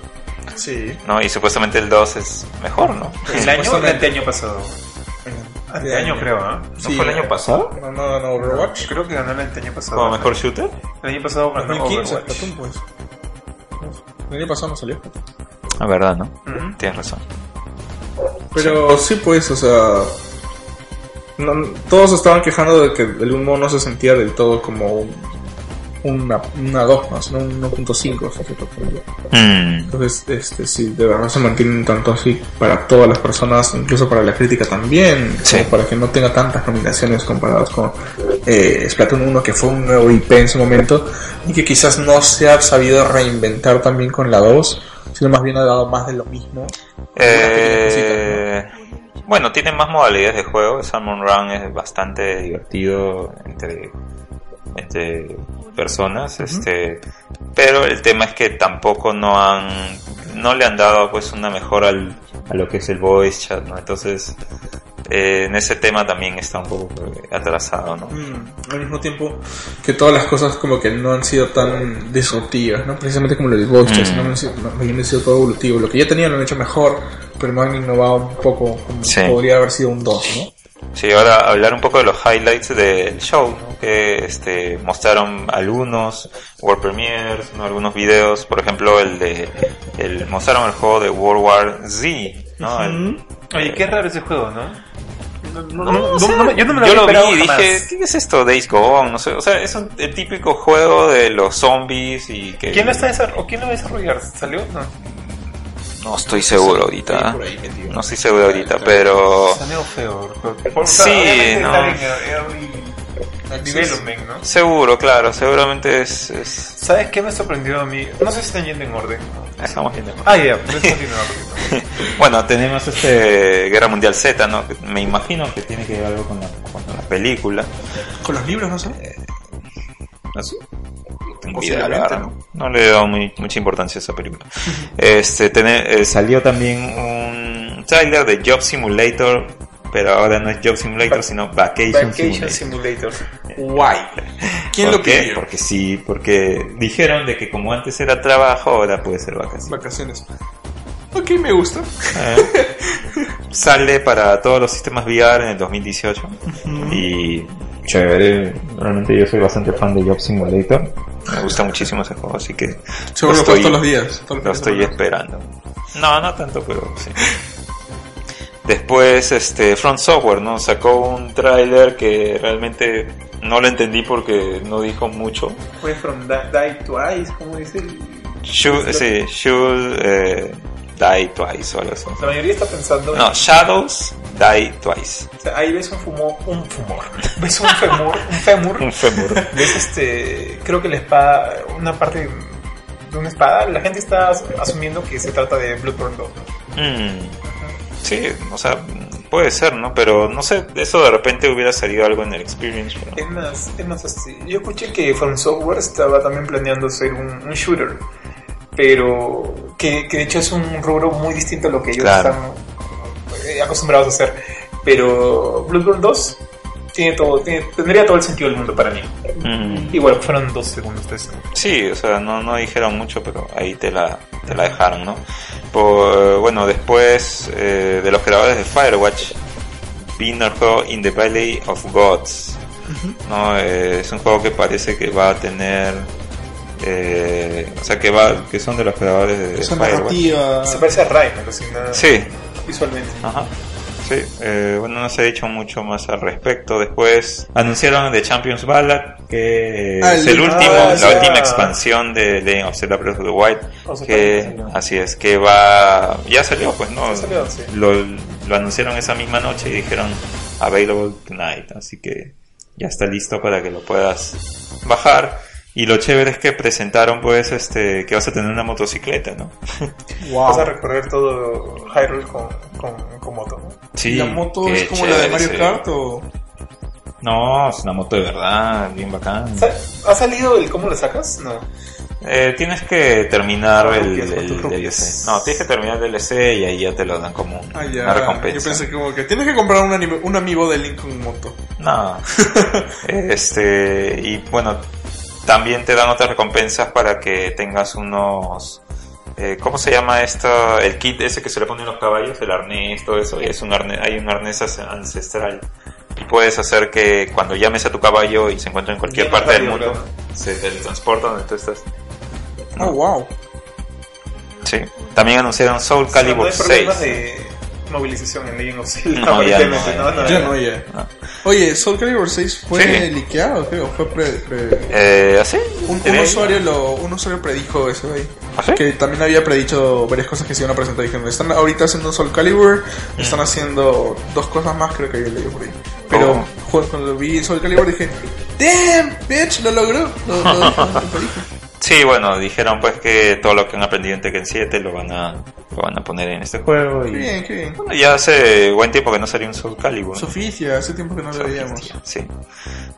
Sí. ¿no? Y supuestamente el 2 es mejor, ¿no? ¿El año o Supuestamente. el año pasado? Este año creo, ¿ah? ¿No fue el año pasado? No, no, no, Overwatch. Creo que ganó el año pasado. ¿Como mejor shooter? El año pasado ganó 2015, Overwatch. Pues. El año pasado no salió. La verdad, ¿no? Tienes razón. Pero sí, pues, o sea. no- todos estaban quejando de que el 1 no se sentía del todo como un- una, una 2 más, no un 1.5. hasta cierto punto. Mm, Entonces, este, sí, de verdad se mantienen tanto así para todas las personas, incluso para la crítica también, Sí. como para que no tenga tantas nominaciones comparadas con eh, Splatoon 1, que fue un nuevo IP en su momento, y que quizás no se ha sabido reinventar también con la 2, sino más bien ha dado más de lo mismo. Eh, bueno, tiene más modalidades de juego. Salmon Run es bastante divertido entre, entre personas. este Pero el tema es que tampoco no han no le han dado pues una mejora al, a lo que es el voice chat. ¿no? Entonces, eh, en ese tema también está un poco atrasado. ¿no? Mm, al mismo tiempo que todas las cosas como que no han sido tan disruptivas, ¿no? Precisamente como lo del voice chat, Mm. no han sido, no, más bien han sido todo evolutivo. Lo que ya tenían lo han hecho mejor, pero no han innovado un poco como Sí. podría haber sido un 2, ¿no? Sí, ahora hablar un poco de los highlights del show, ¿no? que este, mostraron algunos World Premiers, ¿no? algunos videos, por ejemplo el de el, mostraron el juego de World War Z, ¿no? El- Oye, qué raro ese juego, ¿no? No, no, No, no, o sea, no me- yo no me lo yo había lo vi y dije. ¿qué es esto? Days Gone, no sé, o sea, es un, el típico juego de los zombies y que ¿Quién lo está o quién lo va a desarrollar? ¿Salió? No. No estoy seguro ahorita, no estoy seguro ahorita, pero feo. Por, Sí, no. está en early development, ¿no? seguro, claro, seguramente es, es ¿Sabes qué me sorprendió a mí? No sé si están yendo en orden. ¿no? estamos viendo. Ah, ya, voy a continuar un poquito. Bueno, tenemos este Guerra Mundial Z, ¿no? Me imagino que tiene que ver algo con la, con la película. Con los libros, no sé. No sé. Verdad. No le he dado muy- mucha importancia a esa película. Este, eh, salió también un trailer de Job Simulator, pero ahora no es Job Simulator, sino Vacation, Vacation Simulator. Simulator. [LAUGHS] Guay. ¿Quién ¿Por lo qué? pidió? Porque sí, porque dijeron de que como antes era trabajo, ahora puede ser vacaciones. Vacaciones. Ok, me gusta. Eh, [LAUGHS] sale para todos los sistemas VR en el 2018 y chévere realmente yo soy bastante fan de Job Simulator me gusta muchísimo ese juego así que Seguro lo estoy, todos los días. todos los lo estoy esperando no no tanto pero sí después este Front Software no sacó un tráiler que realmente no lo entendí porque no dijo mucho Fue from Die, Die Twice, ¿cómo dice? Should, sí, should eh, die twice o algo así La mayoría está pensando. no Shadows Die Twice O sea, ahí ves un fumor, un fumor. Ves un femur, un femur. [LAUGHS] un ves este, creo que la espada, una parte de una espada. La gente está as- asumiendo que se trata de Bloodborne 2. ¿no? Mm, sí, o sea, puede ser, ¿no? Pero no sé, eso de repente hubiera salido algo en el experience. pero- Es más, es más así. Yo escuché que From Software estaba también planeando hacer un, un shooter, pero que, que de hecho es un rubro muy distinto a lo que ellos Claro. están eh, acostumbrados a hacer. Pero Bloodborne 2 tiene todo, tiene- tendría todo el sentido del mundo para mí. Mm, Y bueno, fueron dos segundos de eso. sí, o sea, no, no dijeron mucho, pero ahí te la, te la dejaron, ¿no? Por, bueno, después eh, de los creadores de Firewatch, vino el juego In the Valley of Gods. ¿no? Eh, es un juego que parece que va a tener... eh, o sea, que, va, que son de los creadores de, Firewatch. narrativa. Se parece a Rayman, así nada Sí, visualmente. Ajá. Sí, eh, bueno, no se ha dicho mucho más al respecto. Después anunciaron The Champions Ballad, que Ah, es el- último, ah, la última expansión de Legend of Zelda Breath of the Wild. O sea, Que, así es, que va. Ya salió, pues no. Ya salió, sí. lo, lo anunciaron esa misma noche y dijeron Available Tonight. Así que ya está listo para que lo puedas bajar. Y lo chévere es que presentaron, pues, este, que vas a tener una motocicleta, ¿no? [LAUGHS] Vas a Wow. recorrer todo Hyrule con, con, con moto. ¿no? Sí. ¿La moto es como la de Mario. Kart o.? No, es una moto de verdad, bien bacán. ¿Ha salido el cómo lo sacas? No. Eh, tienes que terminar el, el. DLC. No, tienes que terminar el DLC y ahí ya te lo dan como un- Ah, ya. una Yo recompensa. pensé que como que tienes que comprar un, anime- un amiibo de Link con moto. No. [LAUGHS] este, y bueno, también te dan otras recompensas para que tengas unos... eh, ¿Cómo se llama esto? El kit ese que se le ponen los caballos, el arnés, todo eso. Y es un arnés, hay un arnés as- ancestral. Y puedes hacer que cuando llames a tu caballo y se encuentra en cualquier Bien parte del mundo, se teletransporta donde tú estás. Oh, wow. Sí. También anunciaron Soul O sea, no Calibur problemas 6. de movilización en Legend of Zelda, No, ya no, ya ¿no? Ya no, ya. No. Oye, Soul Calibur 6 fue Sí. liqueado, creo. Fue pre, pre- Eh, ¿Así? Un, un ¿Tenés? usuario lo, un usuario predijo eso ahí. ¿Ah, sí? Que también había predicho varias cosas que se iban a presentar. Dijeron, están ahorita haciendo Soul Calibur, están haciendo dos cosas más, creo que había leído por ahí. Pero Oh. cuando vi Soul Calibur dije, damn, bitch, lo logró. Lo, lo- lo predijo. [LAUGHS] Sí, bueno, dijeron pues que todo lo que han aprendido en Tekken 7 lo van a, lo van a poner en este juego. Qué Y, bien, qué bien. bueno, ya hace buen tiempo que no salía un Soul Calibur. Sofía, hace tiempo que no lo veíamos. Sí.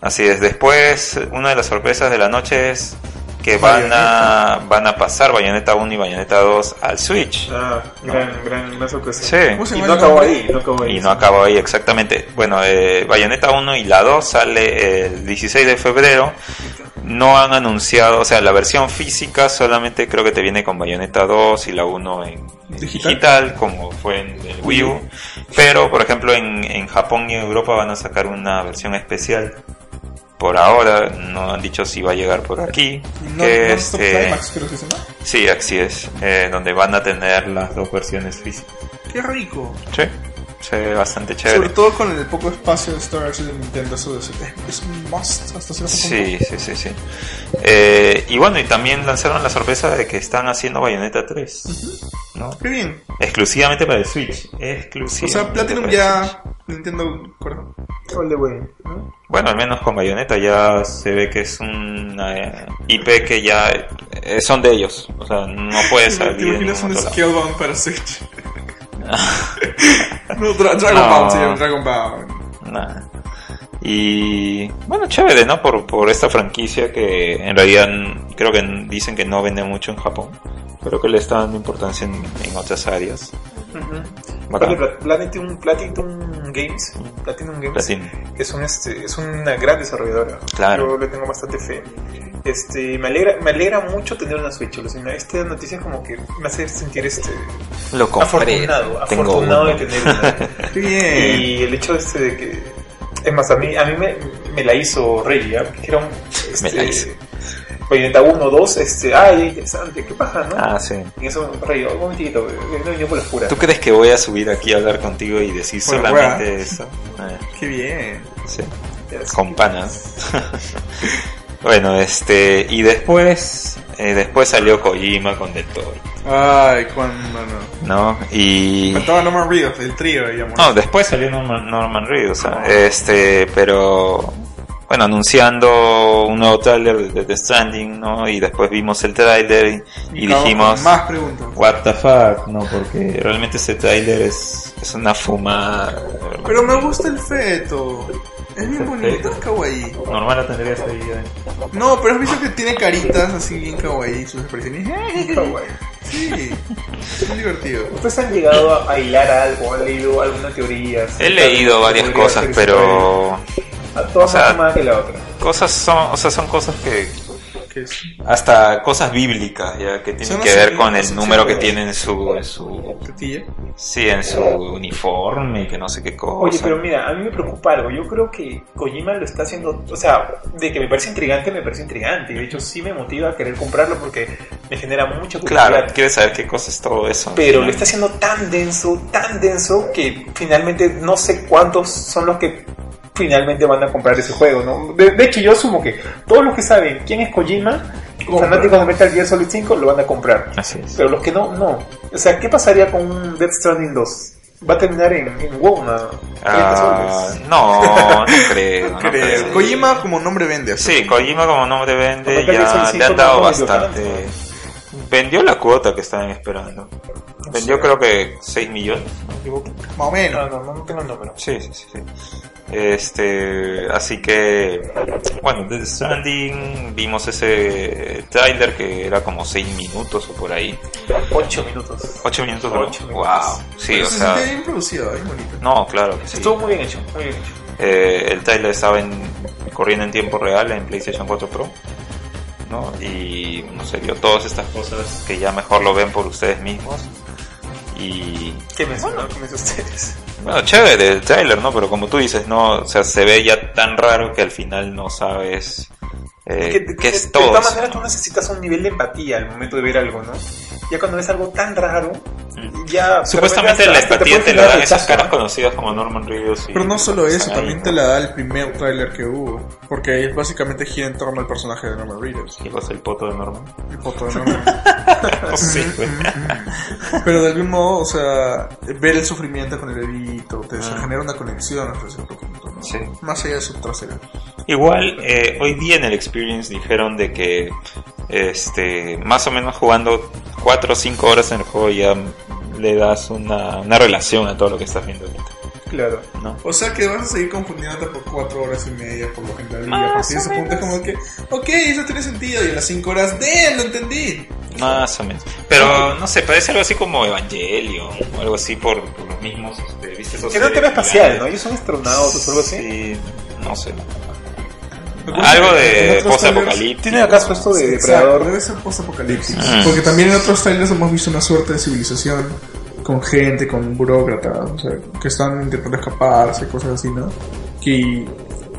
Así es. Después, una de las sorpresas de la noche es que van a, van a pasar Bayonetta 1 y Bayonetta 2 al Switch. Ah, gran, gran, gran sorpresa. Sí. ¿Cómo se Y no acabó ahí, no acabó ahí. Y no acabó ahí exactamente. Bueno, eh, Bayonetta 1 y la 2 sale el 16 de febrero. No han anunciado, o sea, la versión física solamente creo que te viene con Bayonetta 2 y la 1 en, en ¿Digital? digital. como fue en el Wii U. Pero, por ejemplo, en, en Japón y en Europa van a sacar una versión especial. Por ahora no han dicho si va a llegar por aquí. No, que no Climax, creo que se llama. sí, así es. eh, donde van a tener las dos versiones físicas. Qué rico. Sí, se ve bastante Sobre chévere. todo con el poco espacio de storage de Nintendo, eso es, es un must hasta cierto punto. Sí, sí, sí, sí. Eh, y bueno, y también lanzaron la sorpresa de que están haciendo Bayonetta 3. ¿no? Qué bien. Exclusivamente para el Switch. O Exclusivamente. sea, Platinum ya. Nintendo. ¿correcto? All the way, ¿no? Bueno, al menos con Bayonetta ya se ve que es una eh, IP que ya eh, son de ellos. O sea, no puede [LAUGHS] ¿Te salir en imaginas un. Scalebound para Switch? [LAUGHS] no, Dra- Dragon No. Bound, sí, Dragon Bound. Nah. Y bueno, chévere, ¿no? Por, por esta franquicia que en realidad creo que dicen que no vende mucho en Japón, pero que le está dando importancia en, en otras áreas. Platinum, Platinum Games, Platinum Games Platinum. es un este es una gran desarrolladora. Claro. Yo le tengo bastante fe. Este, me alegra, me alegra mucho tener una Switch. alucina. Esta noticia como que me hace sentir este Lo compré. afortunado, afortunado de tener una. [LAUGHS] Bien. y el hecho este de que es más a mí a mí me, me la hizo Rey, ¿ya? Que era un este, Me la hizo. Bayonetta 1, 2, este, ay, interesante, qué paja, ¿no? Ah, sí. Y eso, Rey, un momentito, no vino por las puras. ¿Tú crees que voy a subir aquí a hablar contigo y decir Bueno, solamente eso? [LAUGHS] Ah, Qué bien. sí. Con panas. [LAUGHS] bueno, este. Y después. eh, después salió Kojima con Del Toro. Ay, cuando no. ¿No? Y. Faltaba Norman Reedus, el trío, digamos. No, después salió Norman, Norman Reedus, o sea, este, pero bueno, anunciando un nuevo tráiler de The Stranding, ¿no? Y después vimos el tráiler y, dijimos, Más preguntas. what the fuck, ¿no? Porque realmente este tráiler es, es una fumada. Pero me gusta el feto. Es bien bonito, es kawaii. Normal la tendrías ahí. ¿eh? No, pero has visto que tiene caritas así bien kawaii, sus expresiones. [LAUGHS] Kawaii. Sí, es divertido. ¿Ustedes han llegado a hilar algo? ¿Han leído alguna teoría? He leído varias cosas, pero todas o sea, más que la otra. cosas son, o sea, son cosas que hasta cosas bíblicas ya que tienen que ver con el número que tiene en su, en su. Sí, en su uniforme y que no sé qué cosa. Oye, pero mira, a mí me preocupa algo. Yo creo que Kojima lo está haciendo, o sea, de que me parece intrigante, me parece intrigante. Y de hecho sí me motiva a querer comprarlo porque me genera mucha curiosidad. Claro, quieres saber qué cosa es todo eso. Pero lo está haciendo tan denso, tan denso, que finalmente no sé cuántos son los que finalmente van a comprar ese juego, ¿no? De, de hecho, yo asumo que todos los que saben quién es Kojima, Compra. fanáticos de Metal Gear Solid 5, lo van a comprar. Así es. Pero los que no, no. O sea, ¿qué pasaría con un Death Stranding 2? Va a terminar en, en WoW, ¿no? 30 Ah, [LAUGHS] no, no creo. no. Kojima como nombre vende. Sí, Kojima como nombre vende ya 5 le han no dado bastante. Vendió la cuota que estaban esperando. Vendió creo que 6 millones, no. Más o No, menos. no, no tengo el número. Sí, sí, sí. Este, así que, bueno, The Stranding, vimos ese trailer que era como 6 minutos o por ahí. 8 minutos. 8 minutos, ¿no? Ocho minutos. Wow, sí, Pero o se sea, siente bien producido, bien bonito. no, claro que sí. Estuvo muy bien hecho, muy bien hecho. Eh, el trailer estaba en- corriendo en tiempo real en PlayStation 4 Pro, ¿no? Y no sé, vio todas estas cosas que ya mejor lo ven por ustedes mismos. Y ¿Qué mencionó? ¿Qué mencionó ustedes? bueno, chévere el trailer, ¿no? Pero como tú dices, no, o sea, se ve ya tan raro que al final no sabes eh, Que- que- qué de es todo. todas eso. maneras tú necesitas un nivel de empatía al momento de ver algo, ¿no? ya cuando ves algo tan raro, ya... Supuestamente la te empatía puede te la dan esas caras ¿no? conocidas como Norman Reedus. y- Pero no solo eso, también te la da el primer tráiler que hubo. Porque es básicamente gira en torno al personaje de Norman Reedus. ¿Qué cosa el poto de Norman? El foto de Norman. sí, güey. Pero de algún modo, o sea, ver el sufrimiento con el bebito, te Ah. genera una conexión hasta cierto punto, ¿no? Sí. Más allá de su trasera. Igual, eh, hoy día en el Experience dijeron de que este más o menos jugando 4 o 5 horas en el juego ya le das una, una relación a todo lo que estás viendo ahorita, Claro. ¿no? O sea que vas a seguir confundiéndote por cuatro horas y media por lo general. Y a partir de ese punto es como que, ok, eso tiene sentido. Y a las cinco horas, de lo entendí. Más o menos. Pero no sé, parece algo así como Evangelion o algo así por, por los mismos. Este, ¿viste esos Era un tema espacial, ¿no? Ellos son astronautas o algo así. Sí, no sé. Algo de post-apocalíptico. ¿Tiene acaso esto de depredador? debe ser post-apocalíptico. Mm. Porque también en otros trailers hemos visto una suerte de civilización con gente, con burócratas, o sea, que están intentando escaparse, cosas así, ¿no? Que,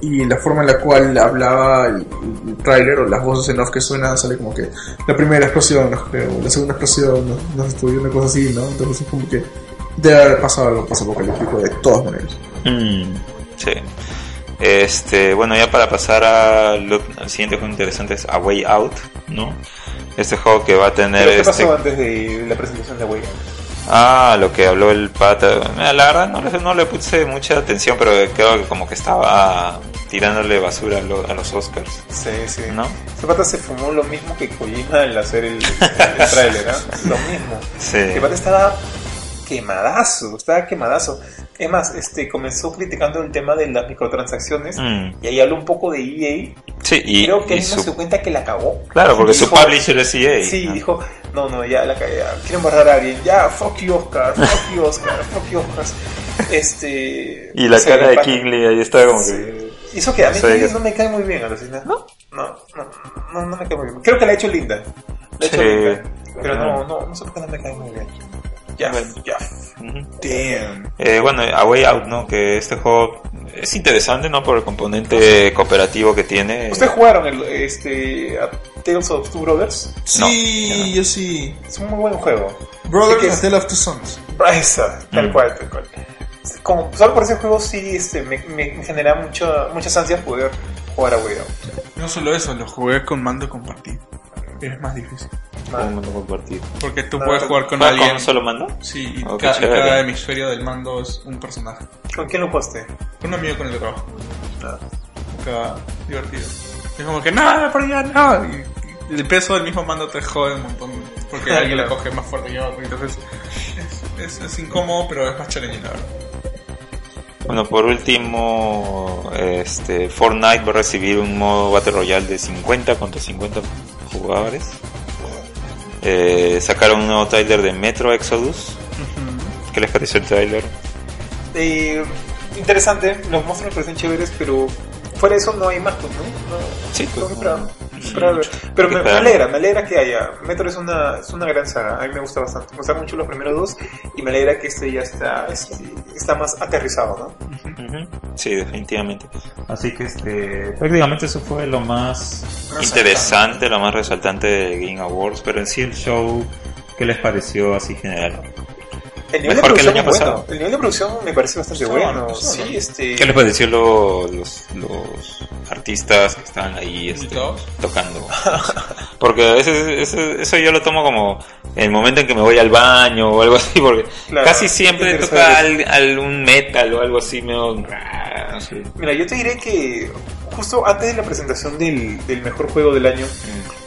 y la forma en la cual hablaba el, el tráiler o las voces en off que suenan sale como que la primera explosión nos creo, la segunda explosión nos, nos destruyó una cosa así, ¿no? Entonces es como que debe haber pasado algo post-apocalíptico de todas maneras. Mm, sí. Este, bueno, ya para pasar a lo- al siguiente juego interesante es A Way Out, ¿no? Este juego que va a tener ¿Pero qué este... pasó antes de la presentación de Wii? Ah, lo que habló el pata. Mira, La verdad no le, no le puse mucha atención, pero creo que como que estaba tirándole basura a, lo- a los Oscars, Sí, sí. ¿no? Ese pata se fumó lo mismo que Kojima al hacer el, el tráiler, ¿ah? [LAUGHS] Lo mismo. Sí. El pata estaba quemadazo, estaba quemadazo. Es más, este, comenzó criticando el tema de las microtransacciones Mm, y ahí habló un poco de EA. Sí, y, Creo que y él no su- se dio cuenta que la cagó. Claro, porque su Dijo- publisher es EA. Sí, ¿no? dijo, no, no, ya la cagué, quieren borrar a alguien, ya, fuck you Oscar, fuck you Oscar, fuck you Oscar. Este... Y la cara de Kingley ahí está como Sí. que... Hizo que a mí que- no me cae muy bien, alucina. ¿No? No, no, no, no me cae muy bien. Creo que la ha hecho linda. La ha hecho Sí. linda. Pero no, no, no sé por qué no me cae muy bien. Ya. Ujú. Damn. Eh, bueno, A Way Out, ¿no? Que este juego es interesante, ¿no? Por el componente cooperativo que tiene. ¿Ustedes jugaron el, este, a Tales of Two Brothers? Sí, No, ya no. yo sí. Es un muy buen juego. Brothers que A es- Tale of Two Sons. Esa, tal Mm. cual, tal cual. Como, solo por ese juego sí este, me, me, me genera mucha, muchas ansias poder jugar a Way Out. No solo eso, lo jugué con mando compartido. Es más difícil. Porque tú puedes jugar con ¿Juega alguien. con un solo mando? Sí, y Oh, cada hemisferio del mando es un personaje. ¿Con quién lo jugaste? Un amigo con el que trabajo. Ah. Cada divertido. Es como que, no, por allá, no. Y, y el peso del mismo mando te jode un montón. Porque [LAUGHS] alguien le claro. coge más fuerte que otro. Entonces, es, es, es incómodo, pero es más challenging, la verdad. Bueno, por último, este, Fortnite va a recibir un modo Battle Royale de 50 contra 50 jugadores. Eh, sacaron un nuevo trailer de Metro Exodus. ¿Qué les pareció el trailer? Eh, interesante, los monstruos me parecen chéveres, pero fuera de eso no hay más, pues, ¿no? no Sí, pues, no- ver. Pero me, alegra, me alegra que haya. Metro es una, es una gran saga, a mí me gusta bastante. Me gustan mucho los primeros dos y me alegra que este ya está, este, está más aterrizado, ¿no? Sí, definitivamente. Así que este, prácticamente eso fue lo más interesante, lo más resaltante de Game Awards, pero en sí el show, ¿qué les pareció así general? El nivel Mejor de que el producción año es bueno. El nivel de producción me parece bastante bueno. sí, este. ¿Qué les pareció lo- los, los artistas que estaban ahí este, tocando? [LAUGHS] Porque a veces eso, yo lo tomo como el momento en que me voy al baño o algo así, porque Claro, casi siempre toca al, algún metal o algo así medio... Mira, yo te diré que justo antes de la presentación del, del mejor juego del año,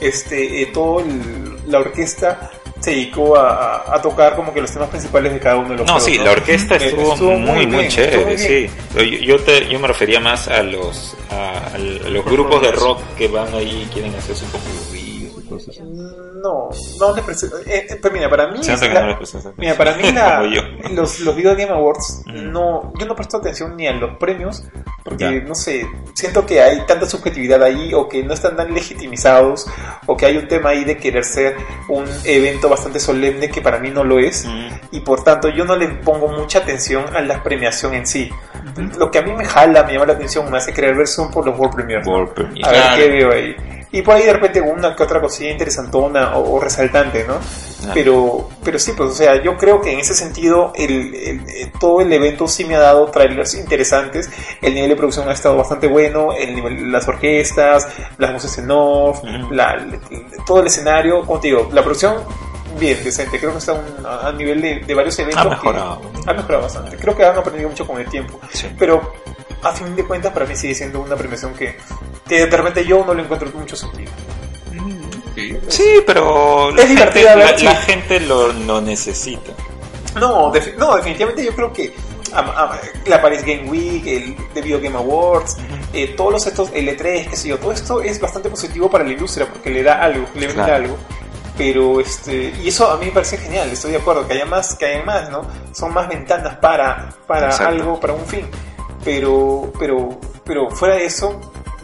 este, eh, todo el- la orquesta se dedicó a, a- a tocar como que los temas principales de cada uno de los No, juegos. sí, ¿no? la orquesta estuvo, muy, muy, bien, chévere, sí. Yo, yo, te- yo me refería más a los, a, a los grupos de rock que van ahí y quieren hacer su popurrí y cosas. No, no le presté. Eh, eh, pero mira, para mí. Se nota es que la- no les. Mira, para mí la- [LAUGHS] los, los Video Game Awards, Mm. no, yo no presto atención ni a los premios, porque Ya. no sé, siento que hay tanta subjetividad ahí, o que no están tan legitimizados, o que hay un tema ahí de querer ser un evento bastante solemne que para mí no lo es, Mm. y por tanto yo no le pongo mucha atención a la premiación en sí. Lo que a mí me jala, me llama la atención, me hace querer ver son por los World Premiers. ¿no? World Premiere. A ver Claro. qué veo ahí. Y por ahí de repente una que otra cosilla interesantona o, o resaltante, ¿no? Ah. Pero, pero sí, pues, o sea, yo creo que en ese sentido el, el- eh, todo el evento sí me ha dado trailers interesantes. El nivel de producción ha estado bastante bueno, el nivel, las orquestas, las voces en off, Ujú. la- el- todo el escenario, digo, la producción bien, decente. Creo que está un- a, nivel de, de varios eventos. Ha que- mejorado. ha mejorado bastante. Creo que han aprendido mucho con el tiempo. Sí. Pero a fin de cuentas para mí sigue siendo una premiación que, que de repente yo no le encuentro mucho sentido. Sí, pero la Es ver, la, sí. la gente lo, lo necesita. No, no, definitivamente yo creo que la Paris Game Week, el The Video Game Awards, eh, todos los estos, el E3, qué sé yo, todo esto es bastante positivo para la industria porque le da algo, le brinda Claro. algo. Pero este, y eso a mí me parece genial, estoy de acuerdo, que haya más, que haya más, ¿no? Son más ventanas para, para Exacto. algo, para un fin. Pero, pero, pero fuera de eso,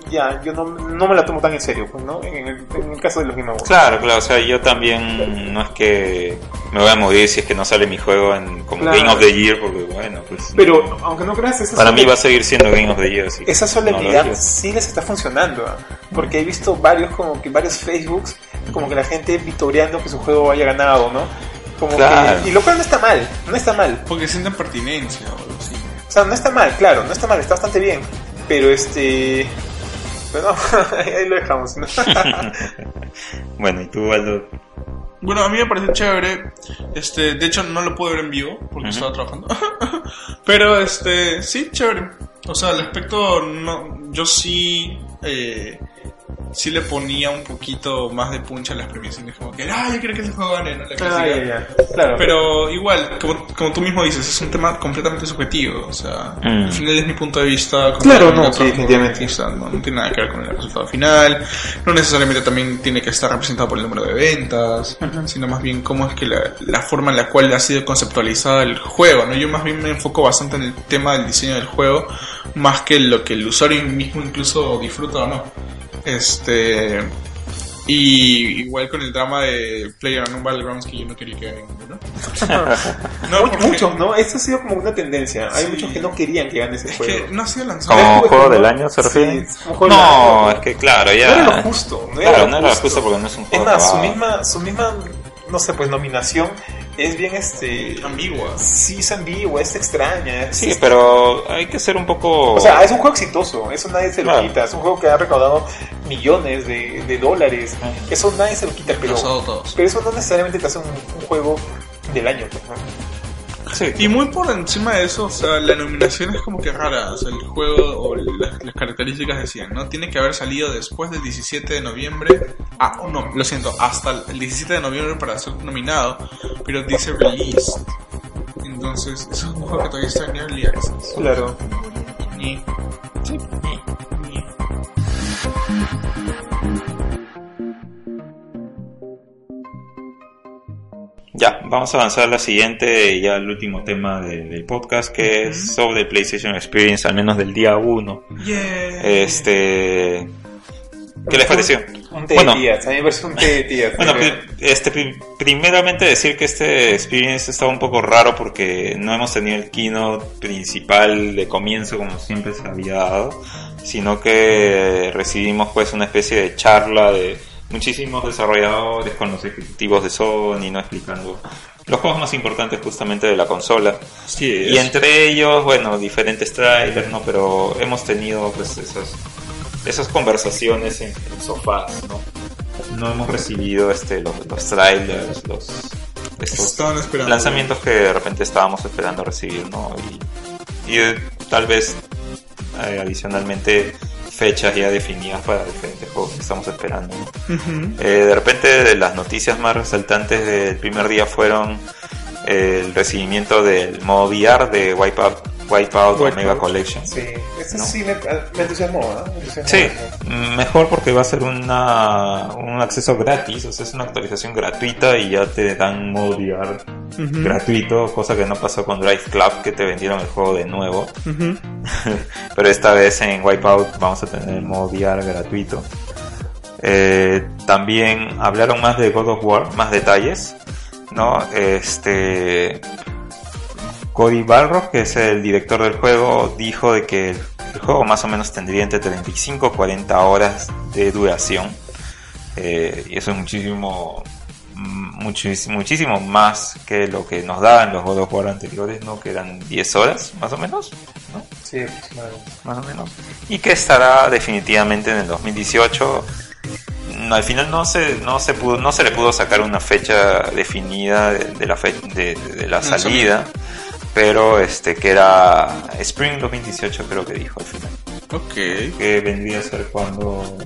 ya, yo no, no me la tomo tan en serio, pues, ¿no? En el, en el caso de los Game Awards. Claro, claro, o sea, yo también no es que me voy a morir si es que no sale mi juego en como Claro. Game of the Year, porque bueno, pues Pero, aunque no creas, esa para mí va a seguir siendo Game of the Year. así que esa no solemnidad digo. sí les está funcionando, ¿ah? porque he visto varios como que varios Facebooks, como que la gente vitoreando que su juego haya ganado, ¿no? Como Claro. que, y lo cual no está mal, no está mal, Porque sienten pertinencia o algo así. o sea, no está mal, claro, no está mal, está bastante bien, pero este, pero [LAUGHS] no, ahí lo dejamos, ¿no? [LAUGHS] Bueno, y tú, Aldo, Bueno, a mí me pareció chévere. Este, de hecho no lo pude ver en vivo porque estaba trabajando. [LAUGHS] Pero este, sí, chévere. O sea, al aspecto no yo sí eh, sí le ponía un poquito más de punch a las premiaciones como que, "Ah, yo quiero que ese juego gane", ¿no? La Ah, ya, ya, claro, Pero igual, como, como tú mismo dices, es un tema completamente subjetivo. O sea, Mm. al final es mi punto de vista. Claro, no, sí, definitivamente. vista, No, no tiene nada que ver con el resultado final. No necesariamente también tiene que estar representado por el número de ventas, sino más bien cómo es que la, la forma en la cual ha sido conceptualizada el juego. ¿no? Yo más bien me enfoco bastante en el tema del diseño del juego, más que lo que el usuario mismo incluso disfruta o no. Este. Y igual con el drama de Player Unknown Battlegrounds que yo no quería que gane ninguno. No, [LAUGHS] porque muchos, ¿no? Esto ha sido como una tendencia, hay Sí. muchos que no querían que gane ese Es juego. que no ha sido lanzado. como juego ¿no? del año se Sí, refiere. como del No, año. es que claro, No ya. era lo justo, no era Claro, lo no era lo justo. justo porque no es un Es juego. más, su misma, su misma, no sé, pues nominación es bien este. ambigua. Sí, es ambigua, es extraña. es- Sí, pero hay que ser un poco. O sea, es un juego exitoso, eso nadie se lo Claro. quita. Es un juego que ha recaudado millones de, de dólares. Eso nadie se lo quita, pero, todos. pero eso no necesariamente te hace un, un juego del año. ¿no? Sí. Y muy por encima de eso, o sea, la nominación es como que rara. O sea, el juego o las, las características decían, ¿no? Tiene que haber salido después del 17 de noviembre. Ah, no, lo siento, hasta el 17 de noviembre para ser nominado. Pero dice released. Entonces, es un juego que todavía está en early access. Claro. Ni. Ya, vamos a avanzar a la siguiente, ya el último tema de- del podcast, que es sobre el PlayStation Experience, al menos del día 1. Yeah. Este. ¿Qué les pareció? Un té Bueno. de tías, a mí me parece un té tías. [LAUGHS] Bueno, este, pri- primeramente decir que este experience estaba un poco raro porque no hemos tenido el keynote principal de comienzo como siempre se había dado, sino que recibimos pues una especie de charla de muchísimos desarrolladores con los ejecutivos de Sony, no explicando los juegos más importantes justamente de la consola. Sí, Y entre ellos, bueno, diferentes trailers, ¿no? Pero hemos tenido pues esas, esas conversaciones en, en sofás, ¿no? No hemos recibido este los, los trailers, los estos lanzamientos que de repente estábamos esperando recibir, ¿no? Y, y, eh, tal vez eh, adicionalmente fechas ya definidas para diferentes juegos que estamos esperando. ¿no? Eh, de repente las noticias más resaltantes del primer día fueron el recibimiento del modo VR de Wipeout, Wipeout, Wipeout. Omega Collection. Sí, ¿No? sí me, me entusiasmó, ¿no? Me entusiasmó Sí, eso. mejor porque va a ser una, un acceso gratis, o sea, es una actualización gratuita y ya te dan modo VR Ujú. gratuito, cosa que no pasó con Drive Club, que te vendieron el juego de nuevo. [LAUGHS] Pero esta vez en Wipeout vamos a tener modo VR gratuito. Eh, también hablaron más de God of War, más detalles, ¿no? Este Cody Barros, que es el director del juego, dijo de que el, el juego más o menos tendría entre 35 y 40 horas de duración. Eh, y eso es muchísimo, mm, muchísimo, muchísimo más que lo que nos daban los God of War anteriores, ¿no? Que eran 10 horas, más o menos, ¿no? Sí, aproximadamente. más o menos. Y que estará definitivamente en el 2018. Mm, Al final no se, no se pudo, no se le pudo sacar una fecha definida de, de la fe- de, de la salida, pero este que era Spring 2018 creo que dijo al final. Ok. Que vendría a ser cuando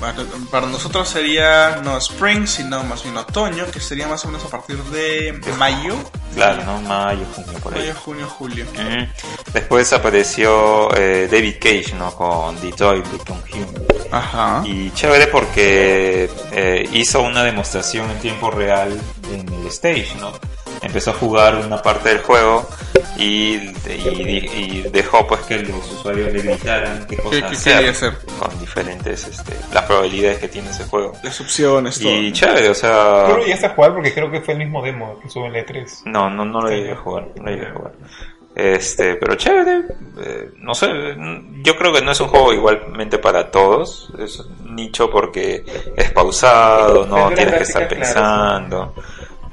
Para, para nosotros sería no spring, sino más bien otoño, que sería más o menos a partir de mayo. claro, ¿no? Mayo, junio por ahí. Mayo, junio, julio. Después apareció eh, David Cage, ¿no? Con Detroit Become Human. Ajá. Y chévere porque eh, hizo una demostración en tiempo real en el stage, ¿no? Empezó a jugar una parte del juego y, y- y dejó pues que los usuarios le gritaran qué ¿Qué, cosas qué hacer, quería hacer? con diferentes este, las probabilidades que tiene ese juego. Las opciones, todo. Y chévere, o sea, Pero llegaste a jugar porque creo que fue el mismo demo que sube en el E3. no, no, no lo llegué a jugar, no lo llegué a jugar. Este, pero chévere, eh, no sé, yo creo que no es un juego igualmente para todos, es un nicho porque es pausado, no la tienes que estar claro, pensando,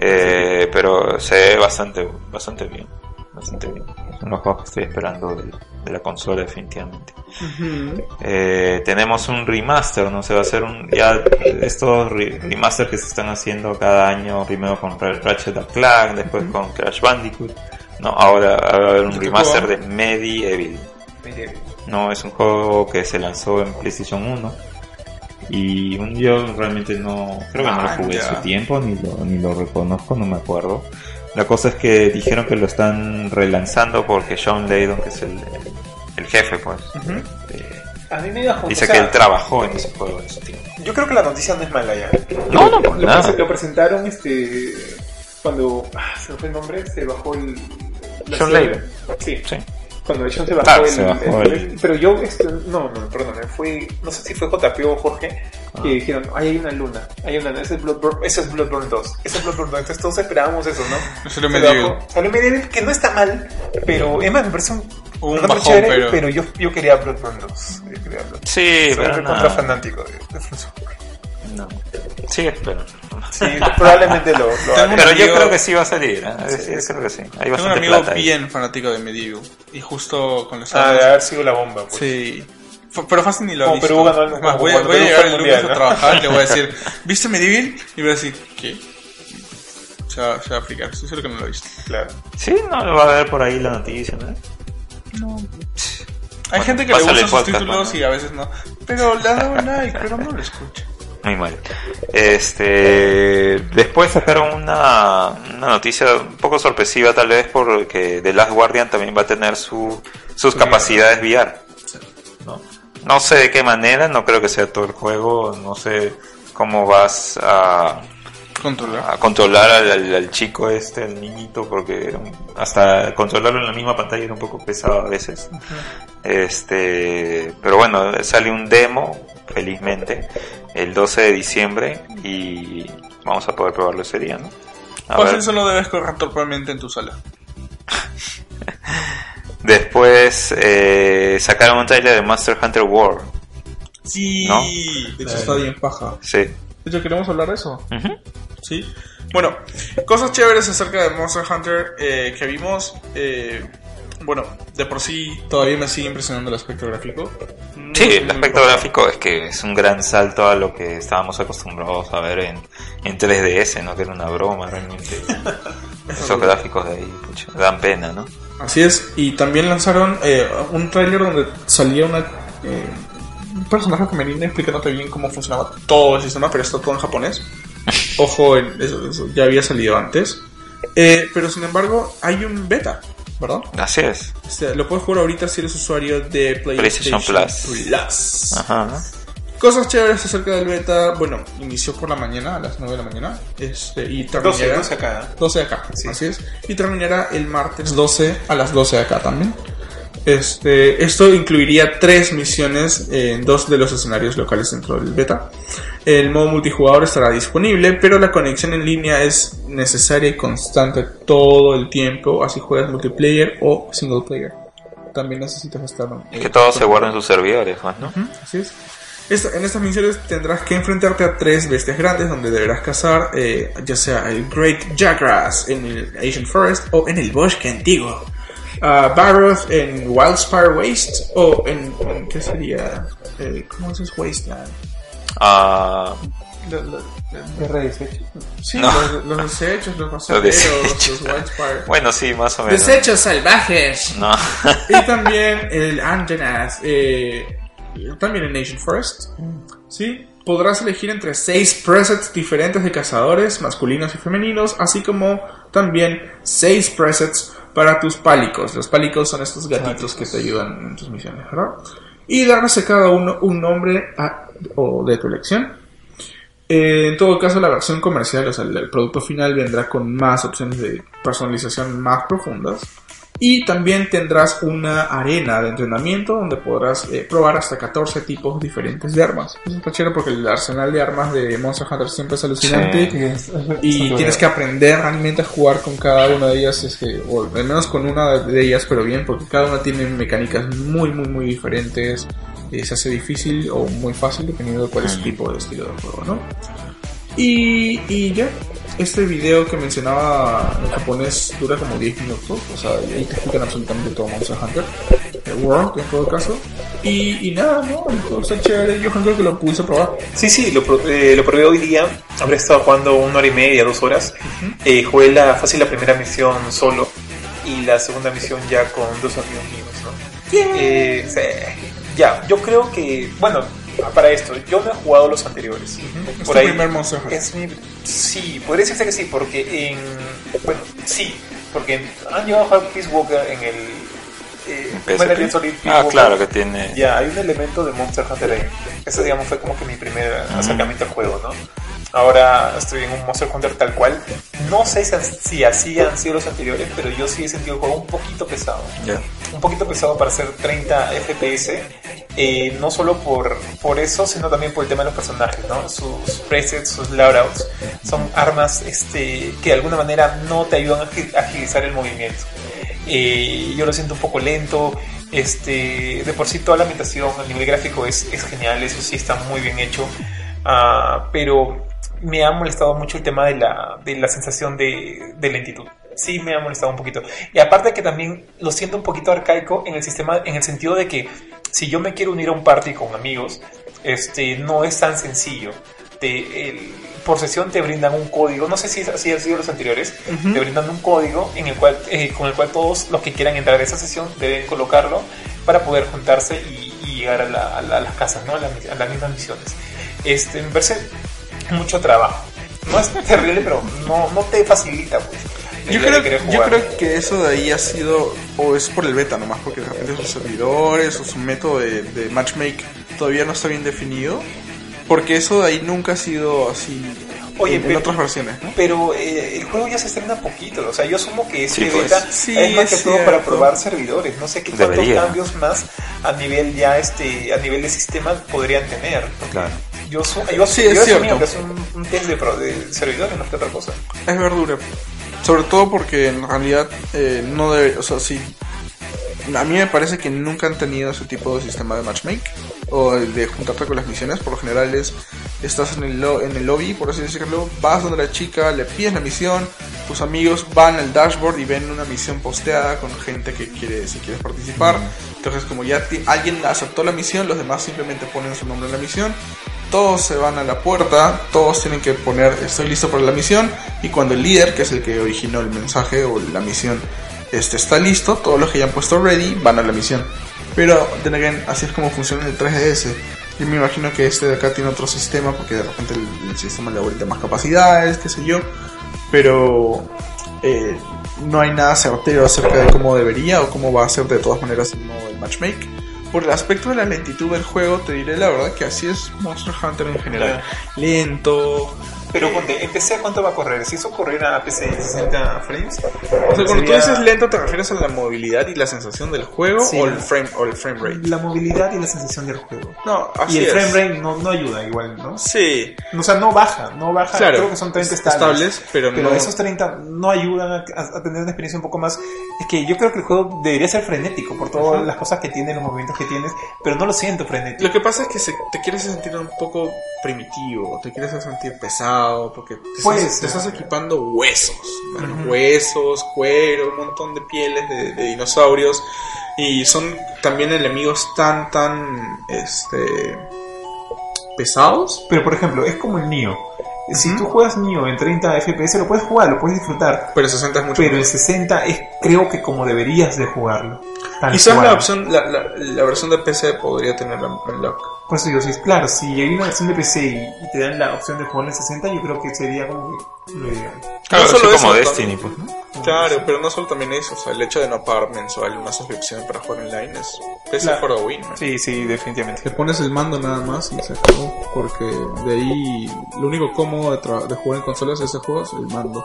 eh, pero se ve bastante, bastante bien, bastante bien. Son los juegos que estoy esperando de, de la consola definitivamente. Eh, tenemos un remaster, no se va a hacer un ya estos re- remaster que se están haciendo cada año, primero con Ra- Ratchet Clank, después con Crash Bandicoot, no, ahora va a haber un ¿De qué remaster de juego? Medieval. No, es un juego que se lanzó en PlayStation 1 y un yo realmente no creo que no lo Ah, jugué en ya. su tiempo ni lo ni lo reconozco, no me acuerdo. La cosa es que dijeron que lo están relanzando porque Sean Layton, que es el, el, el jefe, pues, eh, A mí me da Dice que él trabajó en ese juego en su tiempo. Yo creo que la noticia no es mala ya. No, no, por Lo, nada. lo presentaron este cuando ah, se me fue el nombre, se bajó el John. Layden. Sí. Sí. Cuando John se bajó Claro, el, se bajó el- el- pero yo este, no, no, perdóname, fue no sé si fue JP o Jorge que dijeron, "Ay, hay una luna, hay una luna, ese es Bloodborne, ese es Bloodborne 2, ese es Bloodborne 2." Entonces todos esperábamos eso, ¿no? [LAUGHS] Salió Se Medieval. bajó- Salió Medieval, que no está mal, pero más, me parece un, Un bajón, chévere, pero- pero, yo, yo quería Bloodborne 2. Yo quería Bloodborne. Sí, Soy pero recontra no. fanático de, de no. Sí, espero. [LAUGHS] Sí, probablemente lo, lo haga. Pero yo amigo- creo que sí va a salir, ¿eh? Sí, creo que sí. Hay Tengo un amigo plata ahí. bien fanático de Medieval. Y justo con los Ah, de haber sido la bomba. Pues. Sí. F- Pero fácil ni lo Como ha visto. Ganó Es más, como voy, voy a llegar el al lunes mundial, a ¿no? trabajar y le voy a decir, [LAUGHS] ¿viste Medieval? Y voy a decir, ¿qué? Se va, se va a aplicar, estoy seguro que no lo he visto. Claro. Sí, no, lo va a ver por ahí la noticia, ¿no? Hay Bueno, gente que le pásale gusta el sus podcast, títulos mano. y a veces no. Pero le ha dado like, pero no lo escucha. Muy mal. Este, después sacaron una, una noticia un poco sorpresiva tal vez porque The Last Guardian también va a tener su, sus capacidades VR. ¿no? no sé de qué manera, no creo que sea todo el juego, no sé cómo vas a, Controlar. a controlar al, al- al chico este, al niñito, porque hasta controlarlo en la misma pantalla era un poco pesado a veces. Este, pero bueno, sale un demo, felizmente, el 12 de diciembre y vamos a poder probarlo ese día, ¿no? A Fácil ver. solo debes correr probablemente en tu sala. [LAUGHS] Después eh, sacaron un trailer de Monster Hunter World. Sí. ¿No? De hecho está bien paja. Sí. De hecho, ¿queremos hablar de eso? Sí. Bueno, cosas chéveres acerca de Monster Hunter eh, que vimos. eh, bueno, de por sí todavía me sigue impresionando el aspecto gráfico. Sí, el aspecto gráfico es que es un gran salto a lo que estábamos acostumbrados a ver en, en 3DS, ¿no? Que era una broma realmente. [LAUGHS] Esos gráficos de ahí, pucha, dan pena, ¿no? Así es, y también lanzaron eh, un tráiler donde salía una eh, un personaje femenino explicándote bien cómo funcionaba todo el sistema, pero está todo en japonés. [LAUGHS] Ojo, eso, eso ya había salido antes. Eh, pero sin embargo, hay un beta, ¿verdad? Así es. O sea, lo puedes jugar ahorita si eres usuario de PlayStation, PlayStation Plus. Plus. Ajá. Cosas chéveres acerca del beta. Bueno, inició por la mañana, a las 9 de la mañana. Este, y 12, terminará. 12 acá. 12 de acá, así es. Y terminará el martes 12 a las 12 de acá también. Este, esto incluiría tres misiones en dos de los escenarios locales dentro del beta. El modo multijugador estará disponible, pero la conexión en línea es necesaria y constante todo el tiempo, así juegas multiplayer o single player. También necesitas estar. Y que todo se guarda en sus servidores, pues, ¿no? Ujú, Así es. Esta- en estas misiones tendrás que enfrentarte a tres bestias grandes donde deberás cazar eh, ya sea el Great Jagras en el Asian Forest o en el bosque antiguo. A Barroth en Wildspire Waste o en, en- ¿qué sería? Eh, ¿Cómo es? Wasteland? Ah, Lo- lo- Guerra de desechos. sí, No. los, los desechos, los basurderos, desechos. los [LAUGHS] Wildspire. bueno, sí, más o menos. Desechos salvajes. No. Y [LAUGHS] también el Anjanath, eh, también en Nation Forest. ¿sí? Podrás elegir entre seis presets diferentes de cazadores, masculinos y femeninos, así como también seis presets para tus pálicos. Los pálicos son estos gatitos que te ayudan en tus misiones, ¿verdad? Y darles a cada uno un nombre a- o de tu elección. Eh, en todo caso, la versión comercial, o sea, el, el producto final vendrá con más opciones de personalización más profundas. Y también tendrás una arena de entrenamiento donde podrás eh, probar hasta 14 tipos diferentes de armas. Eso está chévere porque el arsenal de armas de Monster Hunter siempre es alucinante. Sí. Que es- Y es- tienes que aprender realmente a jugar con cada una de ellas, es que, o al menos con una de ellas, pero bien, porque cada una tiene mecánicas muy, muy, muy diferentes. Eh, se hace difícil o muy fácil dependiendo de cuál es el tipo de estilo de juego, ¿no? Y, y ya, este video que mencionaba en japonés dura como 10 minutos, o sea, y ahí te explican absolutamente todo Monster Hunter, eh, World en todo caso. Y, y nada, ¿no? Está chévere, yo creo que lo puse probar. Sí, sí, lo, eh, lo probé hoy día. Habré estado jugando una hora y media, dos horas. Eh, jugué la, fácil la primera misión solo y la segunda misión ya con dos amigos míos, ¿no? Eh, sí. Ya, yo creo que, bueno, para esto, yo no he jugado los anteriores. Es tu primer Monster Hunter. Es mi, sí, podría decirse que sí, porque en, bueno, sí, porque en- han llegado a jugar Peace Walker en el, eh, Metal Solid Peace Ah, Walker. claro, que tiene. Ya, hay un elemento de Monster Hunter ahí. Ese, digamos, fue como que mi primer acercamiento al juego, ¿no? Ahora estoy en un Monster Hunter tal cual. No sé si, han- si así han sido los anteriores, pero yo sí he sentido el juego un poquito pesado. Ya. Un poquito pesado para ser 30 FPS. Eh, no solo por, por eso, sino también por el tema de los personajes, ¿no? Sus presets, sus loadouts. Son armas este, que de alguna manera no te ayudan a agi- agilizar el movimiento. Eh, yo lo siento un poco lento. Este, de por sí toda la ambientación a nivel gráfico es, es genial, eso sí está muy bien hecho. Ah, pero me ha molestado mucho el tema de la, de la sensación de, de lentitud. Sí, me ha molestado un poquito. Y aparte que también lo siento un poquito arcaico en el sistema, en el sentido de que si yo me quiero unir a un party con amigos, este, no es tan sencillo. Te- el- por sesión te brindan un código, no sé si así han sido los anteriores, te brindan un código en el cual, eh, con el cual todos los que quieran entrar a esa sesión deben colocarlo para poder juntarse y, y llegar a, la- a la- a las casas, ¿no? a, la- a las mismas misiones. Este, me parece mucho trabajo. No es terrible, pero no, no te facilita. Pues, Yo creo, querer yo creo que eso de ahí ha sido, o es por el beta nomás, porque de repente sus servidores o su método de, de matchmake todavía no está bien definido, porque eso de ahí nunca ha sido así Oye, en, en pero- otras versiones, ¿no? Pero eh, el juego ya se estrena poquito, o sea, yo asumo que este Sí, pues. beta Sí, es más que todo para probar servidores. No sé qué tantos Debería. cambios más a nivel ya este a nivel de sistema podrían tener. Claro. Yo, yo, Sí, yo es asumía cierto. que es un, un test de, pro- de servidores, no es que otra cosa. Es verdura. Sobre todo porque en realidad eh, no debe, o sea, sí. A mí me parece que nunca han tenido ese tipo de sistema de matchmake o de juntarte con las misiones. Por lo general es, estás en el, lo- en el lobby, por así decirlo, vas donde la chica, le pides la misión, tus amigos van al dashboard y ven una misión posteada con gente que quiere, si quieres participar. Entonces como ya alguien aceptó la misión, los demás simplemente ponen su nombre en la misión. Todos se van a la puerta, todos tienen que poner estoy listo para la misión y cuando el líder, que es el que originó el mensaje o la misión, este está listo, todos los que ya han puesto ready van a la misión. Pero, then again, así es como funciona el 3DS. Yo me imagino que este de acá tiene otro sistema porque de repente el, el sistema le ahorita más capacidades, qué sé yo. Pero eh, no hay nada certero acerca de cómo debería o cómo va a ser de todas maneras el modo del matchmake. Por el aspecto de la lentitud del juego, te diré la verdad que así es Monster Hunter en general. Lento. Pero ponte, ¿en PC cuánto va a correr? Si eso corriera a PC 60 frames, O sea, cuando tú sería- dices lento, ¿te refieres a la movilidad y la sensación del juego Sí. o, el frame, o el frame rate? la movilidad y la sensación del juego. No, así y el es. frame rate no, no ayuda igual, ¿no? Sí, O sea, no baja, no baja. Claro, Creo que son 30 estables. estables, pero no- esos 30 no ayudan a, a- tener una experiencia un poco más es que yo creo que el juego debería ser frenético por todas las cosas que tiene, los movimientos que tienes, pero no lo siento frenético. Lo que pasa es que se- te quieres sentir un poco primitivo, te quieres sentir pesado, porque te, Puede estás, te estás equipando huesos, huesos, cuero, un montón de pieles de, de dinosaurios, y son también enemigos tan, tan, este, pesados. Pero por ejemplo, es como el Nioh. Si Ujú. tú juegas Nioh en 30 FPS, lo puedes jugar, lo puedes disfrutar. Pero 60 es mucho Pero el más. 60 es creo que como deberías de jugarlo. Tal Quizás cual. la opción, la, la, la versión de PC podría tener la. Por eso digo, si, claro, si hay una versión de PC y, y te dan la opción de jugar en 60, yo creo que sería como que lo ideal. Claro, No solo como eso, Destiny, pues, ¿no? Claro, pero no solo también eso, o sea, el hecho de no pagar mensual una suscripción para jugar online es PC Claro. for the win. ¿no? Sí, sí, definitivamente. Te pones el mando nada más y se acabó. Porque de ahí lo único cómodo de, tra- de jugar en consolas de ese juego es el mando.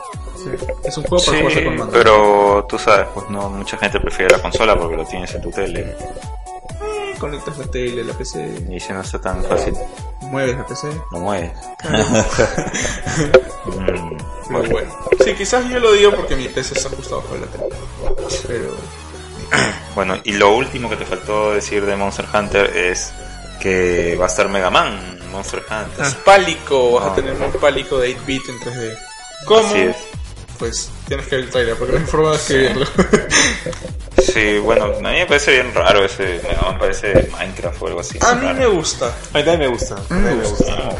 Es un juego para Sí, jugarse con mando. pero tú sabes, pues no, mucha gente prefiere la consola porque lo tienes en tu tele Eh, Conectas la tele, la PC, y si no está tan fácil, mueves la PC. lo mueves. [LAUGHS] Mm, Pero bueno. Sí, quizás yo lo digo porque mi PC está ajustado para la tele. Pero. [COUGHS] Bueno, y lo último que te faltó decir de Monster Hunter es que va a estar Mega Man, Monster Hunter. Es pálico, vas Ah. a tener un pálico de 8-bit en 3D. ¿Cómo? Así es. Pues tienes que ver el trailer porque no hay forma de escribirlo. [LAUGHS] Sí, bueno, a mí me parece bien raro ese Man, parece Minecraft o algo así. a mí raro. me gusta. A mí también me gusta. A mí Me me gusta.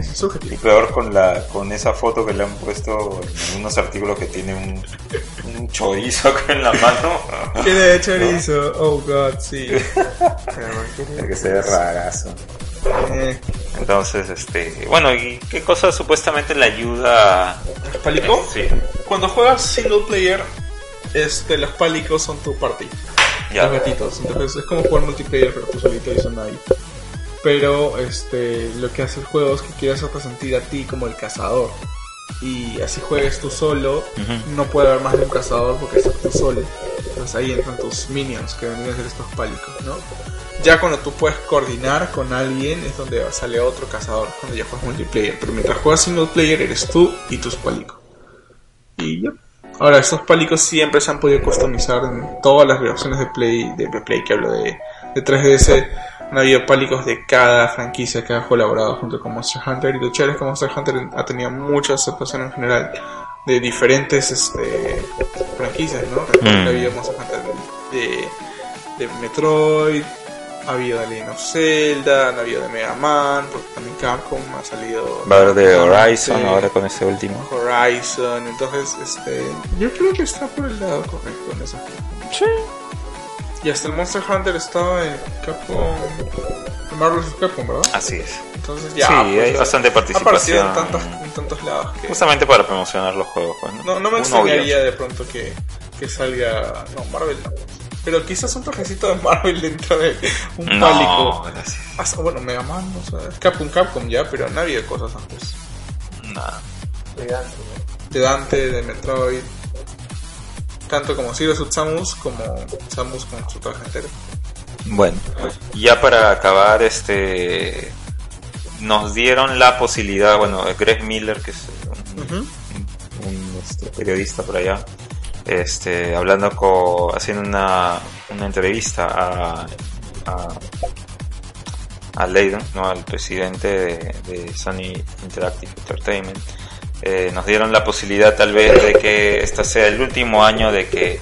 Y Subjetivo. peor con la con esa foto que le han puesto en unos artículos que tiene un, un chorizo acá en la mano. [LAUGHS] ¿Qué de chorizo? Oh god, sí. [LAUGHS] que se ve rarazo. Eh, Entonces, este, bueno, ¿y qué cosa supuestamente le ayuda? ¿Pálico? Sí, Cuando juegas single player, este, los pálicos son tu party. ya. Los gatitos. Entonces es como jugar multiplayer, pero tú solito y son ahí. Pero este, lo que hace el juego es que quiere hacerte sentir a ti como el cazador. Y así juegues tú solo, no puede haber más de un cazador porque estás tú solo. Entonces ahí entran tus minions que vendrían a ser estos pálicos, ¿no? Ya cuando tú puedes coordinar con alguien es donde sale otro cazador, cuando ya juegas multiplayer. Pero mientras juegas single player eres tú y tus pálicos. Y ya. Ahora, estos pálicos siempre se han podido customizar en todas las versiones de Play, de, Play que hablo de, de 3DS. Han habido pálicos de cada franquicia que ha colaborado junto con Monster Hunter. Y lo chévere es que Monster Hunter ha tenido mucha aceptación en general de diferentes este, franquicias, ¿no? Mm. ha habido Monster Hunter de, de Metroid, ha habido de Legend of Zelda, ha habido de Mega Man, porque también Capcom ha salido. Va a haber de Horizon ahora con ese último. Horizon, entonces este yo creo que está por el lado correcto en esa Sí. Y hasta el Monster Hunter estaba en Capcom en Marvel. Capcom, ¿verdad? Así es. Entonces ya sí, pues, hay bastante ha aparecido participación. en tantos, en tantos lados que Justamente para promocionar los juegos, pues, ¿no? no, no me extrañaría de pronto que, que salga no, Marvel no. Pero quizás un trajecito de Marvel dentro de un No, pálico. Hasta, bueno, Mega Man, o sea, Capcom Capcom ya, pero no había cosas antes. Nada. de Dante, de Metroid, tanto como Zero Suit Samus como Samus con su traje entero. Bueno, ya para acabar, este nos dieron la posibilidad, bueno, Greg Miller, que es un, un, este, periodista por allá, este, hablando con, haciendo una, una entrevista a, a, a Leydon, ¿no? al presidente de, de Sony Interactive Entertainment, eh, nos dieron la posibilidad tal vez de que este sea el último año de que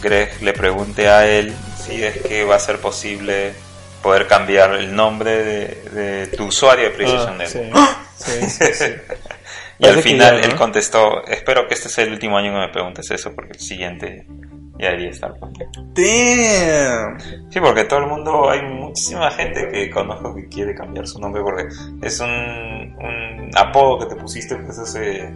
Greg le pregunte a él si es que va a ser posible poder cambiar el nombre de, de tu usuario de PlayStation Ah, Network. sí. Sí, sí, sí. [LAUGHS] Y al final ya, él contestó, espero que este sea el último año que me preguntes eso, porque el siguiente ya debería estar. Damn. Sí, porque todo el mundo, hay muchísima gente que conozco que quiere cambiar su nombre porque es un, un apodo que te pusiste pues hace,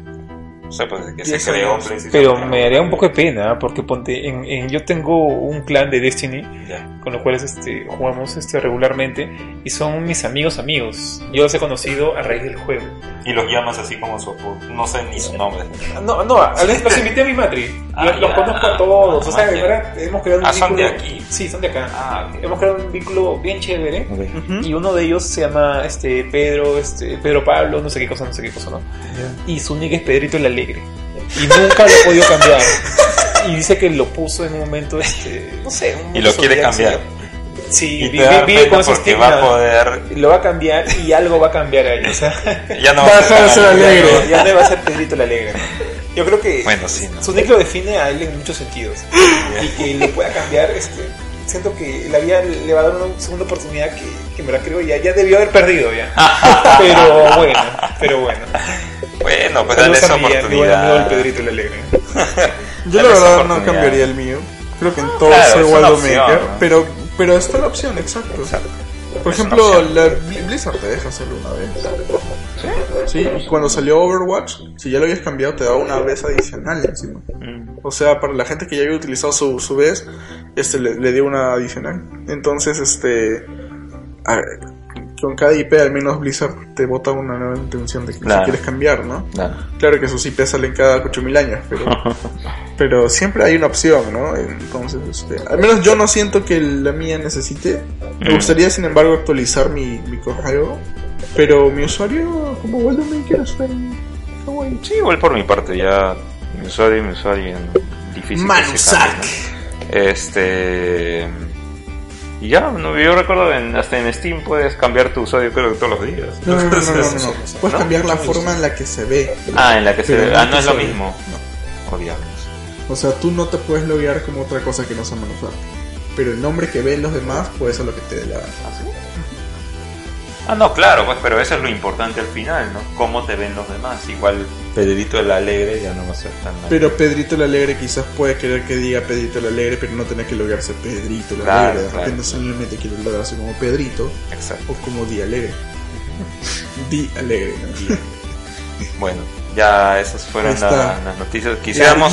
no sé, pues que se creó. PlayStation. Pero me daría un poco de pena, porque ponte, en, en- yo tengo un clan de Destiny Ya. con los cuales este, jugamos este, regularmente y son mis amigos amigos. Yo los he conocido a raíz del juego. Y los llamas así como su no sé ni su nombre. No, no, [LAUGHS] los invité a mi matri. Ah, los, conozco a todos. O sea, Ah, de verdad, hemos creado un Ah, son de vínculo. aquí. Sí, son de acá. Ah, ok. Hemos creado un vínculo bien chévere. Ok. Y uno de ellos se llama este Pedro, este Pedro Pablo, no sé qué cosa, no sé qué cosa, ¿no? Y su nick es Pedrito el Alegre. Y nunca lo he podido cambiar. y dice que lo puso en un momento, este, no sé, un Y lo quiere momento cambiar. Sí, Y vive pena con porque va a poder... Lo va a cambiar y algo va a cambiar ahí. O sea, [LAUGHS] Ya no [LAUGHS] Va a ser tan alegre. ya no- va a ser Pedrito el Alegre. Yo creo que Bueno, sí, ¿no? su nick lo define a él en muchos sentidos. [LAUGHS] y que lo pueda cambiar, este, siento que la vida le va a dar una segunda oportunidad que, que me la creo ya, ya debió haber perdido ya. pero bueno, pero bueno. Bueno, pues dale esa mi- buen amigo el oportunidad. Pedrito el Alegre. Yo la verdad no oportunidad. cambiaría el mío. Creo que en todo claro, soy es una Waldo opción, Maker. ¿no? Pero, pero está la opción, exacto. Exacto. Por Es ejemplo, la Bli- Blizzard te deja hacerlo una vez. Sí, y cuando salió Overwatch, si ya lo habías cambiado, te daba una vez adicional encima. Mm. O sea, para la gente que ya había utilizado su, su vez, este le, le dio una adicional. Entonces, este. a ver, con cada IP, al menos Blizzard te bota una nueva intención de que Claro. si quieres cambiar, ¿no? Claro. Claro que sus IP salen cada 8000 años, pero, [LAUGHS] pero siempre hay una opción, ¿no? Entonces, este, al menos yo no siento que la mía necesite. Me Mm. gustaría, sin embargo, actualizar mi, mi correo, pero mi usuario, como Maker, está en Hawaii. Sí, igual por mi parte, ya mi usuario y mi usuario difícil. Manusak. Este. Y ya, no, yo recuerdo en, hasta en Steam puedes cambiar tu usuario creo que todos los días. No, no, no, no. Puedes cambiar la forma en la que se ve. Ah, en la que se ve. Ah, no es lo mismo. No. Oh. O sea, tú no te puedes loguear como otra cosa que no sea Manufacture. Pero el nombre que ven los demás puede ser lo que te dé la gana. ¿Ah, sí? Ah, no, claro, pues, pero eso es lo importante al final, ¿no? Cómo te ven los demás. Igual Pedrito el Alegre ya no va a ser tan... Pero Pedrito el Alegre quizás puede querer que diga Pedrito el Alegre, pero no tener que loguearse Pedrito el Claro, Alegre. De claro, repente claro. simplemente quiere loguearse como Pedrito Exacto. o como Di Alegre. [LAUGHS] Di Alegre. ¿no? Bueno, ya esas fueron la- las noticias. Quisiéramos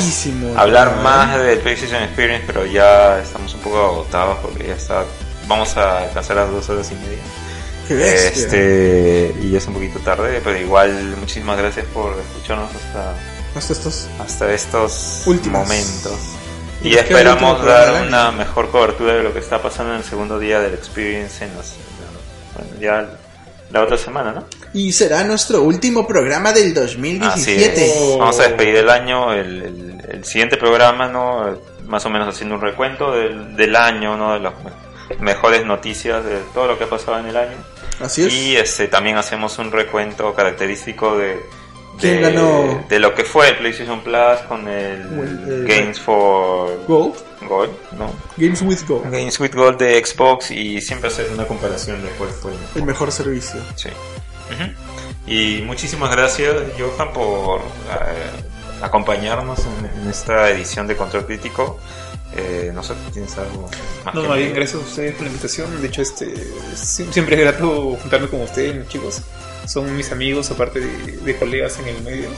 hablar más del PlayStation Experience, pero ya estamos un poco agotados porque ya está... Vamos a alcanzar las dos horas y media. Qué. Este, y ya es un poquito tarde, pero igual muchísimas gracias por escucharnos hasta, Hasta estos. hasta estos Últimos. momentos. Y esperamos dar una mejor cobertura de lo que está pasando en el segundo día del Experience en los, bueno, ya la otra semana, ¿no? Y será nuestro último programa del Así 2017. es. Vamos a despedir el año, el, el- el siguiente programa, ¿no? Más o menos haciendo un recuento del, del año, ¿no? De las me- mejores noticias de todo lo que ha pasado en el año. Así es. Y este, también hacemos un recuento característico de, ¿Quién de, ganó? de lo que fue el PlayStation Plus con el El- el- Games for Gold. Gold, ¿no? Games with Gold. Games with Gold de Xbox y siempre hacer una comparación de cuál fue el mejor. Servicio. Sí. Y muchísimas gracias, Johan, por eh, acompañarnos en, en esta edición de Control Crítico. Eh, no sé, ¿tienes algo más No, que más bien, gracias a ustedes por la invitación. De hecho, este, sie- siempre es grato juntarme con ustedes, chicos. Son mis amigos, aparte de, de colegas en el medio.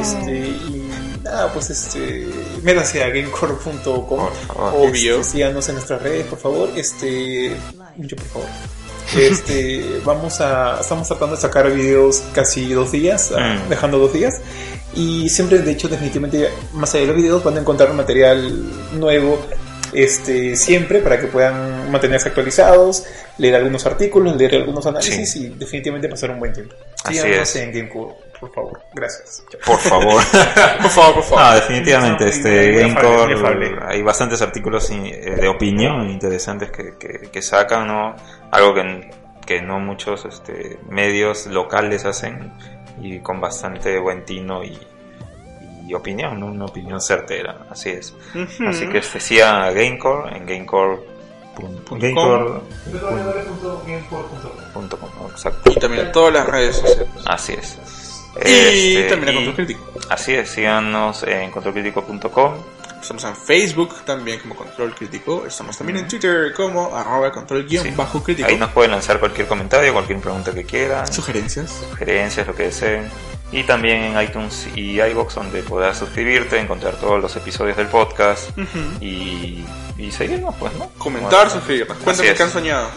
Este, y nada, pues este, métanse a gamecore.com. Por favor. Obvio. Este, síganos en nuestras redes, por favor. Este, mucho por favor. [LAUGHS] Este, vamos a, estamos tratando de sacar videos casi dos días, ah, Mm. dejando dos días. Y siempre, de hecho, definitivamente, más allá de los videos, van a encontrar material nuevo este, siempre para que puedan mantenerse actualizados, leer algunos artículos, leer algunos análisis Sí. y definitivamente pasar un buen tiempo. Así Síganos en Gamecore, por favor. Gracias. Por favor. [LAUGHS] Por favor, por favor. No, definitivamente, No, este Gamecore, hay bastantes artículos eh, de opinión interesantes que, que, que sacan, ¿no? Algo que, que no muchos este, medios locales hacen y con bastante buen tino y, y opinión, ¿no? Una opinión certera, así es. Ujú. Así que este, sigan a Gamecore en Gamecore. Gamecore. punto com, Exacto. Y también en todas las redes sociales. Así es. Y Este, también a Control Crítico. Así es, síganos en controlcrítico.com. Estamos en Facebook también como Control Crítico. Estamos también en Twitter como arroba control guion Sí. bajo crítico. Ahí nos pueden lanzar cualquier comentario, cualquier pregunta que quieran, Sugerencias. sugerencias, lo que deseen. Y también en iTunes y iBox donde podrás suscribirte, encontrar todos los episodios del podcast y, y seguirnos, pues, ¿no? Comentar, Bueno, suscribirnos. Cuéntame qué han soñado.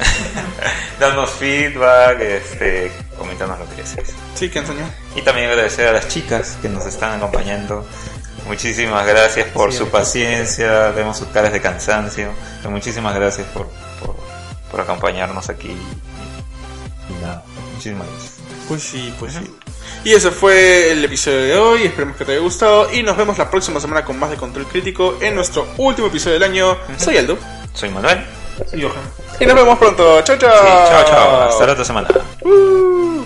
[LAUGHS] Darnos feedback, este, comentarnos lo que desees. Sí, qué han soñado. Y también agradecer a las chicas que nos están acompañando. Muchísimas gracias por Sí, su paciencia, vemos sus caras de cansancio. Pero muchísimas gracias por, por, por acompañarnos aquí. Y, y nada, muchísimas gracias. Pues sí, pues sí. Y ese fue el episodio de hoy, esperemos que te haya gustado y nos vemos la próxima semana con más de Control Crítico en nuestro último episodio del año. Soy Aldo Soy Manuel. Soy Johan. y nos vemos pronto. Chao, chao. Sí, chao, chao. Hasta la otra semana. Uh.